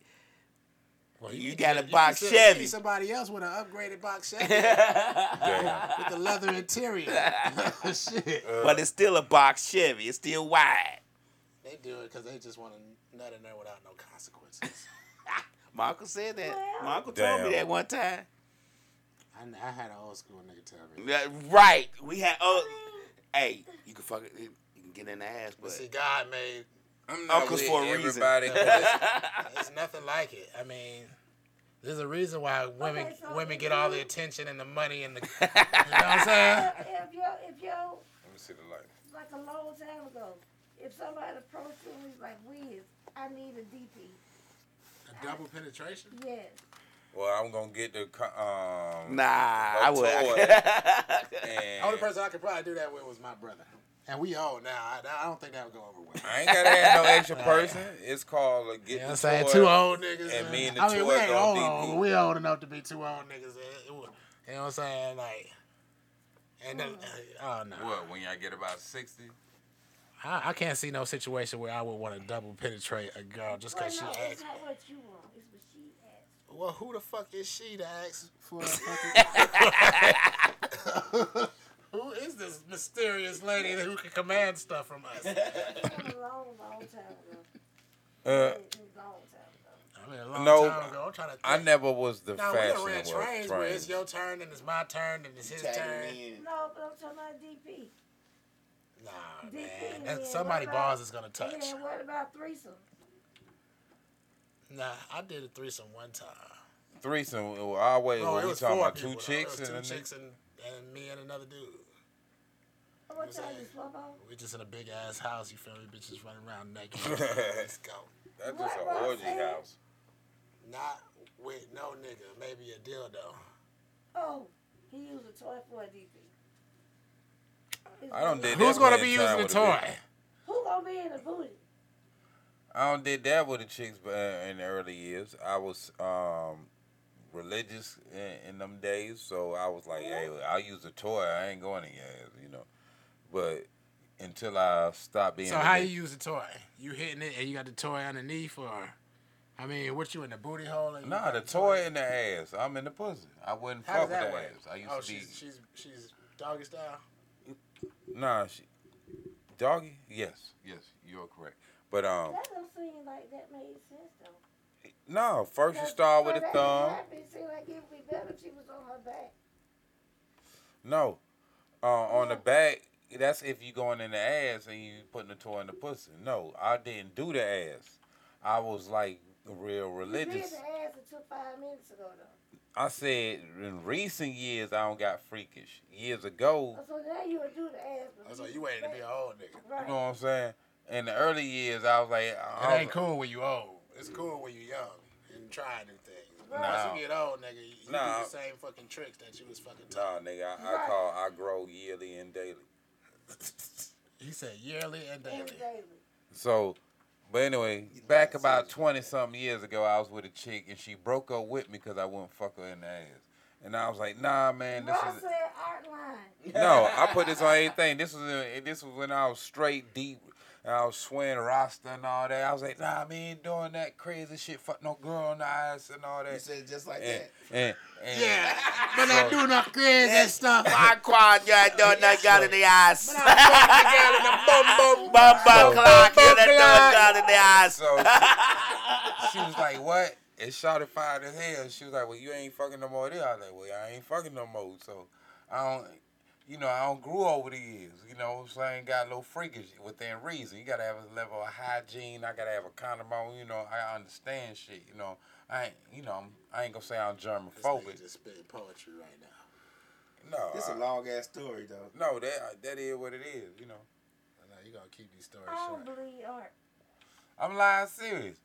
Well, You need got a box you need Chevy. somebody else with an upgraded box Chevy Damn. with the leather interior. Shit. Uh. but it's still a box Chevy. It's still wide. They do it because they just want to nut in there without no consequences. My uncle said that. My uncle told me that one time. I, I had an old school nigga tell me. Yeah, right. We had. Oh, hey, you can fuck it. You get in the ass, But but see, God made I'm not Uncles for a reason. everybody. It's nothing like it. I mean, there's a reason why women Okay, so women get all the attention and the money and the. You know what I'm saying? If, if yo, if yo, Let me see the light. like a long time ago, if somebody approached me and was like, Wiz, I need a DP. A double penetration. Yes. Well, I'm gonna get the co- um. nah, I would. toy. And Only person I could probably do that with was my brother. And we old now. I, I don't think that would go over well. I ain't gotta have no extra person. It's called a You know the I'm saying? Two old niggas. and me and the I mean, we ain't old, DP. old, but we old enough to be two old niggas. It- it you know what I'm saying? Like, and then, uh, oh no. What when y'all get about sixty? I, I can't see no situation where I would want to double penetrate a girl just Well, because no, she it's not what you want. It's what she asked. Well, who the fuck is she to ask for a fucking. who is this mysterious lady who can command stuff from us? It was a long, long time ago. Uh, It was a long time ago. I mean, a long No, time ago. I'm trying to. I never was the Now we fashion done ran was trains where it's your turn and it's my turn and it's his Tag turn. in. No, but I'm talking about DP. Nah, DP, man, and that's somebody what about- balls is gonna touch. And then what about threesome? Nah, I did a threesome one time. Threesome. well, Always. No, what it we was talking four about? Two people, chicks It and two a chicks and, and me and another dude. What time that? you swap out? We just in a big ass house. You feel me? Bitches running around naked. Let's go. That's just What an orgy said? house. Not with no nigga. Maybe a dildo. Oh, he used a toy for a DP. I don't really- did Who's gonna be using the toy? Who gonna be in the booty? I don't did that with the chicks, but uh, in the early years, I was um, religious in, in them days, so I was like, "Hey, I'll use a toy. I ain't going to your ass," you know. But until I stop being, So how you use the toy? You hitting it and you got the toy underneath, or I mean, what you in the booty hole? and you Nah, got the toy in the ass. I'm in the pussy. I wouldn't How fuck with the work? ass. I used Oh, to be. she's she's she's doggy style. Nah, she, doggy. Yes, yes, you're correct. But um, That don't seem like that made sense though. no. First you start for with a that to thumb. happen, It seemed like it would be better if she was on her back. No, uh, on the back. That's if you going in the ass and you putting the toy in the pussy. No, I didn't do the ass. I was like real You religious. did the ass it took five minutes ago though. I said in recent years I don't got freakish. Years ago, Oh, So now you would do the ass. but So you waiting to be an old nigga. Right. you know what I'm saying? In the early years, I was like, It ain't cool when you old. It's cool when you young and try new things. Right. Once Nah. you get old, nigga, you, you Nah. do the same fucking tricks that you was fucking Nah, taught. nigga, I, I call I grow yearly and daily. He said yearly and daily. And daily. So, but anyway, back about twenty something years ago, I was with a chick and she broke up with me because I wouldn't fuck her in the ass. And I was like, Nah, man, this Ross is art line. no. I put this on everything. This was in, this was when I was straight deep. And I was swearing Rasta and all that. I was like, Nah, man, ain't doing that crazy shit. Fuck no girl in the ass and all You that. said just like And, that. and, and Yeah, but I do not crazy That's stuff. My quad, you ain't doing that got in the eyes. But I'm fucking girl in the bum bum Bum bum clock, you Bum done clock. got in the eyes. So she was like, "What?" And shot fired as hell. She was like, "Well, you ain't fucking no more." There, I was like, "Well, I ain't fucking no more." So I don't, you know, I don't grew over the years. You know, so I ain't got a little freakish within reason. You gotta have a level of hygiene. I gotta have a condom on. You know, I understand shit. You know, I ain't, you know, I'm, I ain't gonna say I'm This nigga germophobic. just spitting poetry right now. No, This a I- long ass story though. no, that uh, that is what it is. You know, Now you gonna keep these stories I don't short. believe art. I'm lying serious.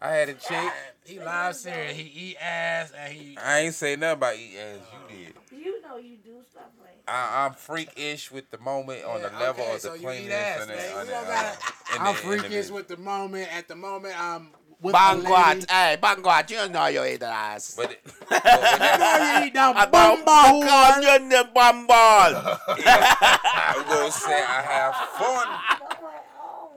I had a chick. He live serious. He eat ass and he. I ain't say nothing about eat ass. You did. You know you do stuff like I, I'm freak-ish with the moment on the level okay, of the so you eat cleanliness ass, and the, man. on We the, don't uh, gotta- in I'm the- in freakish with the moment. At the moment, I'm with a Bangwat, lady. hey, Bangwat, you know you eat the eyes. But, it, but when that- Now you eat that I don't bumbo. call you the bambal. I'm gonna say I have fun. I'm like, oh,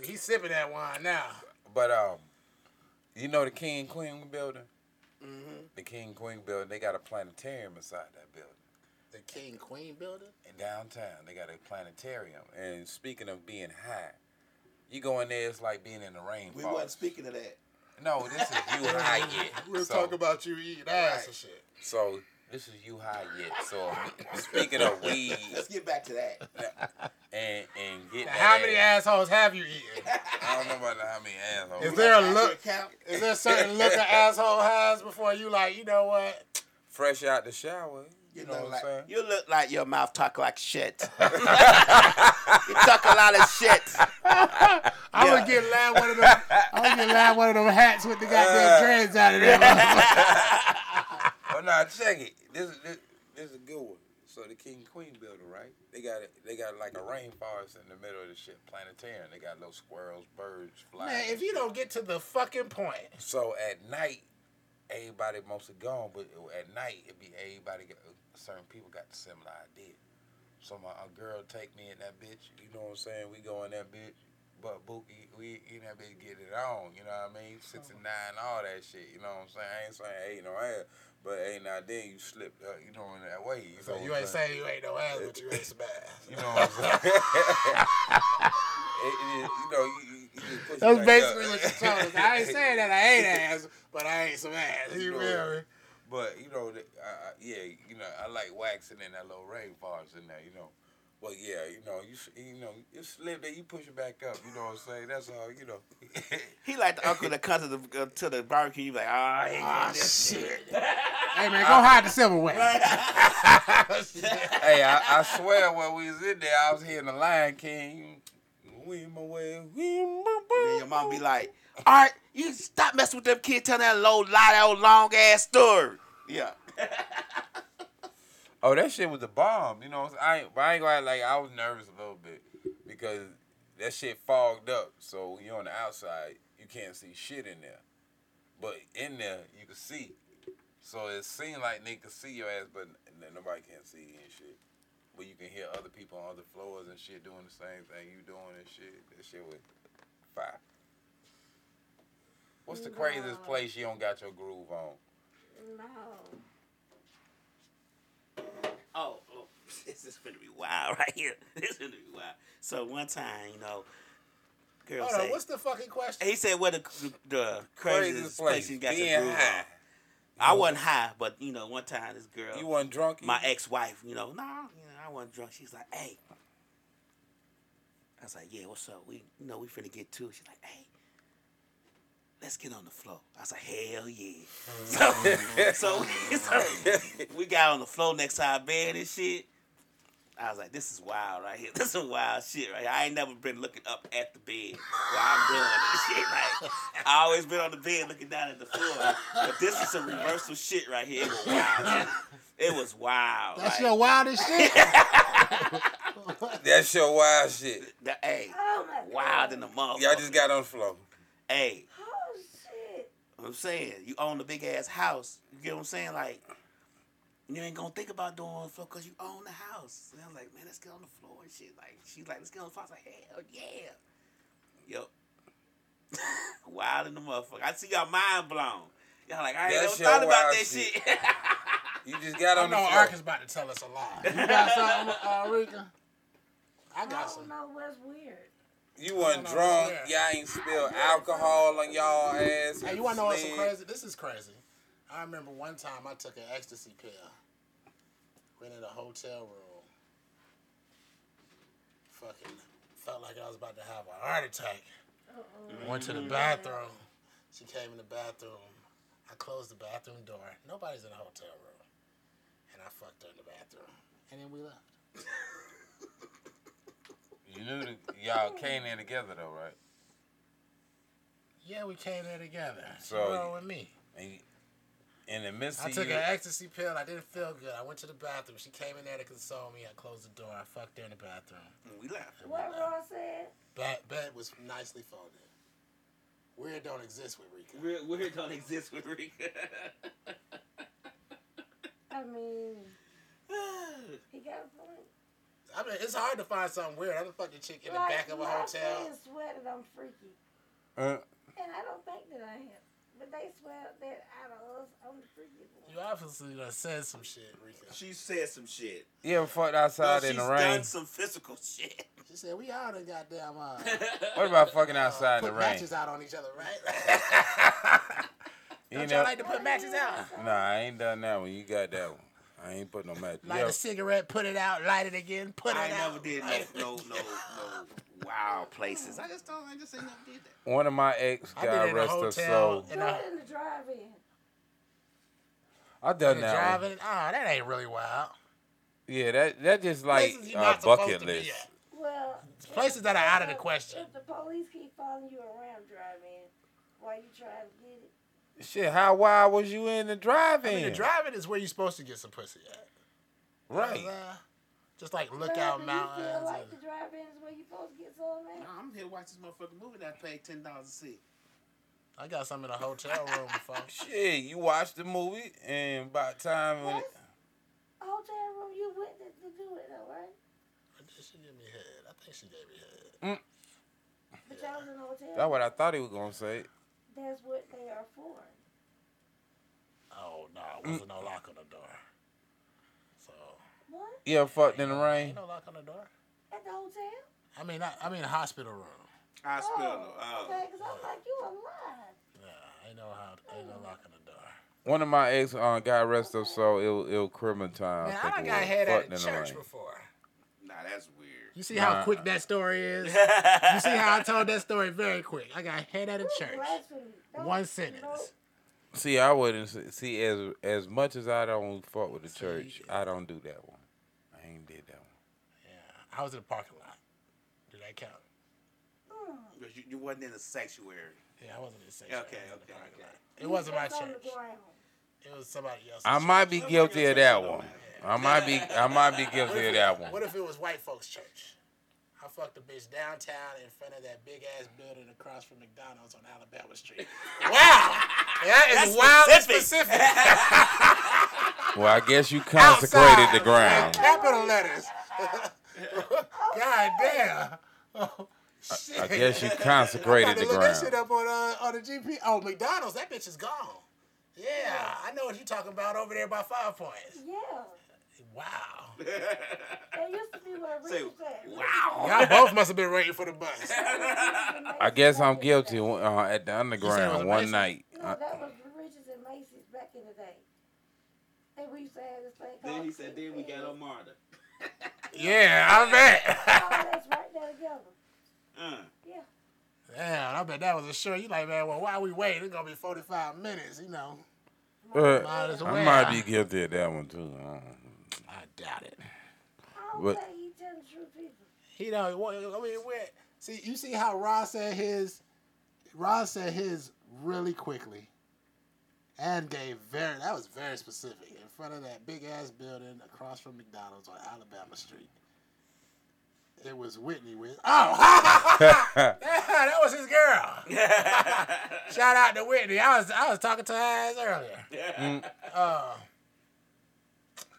Look, he's sipping that wine now. But um, you know the King Queen building, Mm-hmm. the King Queen building. They got a planetarium inside that building. The King Queen building. In downtown, they got a planetarium. And speaking of being high, you go in there, it's like being in the rainforest. We wasn't speaking of that. No, this is you high yet. We'll So- talk about you eating ass Right. and shit. So this is you high yet. So speaking of weed Let's get back to that. and and get Now, that how many ass- assholes have you eaten? I don't know about how many assholes. Is there a look? count? Is there a certain look an asshole has before you like? You know what? fresh out the shower? You, You know look what like I'm saying? you look like your mouth talk like shit. you talk a lot of shit. I Yeah. would get Lad one of them. I would get Lad one of them hats with the goddamn dreads out of there. motherfucker. Oh no, check it. This is this, this is a good one. So the King Queen building, right? They got it. They got like a rainforest in the middle of the shit planetarium. They got little squirrels, birds, flies. Man, if you don't get to the fucking point, So at night, everybody mostly gone, but at night it be everybody. Got, certain people got the similar idea. So my a girl take me in that bitch. You know what I'm saying? We go in that bitch. But Bookie, we in that bitch get it on. You know what I mean? Six and nine, all that shit. You know what I'm saying? I ain't saying ain't no ass, but ain't now then you slipped. Uh, you know in that way. You so know you ain't saying you ain't no ass, but you ain't some ass. You know what I'm saying? it, it, is- you know, you, you, you just it That's like basically that. what you told us. I ain't saying that I ain't ass, but I ain't some ass. You You know, feel me? But you know, the, I, I, yeah, you know, I like waxing in that little rain rainforest in there, you know. But yeah, you know, you you know, you slip there, you push it back up. You know what I'm saying? That's all. You know. He like the uncle that comes to the uh, to the barbecue. You like, oh, I ain't Ah, getting this shit. Hey man, go hide the silverware. hey, I, I swear, when we was in there, I was hearing the Lion King. We my way, we my way. Then your mom be like, all right, you stop messing with them kids. Tell that low, lie, that old long ass story. Yeah. Oh, that shit was a bomb. You know, I ain't, but I ain't gonna like I was nervous a little bit because that shit fogged up. So you're on the outside, you can't see shit in there, but in there you can see. So it seemed like they could see your ass, but nobody can see you and shit. But you can hear other people on other floors and shit doing the same thing you doing and shit. That shit was fire. What's the craziest Nah. place you don't got your groove on? no. Oh, oh, this is gonna be wild right here. This is gonna be wild. So one time, you know, girl Hold on, say, what's the fucking question? he said, "What the the craziest, place you got being your groove high. on?" I wasn't high, but you know, one time this girl, You wasn't drunk. my either? ex-wife, you know, no, you know, I wasn't drunk. She's like, "Hey," I was like, yeah, what's up? We, you know, we finna get to it. She's like, hey, let's get on the floor. I was like, hell yeah. So, so, so we got on the floor next to our bed and shit. I was like, this is wild right here. This is wild shit right here. I ain't never been looking up at the bed while I'm doing this shit. Like, I always been on the bed looking down at the floor. But this is some reversal shit right here. It was wild. It was wild. That's like, your wildest shit. That's your wild shit. the, hey, Oh my wild God. in the motherfucker. Y'all just got on the floor. Hey, shit. I'm saying, you own a big ass house. You get what I'm saying? Like, you ain't gonna think about doing on the floor because you own the house. And I'm like, man, let's get on the floor and shit. Like, she's like, let's get on the floor. I was like, hell yeah. Yo. Wild in the motherfucker. I see y'all mind blown. Y'all like, I ain't That's never thought about wild that shit. shit. You just got I on the know floor. Ark is about to tell us a lie. You got something, uh, Rika? I I got don't some. know what's weird. You wasn't No, no, drunk. yeah. Y'all ain't spilled alcohol on y'all ass. Hey, you want to know what's so crazy? This is crazy. I remember one time I took an ecstasy pill. Went in a hotel room. Fucking felt like I was about to have a heart attack. Went to the mm-hmm. bathroom. She came in the bathroom. I closed the bathroom door. Nobody's in the hotel room. And I fucked her in the bathroom. And then we left. You knew that y'all came in together though, right? Yeah, we came there together. She So- rolled with me. And in the midst I of took you, an ecstasy pill. I didn't feel good. I went to the bathroom. She came in there to console me. I closed the door. I fucked her in the bathroom. Mm, we left. What Ross said? Bed, bed was nicely folded. Weird don't exist with Rika. Weird, weird don't exist with Rika. I mean, he got a point. I mean, it's hard to find something weird. I done fucked a chick in the back of a my hotel. friends swear that I'm freaky, uh, and I don't think that I am. But they swear that out of us, I'm the freaky one. You obviously done said some shit, Rika. she said some shit. you ever fucked No, outside she's in the rain? done some physical shit. She said, we all done goddamn uh, What about fucking outside in the rain? matches out on each other, right? You Don't know, y'all like to put matches out? nah, I ain't done that one. You got that one. I ain't put no match. Light Yeah, a cigarette, put it out, light it again, put I it ain't out. never did no, no, no, no wild places. I just don't. I just ain't never did that. one of my ex, I did it God in a rest her hotel. soul. In Do in the drive-in. I done in a that one. driving. Oh, ah, that ain't really wild. Yeah, that that just like Places you're a not bucket list. Well, Places that are out of the question. If the police keep following you around drive-in while you try to get it, Shit, how wild was you in the I driving? mean, the driving is where you're supposed to get some pussy at. right. Uh, just like Well, Lookout do Mountains. You feel like and- the drive-in is where you supposed to get some No, at? I'm here to watch this motherfucking movie that I paid ten dollars a seat. I got some in a hotel room before. Shit, you watched the movie, and by the time when it, Yes. Hotel room, you went to, to do it though, right? Did she give me head? I think she gave me head. But y'all was in a hotel. that's what I thought he was gonna say. That's what they are for. Oh no, it wasn't no lock on the door. So What? You ever fucked in the rain? ain't no lock on the door. At the hotel? I mean, I, I mean hospital room. Hospital. Oh, Oh, okay, because I'm like, you alive. Yeah, ain't no how, ain't no lock on the door. One of my ex, uh, God rest her soul, ill, ill criminal time. Man, I think done it got was, head fucked at in the church rain. before. nah, that's weird. You see how Nah. quick that story is? you see how I told that story very quick. I got head at a Ooh, church. One sentence. See, I wouldn't see as as much as I don't fuck with the See, church. I don't do that one. I ain't did that one. Yeah, I was in the parking lot. Did that count? Mm. You, you wasn't in the sanctuary. Yeah, I wasn't in the sanctuary. Okay, I was in the okay, okay. lot. It wasn't my Just on the church. Ground. It was somebody else's. I might be guilty of that one. I might be I might be guilty of that one. What if it was white folks' church? I fucked a bitch downtown in front of that big ass building across from McDonald's on Alabama Street. Wow, that is That's wild and specific. specific. Well, I guess you consecrated Outside, the ground. Capital letters. God damn. Oh, shit. I guess you consecrated gotta the look that shit up on uh, on the GP. Oh, McDonald's, that bitch is gone. Yeah, I know what you're talking about over there by Five Points. Yeah. Wow. That used to be where Say, Richard's at. wow. Y'all both must have been waiting for the bus. I guess I'm guilty uh, at the underground one Mason? night. No, Uh, that was Richards and Macy's back in the day. And we used to have this thing called Then he said, then we got on Marta. Yeah, I bet. Oh, that's right there together. Uh, Yeah. Damn, I bet that was a sure. You like, man, well, why we waiting? It's gonna be 45 minutes, you know. Uh, Might as I might be guilty of that one too. I don't- I doubt it. But- he tell the truth. He don't. what- I mean, where? See, you see how Ross said his. Ross said his really quickly, and gave very. That was very specific in front of that big ass building across from McDonald's on Alabama Street. It was Whitney with. Oh, yeah, that was his girl. Shout out to Whitney. I was I was talking to her ass earlier. Uh,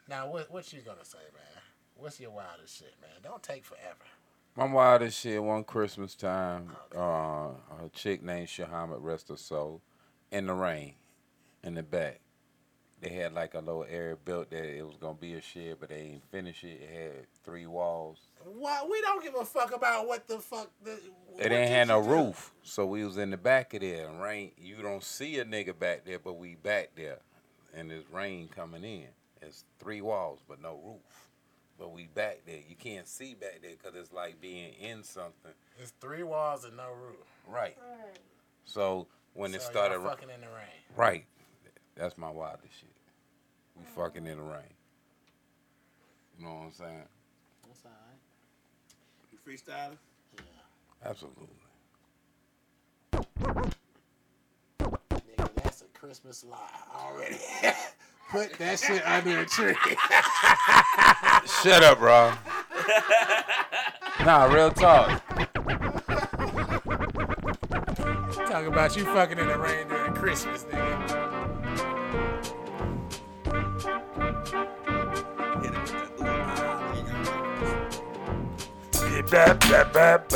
now what what you gonna say, man? What's your wildest shit, man? Don't take forever. My wildest shit one Christmas time, uh, a chick named Shahamet, rest her soul, in the rain, in the back. They had like a little area built that it was gonna be a shed, but they ain't finish it. It had three walls. Why we don't give a fuck about what the fuck the. what It ain't had no do? roof, so we was in the back of there. And rain, you don't see a nigga back there, but we back there, and there's rain coming in. It's three walls, but no roof. But we back there. You can't see back there because it's like being in something. It's three walls and no roof. Right. Right. So when it So started, y'all ra- fucking in the rain. right, that's my wildest shit. We fucking in the rain. You know what I'm saying? That's all right. You Yeah. Absolutely. Nigga, that's a Christmas lie already. Put that shit under a tree. Shut up, bro. nah, real talk. Talk about you fucking in the rain during Christmas, nigga. Skip. Skip that?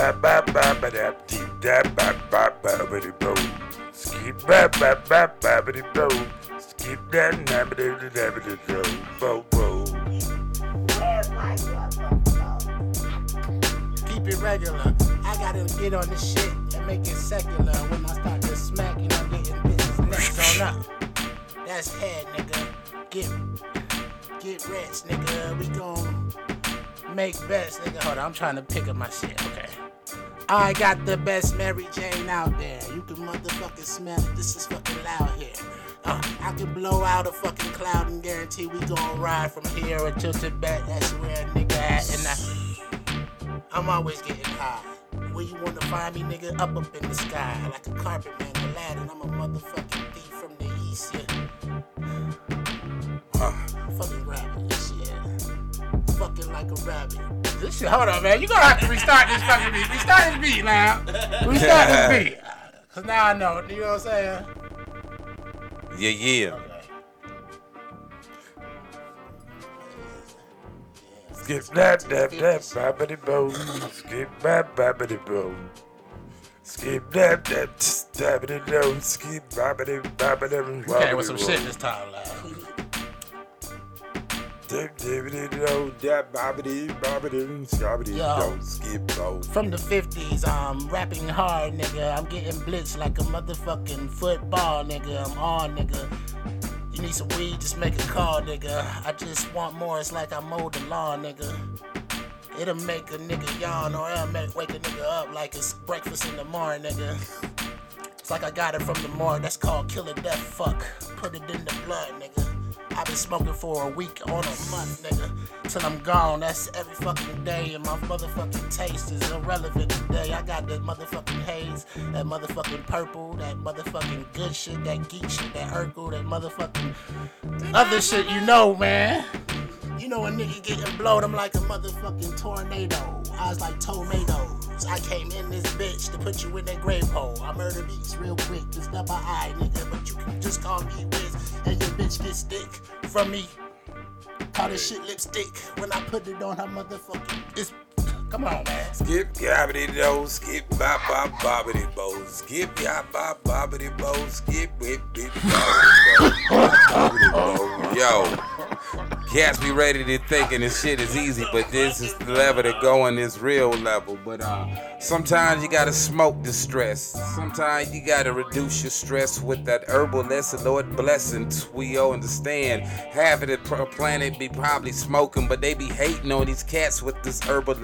Keep it regular. I gotta get on this shit and make it secular. When I start to smack, know, getting bitches next on up. That's head, nigga. Get, get rich, nigga. We gon' make best, nigga. Hold on, I'm trying to pick up my shit. Okay. I got the best Mary Jane out there. You can motherfucking smell it. This is fucking loud here. Uh, I can blow out a fucking cloud and guarantee we gon' ride from here until Tibet. That's where a nigga at. And I, I'm always getting high. Where you wanna find me, nigga? Up up in the sky. Like a carpet man, Aladdin. I'm a motherfucking thief from the east, yeah. Uh, fucking rabbit, shit. Like a rabbit. This shit, hold on, man. You gonna have to restart this fucking beat. Restart this beat now. Restart this beat. Cause now I know, you know what I'm saying? Yeah, yeah. Okay. Skip that that that babbity-bo. Skip that babbity-bo. Skip that that dabbity-do. Skip babbity-babbity-bo. Okay, with some shit this time, loud. Yo. From the 50s, I'm rapping hard, nigga. I'm getting blitzed like a motherfucking football, nigga. I'm on, nigga. You need some weed, just make a call, nigga. I just want more, it's like I mowed the lawn, nigga. It'll make a nigga yawn or it'll make wake a nigga up like it's breakfast in the morning, nigga. It's like I got it from the morgue, that's called killer death fuck. Put it in the blood, nigga. I've been smoking for a week on a month, nigga. Till I'm gone, that's every fucking day. And my motherfucking taste is irrelevant today. I got that motherfucking haze, that motherfucking purple, that motherfucking good shit, that geek shit, that Urkel, that motherfucking other shit you know, man. You know a nigga getting blowed, I'm like a motherfucking tornado. I was like tomatoes. I came in this bitch to put you in that grave hole. I murder beats real quick, just up my eye, nigga. But you can just call me Wiz, and your bitch get stick from me. Call this shit lipstick when I put it on her motherfucking. It's come on, man. Skip gabbity do, skip bop bop bobbity bo, skip yap bop bobbity bo, skip whip bip bobbity bo. Yo, Cats be ready to thinking this shit is easy, but this is the level to go on this real level. But uh, sometimes you gotta smoke the stress. Sometimes you gotta reduce your stress with that herbal lesson. Lord blessings, we all understand. Half of the planet be probably smoking, but they be hating on these cats with this herbal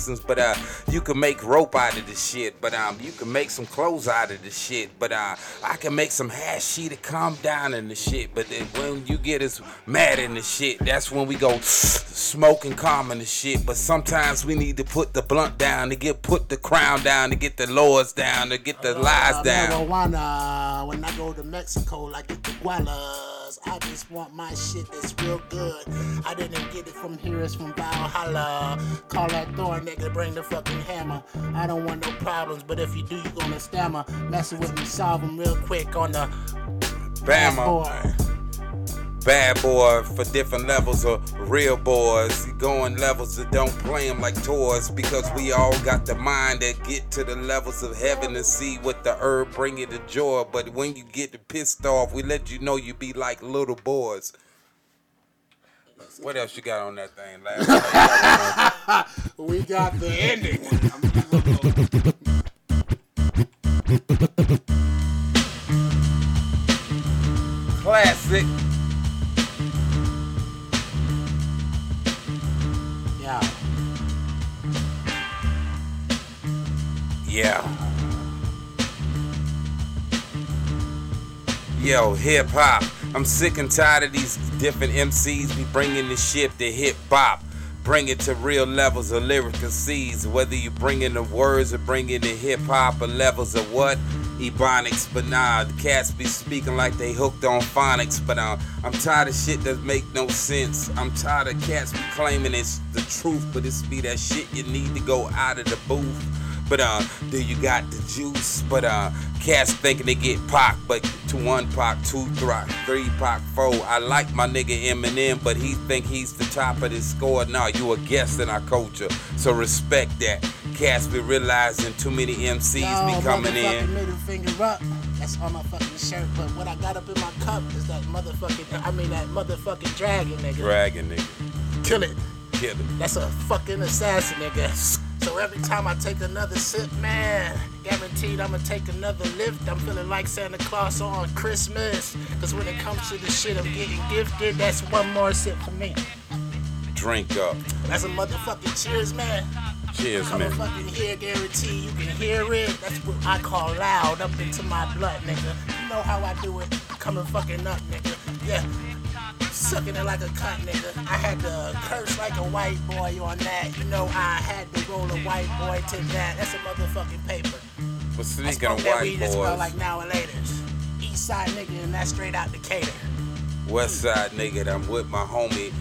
lessons. But uh, you can make rope out of this shit. But um, you can make some clothes out of this shit. But uh, I can make some hash sheet to calm down in the shit. But then when you get us mad in the shit, that's when we go smoke and calm in the shit. But sometimes we need to put the blunt down to get put the crown down to get the lords down to get the lies Uh, down. Marijuana. When I go to Mexico, I get the gualas. I just want my shit that's real good. I didn't get it from here, it's from Valhalla. Call that Nigga, bring the fucking hammer. I don't want no problems, but if you do, you gonna stammer. Messing with me, solve them real quick on the Bama. boy. Bad boy for different levels of real boys. Going levels that don't play them like toys because we all got the mind that get to the levels of heaven and see what the herb bring you the joy. But when you get pissed off, we let you know you be like little boys. What else you got on that thing? Last We got the ending. Classic. Yeah. Yeah. Yo, hip hop. I'm sick and tired of these different MCs be bringing the shit to hip hop. Bring it to real levels of lyrical seeds. Whether you bring in the words or bring in the hip hop or levels of what? Ebonics, but nah, the cats be speaking like they hooked on phonics. But uh, I'm tired of shit that make no sense. I'm tired of cats be claiming it's the truth, but it's be that shit you need to go out of the booth. But uh, do you got the juice? But uh, cats thinking they get Pac, but to one Pac, two Pac, three Pac, four. I like my nigga Eminem, but he think he's the top of this score. Nah, you a guest in our culture, so respect that. Cats be realizing too many MCs Yo, be coming in. Middle finger up. That's on my fucking shirt. But what I got up in my cup is that motherfucking. I mean that motherfucking dragon nigga. Dragon nigga, Kill it. kill it. That's a fucking assassin, nigga. So every time I take another sip, man, guaranteed I'ma take another lift. I'm feeling like Santa Claus on Christmas. Cause when it comes to the shit I'm getting gifted, that's one more sip for me. Drink up. That's a motherfucking cheers, man. Cheers, Come man. fucking hear, guarantee you can hear it. That's what I call loud up into my blood, nigga. You know how I do it. Coming fucking up, nigga. Yeah. Sucking it like a cunt, nigga. I had to curse like a white boy on that. You know, I had to roll a white boy to that. That's a motherfucking paper. But speaking of white weed that smell like now and later. East side nigga, and that's straight out Decatur. West Side nigga, I'm with my homie.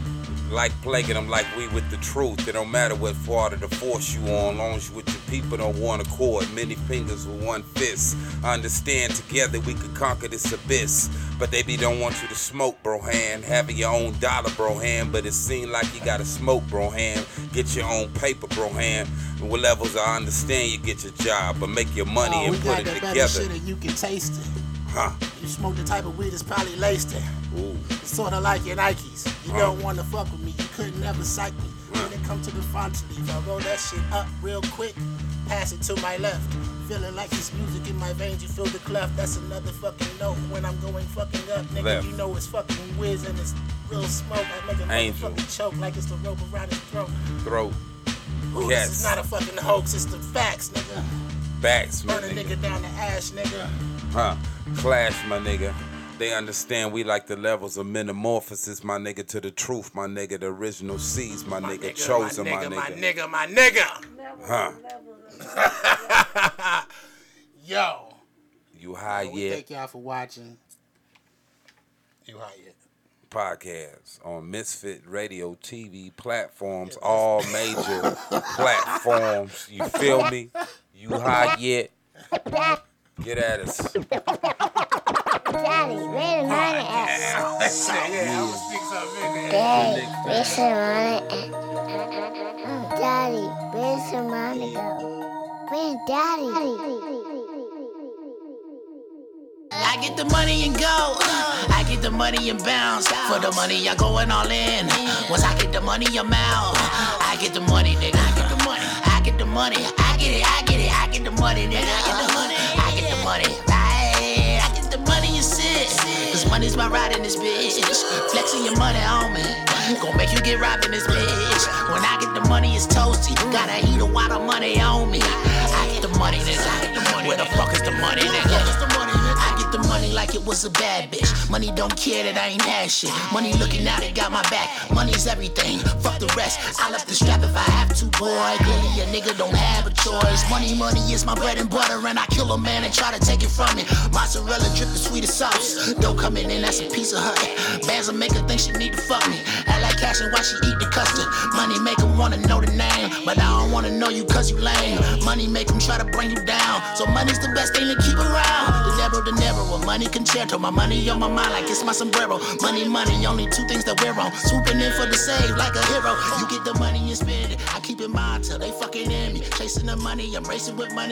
Like plaguing them like we with the truth. It don't matter what part of the force you on, long as you with your people don't want a cord. Many fingers with one fist. I understand together we could conquer this abyss. But they be don't want you to smoke, bro hand. Having your own dollar, bro hand. But it seem like you gotta smoke, bro hand. Get your own paper, bro hand. And what levels I understand you get your job, but make your money oh, and we put got it together. shit and you can taste it. Huh. You smoke the type of weed that's probably laced it. Ooh. Sort of like your Nikes. You don't want to fuck with me. You couldn't never psych me. When it comes to the Fronto leaf, I roll that shit up real quick. Pass it to my left. Feeling like it's music in my veins. You feel the cleft. That's another fucking note when I'm going fucking up. Nigga, Left. you know it's fucking Wiz and it's real smoke. I make a Angel. motherfucking choke like it's the rope around his throat. Throat. Ooh, Yes. this is not a fucking hoax. It's the facts, nigga. Backs, my Burn a nigga. nigga down the ash, nigga. Huh. Clash, my nigga. They understand we like the levels of metamorphosis, my nigga, to the truth, my nigga, the original seeds, my, My nigga, nigga, chosen, my nigga, my nigga, my nigga. my nigga. Huh. Yo. You high we yet thank y'all for watching. You high yet? podcast on Misfit Radio TV platforms, all major platforms. You feel me? You high yet? Get at us. Daddy, where's the money at? yeah, I'm gonna speak something in there. Daddy, where's the money at? Daddy, where's the money go? Where's Daddy? I get the money and go. I get the money and bounce. For the money, I'm going all in. Once I get the money, I'm out. I get the money, nigga. I get the money. I get the money. I get it. I get it. I get the money, nigga. I get the money. I get the money. And sit. Cause money's my ride in this bitch. Flexing your money on me. Gonna make you get robbed in this bitch. When I get the money, it's toasty. You gotta eat a lot of money on me. I get the money, nigga. I get the money. Where the fuck is the money, nigga? Like it was a bad bitch. Money don't care that I ain't had shit. Money looking out, it got my back. Money's everything. Fuck the rest. I left the strap if I have to, boy. Clearly a nigga don't have a choice. Money, money is my bread and butter, and I kill a man and try to take it from me. Mozzarella dripping sweet sweetest sauce. Don't come in and that's a piece of her. Bands will make her think she need to fuck me. I like cash and why she eat the custard. Money make her wanna know the name, but I don't wanna know you cause you lame. Money make them try to bring you down. So money's the best thing to keep around. The Nero, the Nero, a money concerto. My money on my mind like it's my sombrero. Money, money, only two things that we're on. Swooping in for the save like a hero. You get the money and spend it. I keep it mine till they fucking in me. Chasing the money, I'm racing with money.